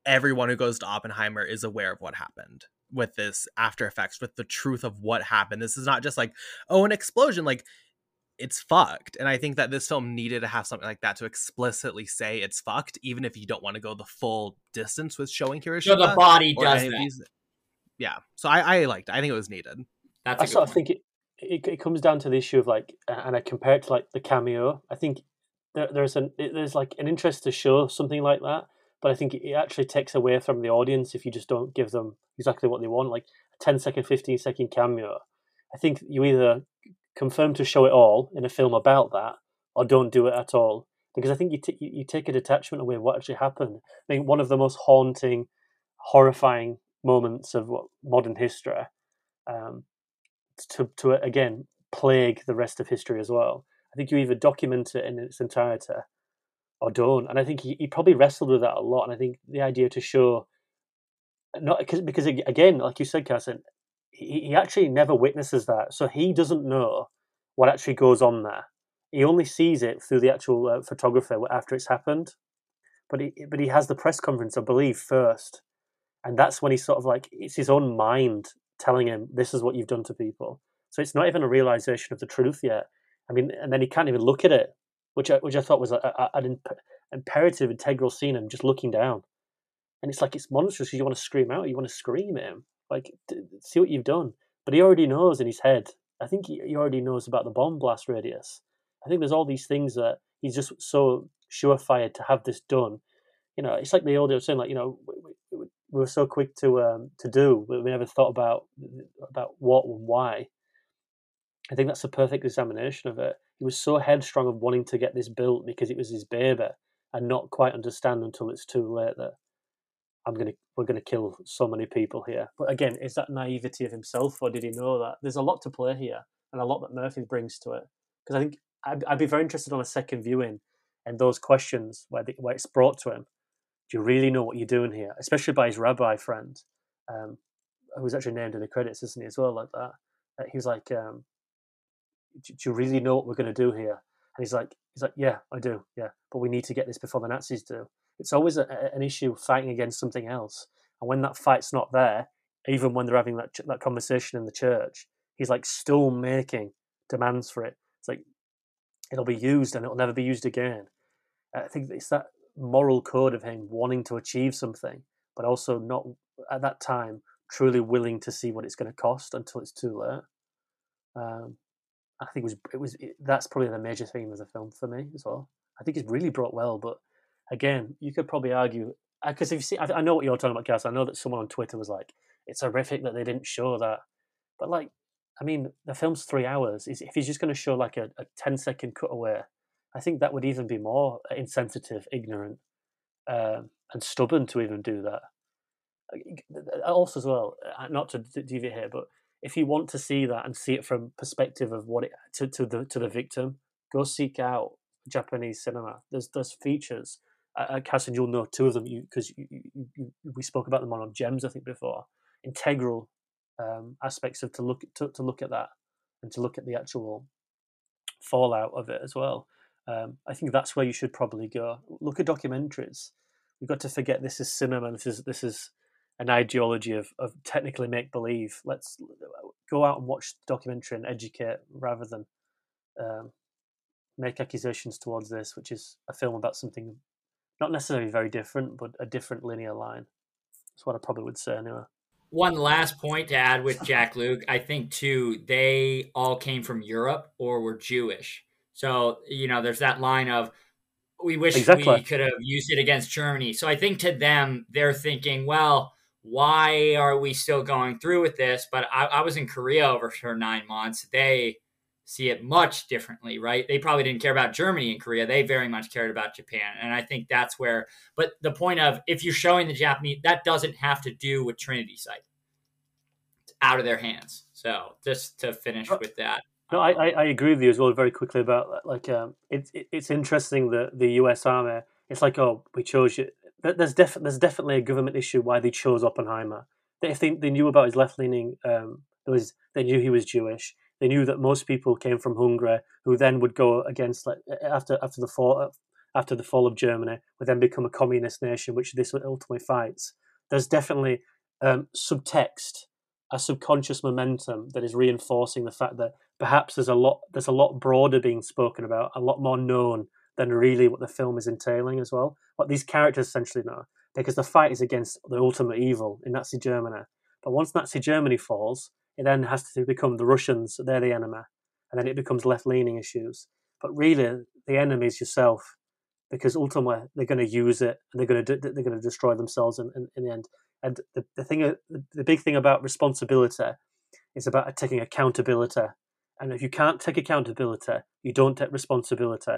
everyone who goes to Oppenheimer is aware of what happened with this after effects, with the truth of what happened. This is not just like, oh, an explosion. Like it's fucked. And I think that this film needed to have something like that to explicitly say it's fucked, even if you don't want to go the full distance with showing so Hiroshima. the body does that. these- Yeah. So I, I liked. it. I think it was needed. That's a I good sort of think it, it it comes down to the issue of like, and I compare it to like the cameo. I think there, there's an there's like an interest to show something like that, but I think it actually takes away from the audience if you just don't give them exactly what they want, like a 10 second, 15 second cameo. I think you either confirm to show it all in a film about that, or don't do it at all. Because I think you, t- you take a detachment away what actually happened. I think one of the most haunting, horrifying moments of modern history um, to to again plague the rest of history as well. I think you either document it in its entirety or don't. And I think he, he probably wrestled with that a lot. And I think the idea to show not because because again, like you said, Carson, he, he actually never witnesses that, so he doesn't know what actually goes on there. He only sees it through the actual uh, photographer after it's happened. But he but he has the press conference, I believe, first, and that's when he's sort of like it's his own mind telling him this is what you've done to people. So it's not even a realization of the truth yet. I mean, and then he can't even look at it, which I, which I thought was a, a, an imp- imperative, integral scene. Him just looking down, and it's like it's monstrous. You want to scream out, you want to scream at him, like see what you've done. But he already knows in his head. I think he, he already knows about the bomb blast radius. I think there's all these things that he's just so surefire to have this done. You know, it's like the old saying, like you know, we, we, we were so quick to um, to do, but we never thought about about what and why. I think that's a perfect examination of it. He was so headstrong of wanting to get this built because it was his baby, and not quite understand until it's too late that I'm gonna we're gonna kill so many people here. But again, is that naivety of himself, or did he know that there's a lot to play here and a lot that Murphy brings to it? Because I think I'd, I'd be very interested on a second viewing and those questions where the, where it's brought to him. Do you really know what you're doing here? Especially by his rabbi friend, um, who's actually named in the credits, isn't he, as well, like that? He was like, um, do, you really know what we're going to do here? And he's like, he's like, yeah, I do, yeah, but we need to get this before the Nazis do. It's always a, an issue fighting against something else, and when that fight's not there, even when they're having that that conversation in the church, he's like still making demands for it. It's like it'll be used and it'll never be used again. I think it's that moral code of him wanting to achieve something, but also not at that time truly willing to see what it's going to cost until it's too late. Um, I think it was it was it, that's probably the major theme of the film for me as well. I think it's really brought well, but again, you could probably argue because if you see, I, I know what you're talking about, Cass. I know that someone on Twitter was like, "It's horrific that they didn't show that," but like, I mean, the film's three hours. Is if he's just going to show like a, a 10 second cutaway, I think that would even be more insensitive, ignorant, um, and stubborn to even do that. Also, as well, uh, not to deviate here, but if you want to see that and see it from perspective of what it to, to the to the victim, go seek out Japanese cinema. There's there's features. Uh, uh Cass, you'll know two of them because we spoke about them on, on Gems, I think, before. Integral um, aspects of to look to, to look at that and to look at the actual fallout of it as well. Um, I think that's where you should probably go. Look at documentaries. We've got to forget this is cinema. This is this is an ideology of, of technically make believe. Let's go out and watch the documentary and educate rather than um, make accusations towards this, which is a film about something not necessarily very different, but a different linear line. That's what I probably would say anyway one last point to add with Jack Luke. I think too they all came from Europe or were Jewish. So you know, there's that line of we wish exactly. we could have used it against Germany. So I think to them, they're thinking, well, why are we still going through with this? But I, I was in Korea over for nine months. They see it much differently, right? They probably didn't care about Germany and Korea. They very much cared about Japan. And I think that's where, but the point of if you're showing the Japanese, that doesn't have to do with Trinity Site. It's out of their hands. So just to finish with that. No, I, I agree with you as well. Very quickly about. Like, um, it's it's interesting that the U.S. Army. It's like, oh, we chose you. There's def- there's definitely a government issue why they chose Oppenheimer. If they, they knew about his left leaning, um, was they knew he was Jewish they knew that most people came from Hungary, who then would go against like after after the fall after the fall of Germany, would then become a communist nation, which this ultimately fights. There's definitely um, subtext, a subconscious momentum that is reinforcing the fact that perhaps there's a lot there's a lot broader being spoken about, a lot more known than really what the film is entailing as well. What these characters essentially know, because the fight is against the ultimate evil in Nazi Germany. But once Nazi Germany falls, it then has to become the Russians, they're the enemy, and then it becomes left leaning issues. But really, the enemy is yourself, because ultimately they're going to use it and they're going to they're going to destroy themselves in, in, in the end. And the, the thing, uh, the big thing about responsibility is about taking accountability. And if you can't take accountability, you don't take responsibility.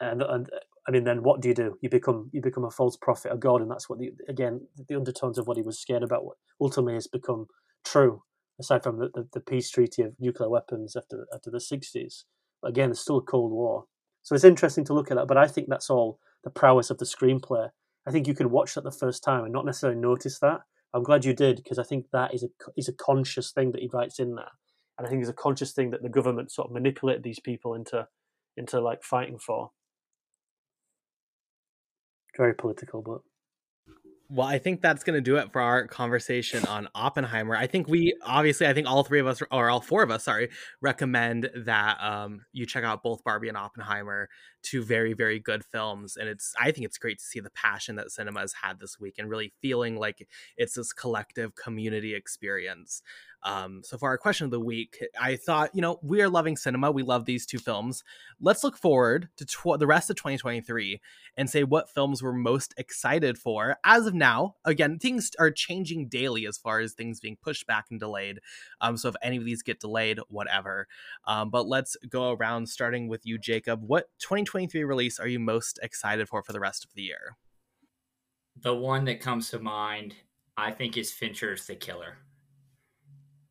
And, and I mean, then what do you do? You become you become a false prophet of God, and that's what the again the undertones of what he was scared about. What ultimately has become true aside from the, the, the, peace treaty of nuclear weapons after after the 60s. Again, it's still a Cold War. So it's interesting to look at that, but I think that's all the prowess of the screenplay. I think you can watch that the first time and not necessarily notice that. I'm glad you did because I think that is a is a conscious thing that he writes in there, and I think it's a conscious thing that the government sort of manipulate these people into into like fighting for. Very political, but well, I think that's going to do it for our conversation on Oppenheimer. I think we obviously, I think all three of us, or all four of us, sorry, recommend that um, you check out both Barbie and Oppenheimer, two very, very good films. And it's, I think it's great to see the passion that cinema has had this week and really feeling like it's this collective community experience. Um, so for our question of the week, I thought, you know, we are loving cinema. We love these two films. Let's look forward to tw- the rest of 2023 and say what films we're most excited for. As of now, again, things are changing daily as far as things being pushed back and delayed. Um, so if any of these get delayed, whatever. Um, but let's go around starting with you, Jacob. What 2023 release are you most excited for for the rest of the year? The one that comes to mind, I think, is Fincher's The Killer.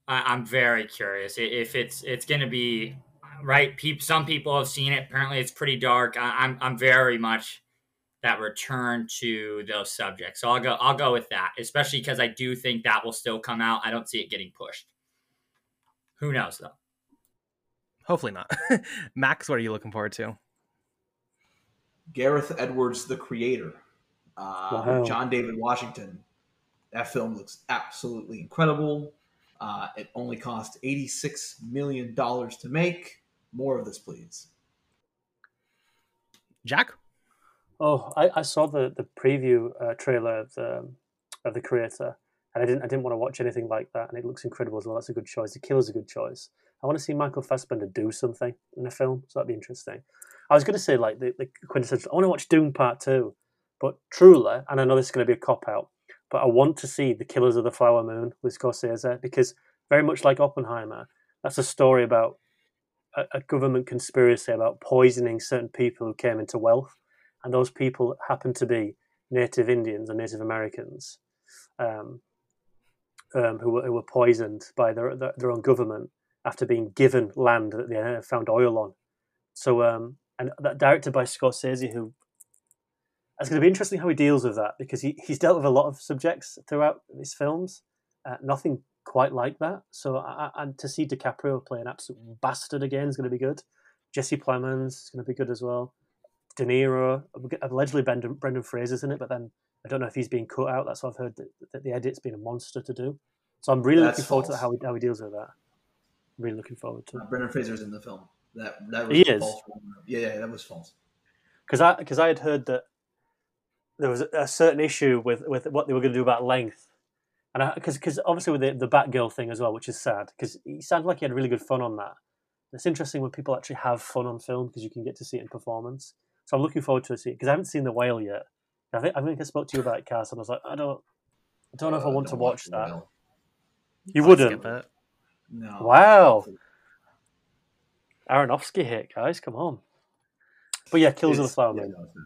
I, am very curious if it's it's going to be right. some people have seen it. Apparently, it's pretty dark. I, I'm I'm very much that return to those subjects. So I'll go I'll go with that, especially because I do think that will still come out. I don't see it getting pushed. Who knows though? Hopefully not. Max, what are you looking forward to? Gareth Edwards, the creator, uh, wow. John David Washington. That film looks absolutely incredible. Uh, it only cost $86 million to make. More of this, please. Jack? Oh, I, I saw the, the preview uh, trailer of the, of the creator, and I didn't I didn't want to watch anything like that, and it looks incredible as well. That's a good choice. The Killer's a good choice. I want to see Michael Fassbender do something in a film, so that'd be interesting. I was going to say like the, the quintessential. I want to watch Dune Part Two, but truly, and I know this is going to be a cop out, but I want to see the Killers of the Flower Moon with Scorsese because very much like Oppenheimer, That's a story about a, a government conspiracy about poisoning certain people who came into wealth, and those people happen to be Native Indians and Native Americans, um, um, who, were, who were poisoned by their, their their own government after being given land that they found oil on. So, um, and that directed by Scorsese, who it's going to be interesting how he deals with that because he, he's dealt with a lot of subjects throughout his films. Uh, nothing quite like that. So, I, I, and to see DiCaprio play an absolute bastard again is going to be good. Jesse Plemons is going to be good as well. De Niro, allegedly Brendan, Brendan Fraser's in it, but then I don't know if he's being cut out. That's what I've heard. That, that the edit's been a monster to do. So I'm really That's looking forward false. to how he, how he deals with that. I'm really looking forward to. Uh, Brendan Fraser's in the film. That that was He is? false. Yeah, yeah, that was false. because I because I had heard that there was a certain issue with with what they were going to do about length, and because because obviously with the the Batgirl thing as well, which is sad because he sounded like he had really good fun on that. It's interesting when people actually have fun on film because you can get to see it in performance. So I'm looking forward to see it because I haven't seen the whale yet. I think I think I spoke to you about it, Cass, and I was like, I don't, I don't know if I Uh, want to don't watch that. Whale. You I'll wouldn't. skip it. No. Wow. Aronofsky hit, guys, come on. But yeah, Kills of the It's- Flower yeah, Moon. no, it's not.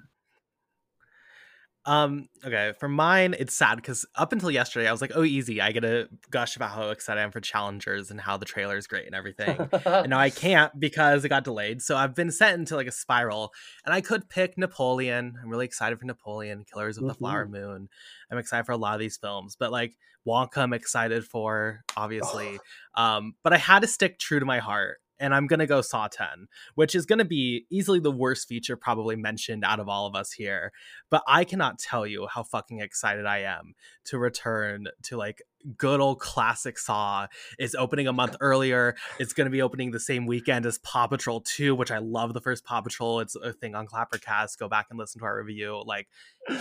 Um, okay, for mine, it's sad because up until yesterday, I was like, oh, easy. I get to gush about how excited I am for Challengers and how the trailer is great and everything. and now I can't because it got delayed. So I've been sent into like a spiral. And I could pick Napoleon. I'm really excited for Napoleon, Killers of the Flower Moon. I'm excited for a lot of these films. But like Wonka, I'm excited for, obviously. um, but I had to stick true to my heart. And I'm gonna go Saw 10, which is gonna be easily the worst feature probably mentioned out of all of us here. But I cannot tell you how fucking excited I am to return to like good old classic Saw. It's opening a month earlier. It's going to be opening the same weekend as Paw Patrol 2, which I love the first Paw Patrol. It's a thing on Clappercast. Go back and listen to our review. Like,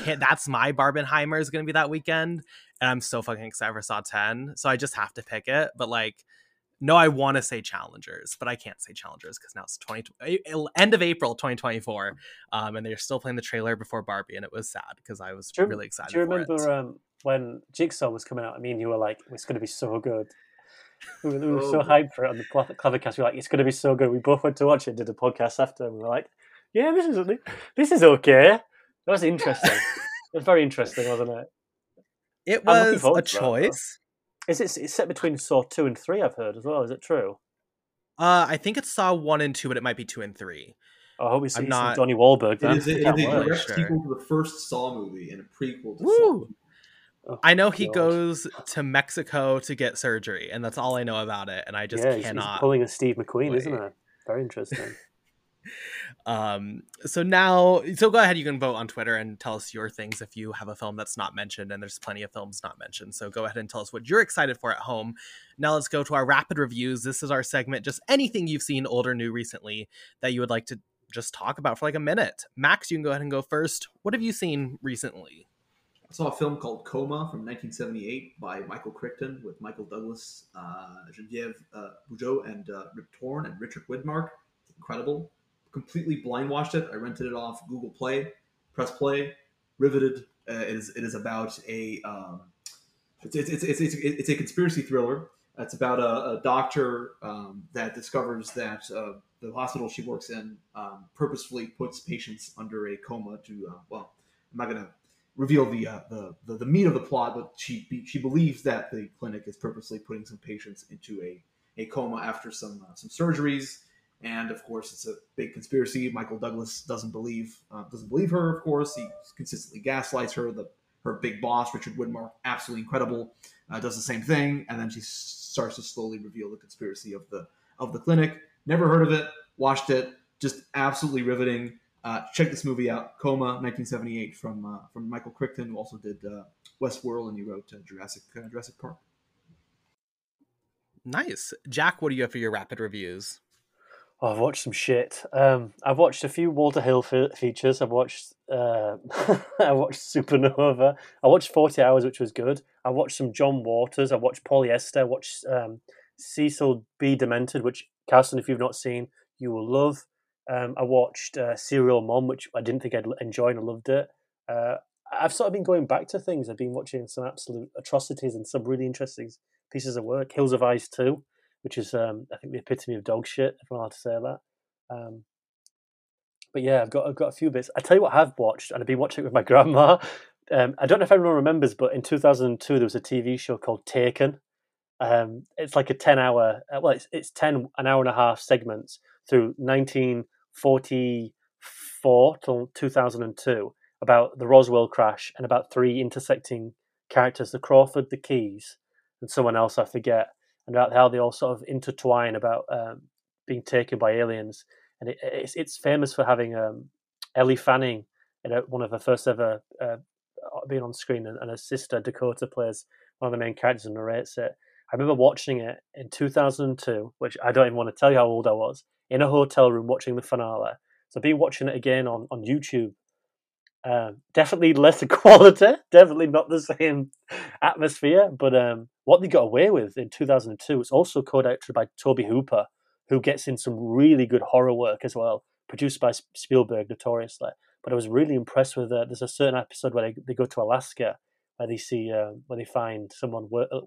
can't, that's my Barbenheimer is going to be that weekend. And I'm so fucking excited for Saw 10. So I just have to pick it. But like, no, I want to say challengers, but I can't say challengers because now it's 20 end of April 2024, um, and they're still playing the trailer before Barbie, and it was sad because I was Do you, really excited. do you for it. remember um, when Jigsaw was coming out? I mean, you were like, "It's going to be so good." We were, we were so Oh. hyped for it on the Clever- Clevercast. We were like, "It's going to be so good." We both went to watch it, did a podcast after, and we were like, "Yeah, this is this is okay." That was interesting. it was very interesting, wasn't it? It was a to that, choice. Is it? It's set between Saw two and three. I've heard as well. Is it true? Uh, I think it's Saw one and two, but it might be two and three. I hope we see I'm some not- Donnie Wahlberg. Then. it is Can't a direct Sure. sequel to the first Saw movie and a prequel to Woo! Saw. Oh, I know he God. goes to Mexico to get surgery, and that's all I know about it. And I just yeah, he's- he's cannot. pulling a Steve McQueen, isn't wait. it? Very interesting. Um, so now, so go ahead. You can vote on Twitter and tell us your things if you have a film that's not mentioned, and there's plenty of films not mentioned. So go ahead and tell us what you're excited for at home. Now let's go to our rapid reviews. This is our segment, just anything you've seen old or new recently that you would like to just talk about for like a minute. Max, you can go ahead and go first. What have you seen recently? I saw a film called Coma from 1978 by Michael Crichton with Michael Douglas, uh, Genevieve uh, and uh, Rip Torn and Richard Widmark. Incredible. Completely blind watched it. I rented it off Google Play, press play, riveted. Uh, it is it is about a um, it's, it's, it's, it's, it's, it's a conspiracy thriller. It's about a, a doctor um, that discovers that uh, the hospital she works in um, purposefully puts patients under a coma to uh, well, I'm not gonna reveal the, uh, the, the the meat of the plot, but she she believes that the clinic is purposely putting some patients into a, a coma after some uh, some surgeries, and of course it's a big conspiracy. Michael Douglas doesn't believe uh, doesn't believe her. Of course, he consistently gaslights her. The her big boss, Richard Widmark, absolutely incredible, uh, does the same thing, and then she starts to slowly reveal the conspiracy of the of the clinic. Never heard of it, watched it, just absolutely riveting. Uh, check this movie out, Coma, 1978, from uh, from Michael Crichton, who also did uh, Westworld, and he wrote uh, Jurassic uh, Jurassic Park. Nice, Jak. What do you have for your rapid reviews? Oh, I've watched some shit. Um, I've watched a few Walter Hill fe- features. I've watched. Uh, I watched Supernova. I watched Forty Hours, which was good. I watched some John Waters. I watched Polyester. I watched um, Cecil B. Demented, which Carson, if you've not seen, you will love. Um, I watched uh, Serial Mom, which I didn't think I'd enjoy, and I loved it. Uh, I've sort of been going back to things. I've been watching some absolute atrocities and some really interesting pieces of work. Hills Have Eyes too, which is um, I think the epitome of dog shit. If I'm allowed to say that. Um, but yeah, I've got I've got a few bits. I tell you what, I've watched, and I've been watching it with my grandma. Um, I don't know if everyone remembers, but in 2002 there was a TV show called Taken. Um, it's like a 10 hour, uh, well, it's it's 10 an hour and a half segments through 1944 till 2002 about the Roswell crash and about three intersecting characters: the Crawford, the Keys, and someone else I forget, and about how they all sort of intertwine about um, being taken by aliens. And it, it's it's famous for having um, Ellie Fanning in a, one of her first ever uh, being on screen, and, and her sister Dakota plays one of the main characters and narrates it. I remember watching it in 2002, which I don't even want to tell you how old I was, in a hotel room watching the finale. So I've been watching it again on, on YouTube. Um, definitely less quality, definitely not the same atmosphere. But um, what they got away with in 2002 was also co-directed by Tobe Hooper, who gets in some really good horror work as well, produced by Spielberg notoriously. But I was really impressed with. Uh, there's a certain episode where they, they go to Alaska, where they see uh, where they find someone wor- uh,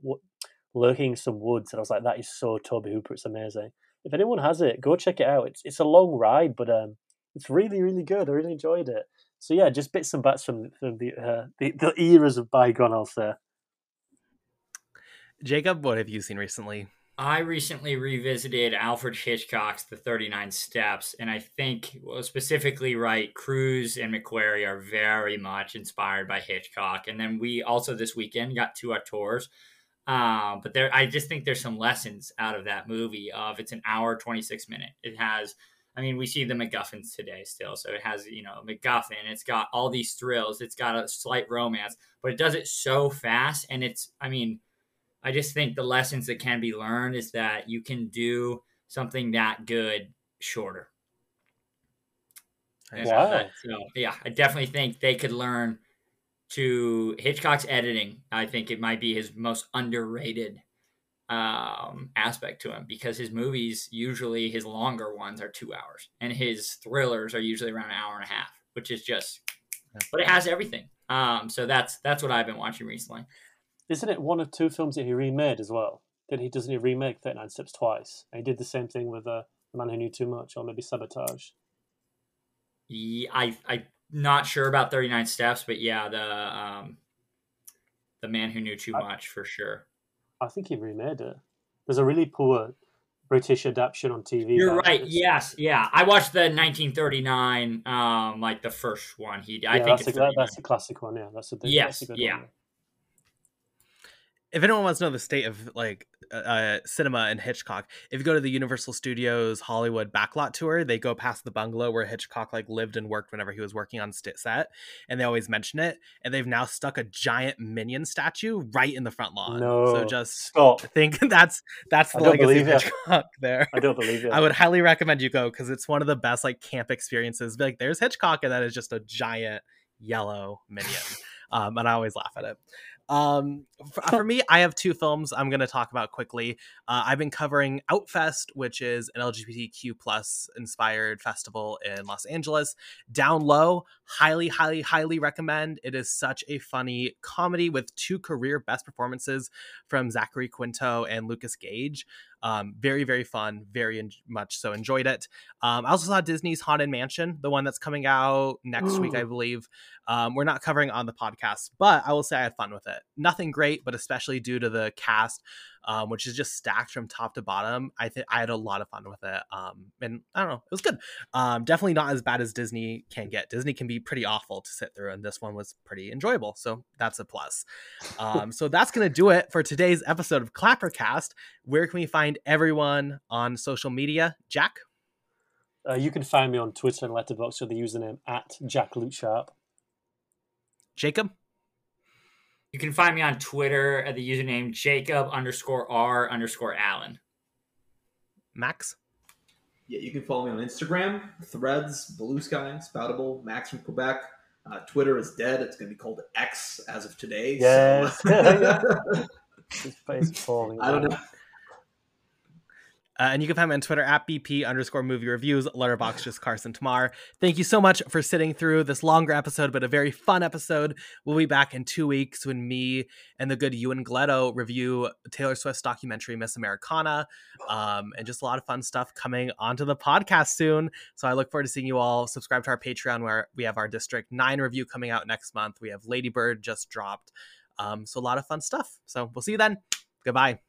lurking in some woods, and I was like, that is so Tobe Hooper. It's amazing. If anyone has it, go check it out. It's it's a long ride, but um, it's really really good. I really enjoyed it. So yeah, just bits and bats from, from the, uh, the the eras of bygone. I'll say. Jacob, what have you seen recently? I recently revisited Alfred Hitchcock's The 39 Steps, and I think, well, specifically, right, Cruise and McQuarrie are very much inspired by Hitchcock. And then we also this weekend got two tours. Um, but there, I just think there's some lessons out of that movie. Of it's an hour, 26 minute. It has, I mean, we see the MacGuffins today still. So it has, you know, MacGuffin. It's got all these thrills. It's got a slight romance, but it does it so fast. And it's, I mean, I just think the lessons that can be learned is that you can do something that good shorter. Wow. So, yeah, I definitely think they could learn to Hitchcock's editing. I think it might be his most underrated um, aspect to him because his movies, usually his longer ones, are two hours, and his thrillers are usually around an hour and a half, which is just. But it has everything. Um, so that's that's what I've been watching recently. Isn't it one of two films that he remade as well? Did he doesn't he remake Thirty Nine Steps twice? And he did the same thing with uh, The Man Who Knew Too Much, or maybe Sabotage. Yeah, I I'm not sure about Thirty Nine Steps, but yeah, the um, the Man Who Knew Too I- Much for sure. I think he remade it. There's a really poor British adaptation on TV. You're about it. right. It's- Yes, yeah. I watched the 1939, um, like the first one. He, I yeah, think that's it's a, that's a classic one. Yeah, that's a big, Yes, that's a good yeah. one. if anyone wants to know the state of like uh, uh, cinema and Hitchcock, if you go to the Universal Studios Hollywood backlot tour, they go past the bungalow where Hitchcock like lived and worked whenever he was working on st- set, and they always mention it. And they've now stuck a giant minion statue right in the front lawn. No, so just stop. think that's that's the legacy of. Hitchcock there. I don't believe you. I would highly recommend you go because it's one of the best like camp experiences. Like there's Hitchcock, and that is just a giant yellow minion, um, and I always laugh at it. Um, for, for me, I have two films I'm going to talk about quickly. Uh, I've been covering Outfest, which is an LGBTQ plus inspired festival in Los Angeles. Down Low, highly, highly, highly recommend. It is such a funny comedy with two career best performances from Zachary Quinto and Lukas Gage. Um, very, very fun. Very en- much so enjoyed it. Um, I also saw Disney's Haunted Mansion, the one that's coming out next week, I believe. Um, we're not covering on the podcast, but I will say I had fun with it. Nothing great, but especially due to the cast, um, which is just stacked from top to bottom. I think I had a lot of fun with it. Um, and I don't know, it was good. Um, definitely not as bad as Disney can get. Disney can be pretty awful to sit through, and this one was pretty enjoyable. So that's a plus. Um, so that's gonna do it for today's episode of Clappercast. Where can we find everyone on social media? Jak. Uh, you can find me on Twitter and Letterboxd with the username at JakLukeSharp. Jacob. You can find me on Twitter at the username Jacob underscore R underscore Allen. Max. Yeah, you can follow me on Instagram, Threads, Blue Sky, Spoutible, Max from Quebec. Uh, Twitter is dead. It's going to be called X as of today. Yes. So. His face falling. I don't know. Uh, and you can find me on Twitter at BP underscore movie reviews, Letterboxd just Carson Timar. Thank you so much for sitting through this longer episode, but a very fun episode. We'll be back in two weeks when me and the good Ewan Gleto review Taylor Swift's documentary Miss Americana. Um, and just a lot of fun stuff coming onto the podcast soon. So I look forward to seeing you all. Subscribe to our Patreon where we have our District 9 review coming out next month. We have Ladybird just dropped. Um, so a lot of fun stuff. So we'll see you then. Goodbye.